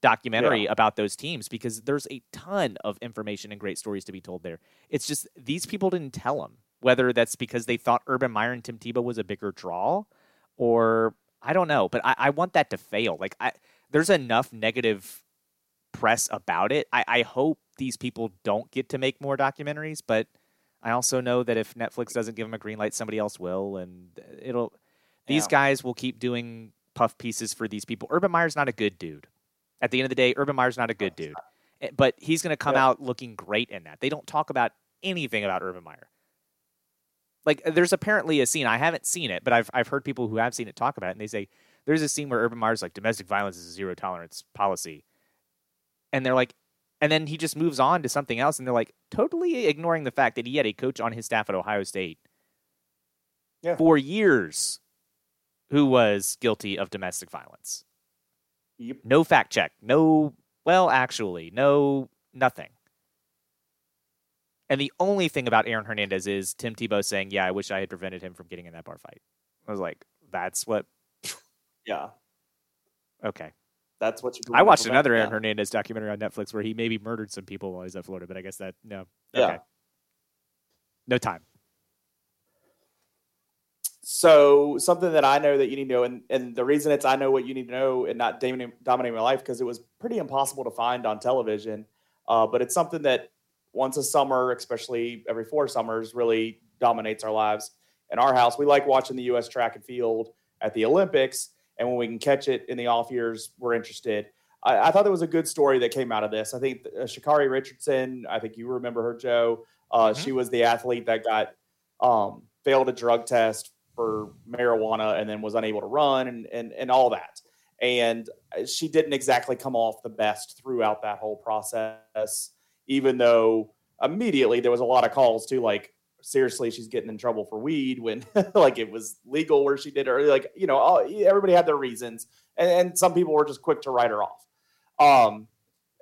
documentary yeah. about those teams because there's a ton of information and great stories to be told there. It's just these people didn't tell them whether that's because they thought Urban Meyer and Tim Tebow was a bigger draw or I don't know, but I, I want that to fail. Like I, there's enough negative press about it. I, I hope these people don't get to make more documentaries, but I also know that if Netflix doesn't give them a green light, somebody else will, and it'll. These yeah. guys will keep doing puff pieces for these people. Urban Meyer's not a good dude. At the end of the day, Urban Meyer's not a good dude, eh, but he's going to come yeah. out looking great in that. They don't talk about anything about Urban Meyer. Like, there's apparently a scene I haven't seen it, but I've I've heard people who have seen it talk about it, and they say there's a scene where Urban Meyer's like domestic violence is a zero tolerance policy, and they're like, and then he just moves on to something else, and they're like totally ignoring the fact that he had a coach on his staff at Ohio State yeah. for years who was guilty of domestic violence. Yep. No fact check. No, well, actually, no, nothing. And the only thing about Aaron Hernandez is Tim Tebow saying, "Yeah, I wish I had prevented him from getting in that bar fight." I was like, "That's what." *laughs* Yeah. Okay that's what you. I watched another Aaron Hernandez documentary on Netflix where he maybe murdered some people while he's at Florida, but I guess that no, okay. yeah, no time. So something that I know that you need to know, and, and the reason it's I know what you need to know and not dominating, dominating my life because it was pretty impossible to find on television. Uh, but it's something that once a summer, especially every four summers, really dominates our lives. In our house, we like watching the U.S. track and field at the Olympics and when we can catch it in the off years, we're interested. I, I thought there was a good story that came out of this. I think uh, Sha'Carri Richardson, I think you remember her, Joe. Uh, mm-hmm. She was the athlete that got um, failed a drug test for marijuana and then was unable to run and, and, and all that. And she didn't exactly come off the best throughout that whole process, even though immediately there was a lot of calls to like, seriously she's getting in trouble for weed when *laughs* like it was legal where she did it or like you know all, everybody had their reasons and, and, some people were just quick to write her off um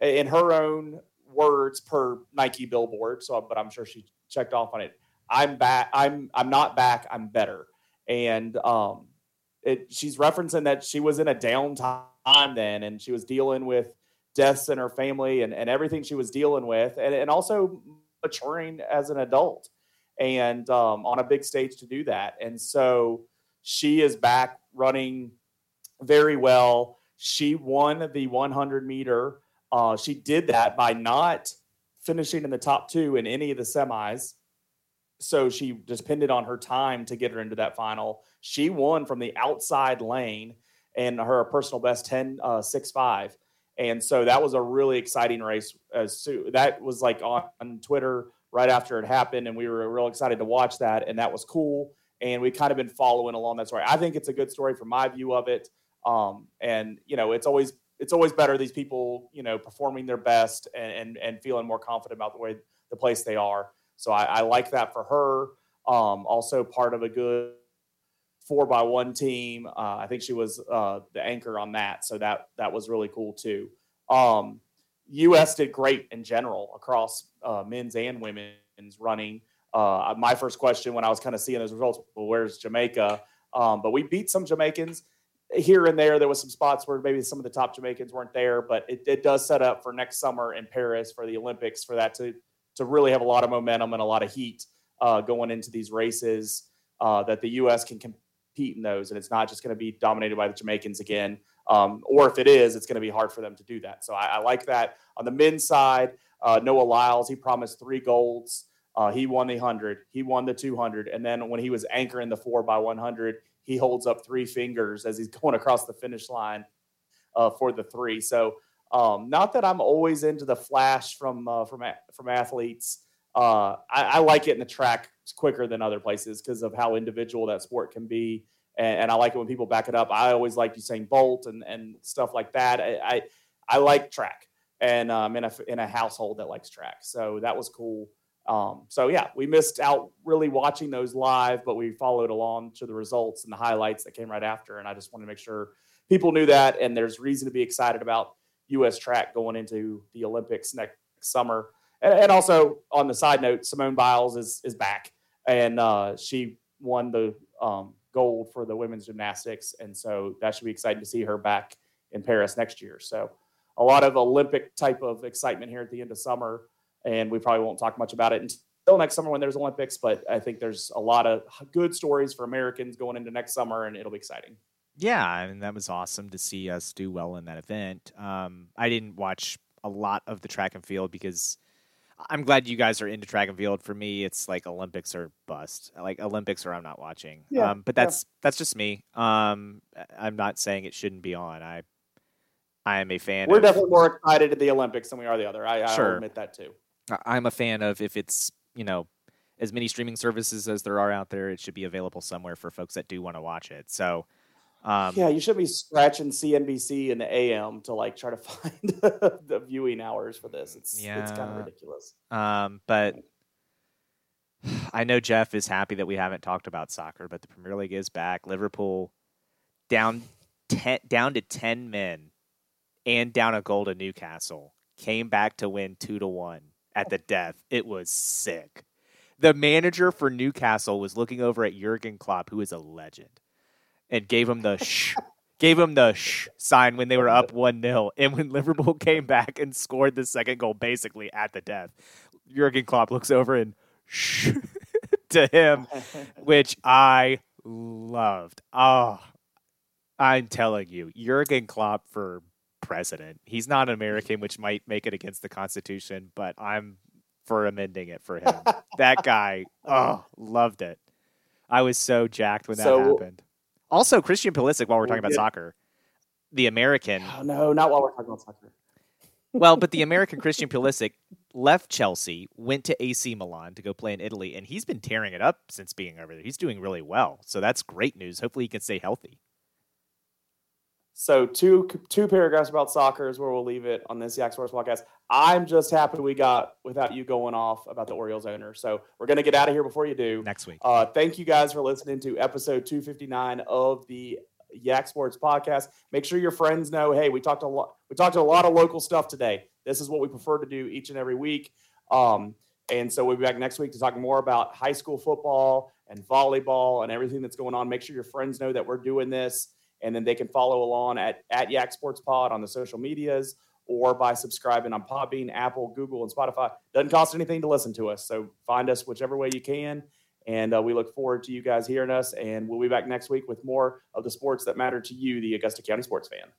in her own words per nike billboard so but i'm sure she checked off on it i'm back i'm i'm not back i'm better and um it she's referencing that she was in a downtime then and she was dealing with deaths in her family and, and everything she was dealing with and, and also maturing as an adult and um, on a big stage to do that. And so she is back running very well. She won the 100 meter. Uh, she did that by not finishing in the top two in any of the semis. So she depended on her time to get her into that final. She won from the outside lane and her personal best 10 uh, 6 5. And so that was a really exciting race. As that was like on, on Twitter right after it happened, and we were real excited to watch that, and that was cool. And we kind of been following along that story. I think it's a good story from my view of it. Um, and you know, it's always it's always better these people you know performing their best and and, and feeling more confident about the way the place they are. So I, I like that for her. Um, also part of a good four by one team. Uh, I think she was uh, the anchor on that, so that that was really cool too. Um, U.S. did great in general across uh, men's and women's running. Uh, my first question when I was kind of seeing those results, well, where's Jamaica? Um, but we beat some Jamaicans here and there. There was some spots where maybe some of the top Jamaicans weren't there, but it, it does set up for next summer in Paris for the Olympics for that to to really have a lot of momentum and a lot of heat uh, going into these races. Uh, that the U.S. can compete in those, and it's not just going to be dominated by the Jamaicans again. Um, or if it is, it's going to be hard for them to do that. So I, I like that. On the men's side, uh, Noah Lyles, he promised three golds. Uh, he won the 100, he won the 200. And then when he was anchoring the 4 by 100, he holds up three fingers as he's *laughs* going across the finish line uh, for the three. So, um, not that I'm always into the flash from uh, from from athletes. Uh, I, I, like it in the track quicker than other places because of how individual that sport can be, and, and, I like it when people back it up. I always like Usain Bolt and and stuff like that. I I, I like track, and um, in a in a household that likes track, so that was cool. Um, so yeah, we missed out really watching those live, but we followed along to the results and the highlights that came right after. And I just wanted to make sure people knew that, and there's reason to be excited about U.S. track going into the Olympics next summer. And, and also on the side note, Simone Biles is is back, and uh, she won the um, gold for the women's gymnastics, and so that should be exciting to see her back in Paris next year. So a lot of Olympic type of excitement here at the end of summer and we probably won't talk much about it until next summer when there's Olympics. But I think there's a lot of good stories for Americans going into next summer, and it'll be exciting. Yeah, I mean that was awesome to see us do well in that event. Um, I didn't watch a lot of the track and field because I'm glad you guys are into track and field. For me, it's like Olympics or bust. Like Olympics or I'm not watching. Yeah, um, but that's yeah. that's just me. Um, I'm not saying it shouldn't be on. I I am a fan. We're of, definitely more excited at the Olympics than we are the other. I, I'll admit that too. I'm a fan of if it's you know as many streaming services as there are out there, it should be available somewhere for folks that do want to watch it. So. Um, yeah, you should be scratching CNBC and the AM to like try to *laughs* find the viewing hours for this. It's yeah, it's kind of ridiculous. Um, but *sighs* I know Jeff is happy that we haven't talked about soccer, but the Premier League is back. Liverpool down ten, down to ten men and down a goal to Newcastle came back to win two to one at the death. It was sick. The manager for Newcastle was looking over at Jurgen Klopp, who is a legend, and gave him the shh, gave him the shh sign when they were up 1 0. And when Liverpool *laughs* came back and scored the second goal basically at the death, Jurgen Klopp looks over and shh *laughs* to him, which I loved. Oh, I'm telling you, Jurgen Klopp for president. He's not an American, which might make it against the Constitution, but I'm for amending it for him. *laughs* that guy, oh, loved it. I was so jacked when that so, happened. Also, Christian Pulisic, while we're talking about soccer, the American. Oh, no, not while we're talking about soccer. well, but the American Christian Pulisic left Chelsea, went to AC Milan to go play in Italy, and he's been tearing it up since being over there. He's doing really well. So that's great news. Hopefully, he can stay healthy. So two two paragraphs about soccer is where we'll leave it on this Yak Sports podcast. I'm just happy we got without you going off about the Orioles owner. So we're gonna get out of here before you do next week. Uh, thank you guys for listening to episode 259 of the Yak Sports podcast. Make sure your friends know. Hey, we talked a lot. We talked a lot of local stuff today. This is what we prefer to do each and every week. Um, and so we'll be back next week to talk more about high school football and volleyball and everything that's going on. Make sure your friends know that we're doing this and then they can follow along at, at Yak Sports Pod on the social medias or by subscribing on Podbean, Apple, Google, and Spotify. Doesn't cost anything to listen to us. So find us whichever way you can. And uh, we look forward to you guys hearing us. And we'll be back next week with more of the sports that matter to you, the Augusta County sports fan.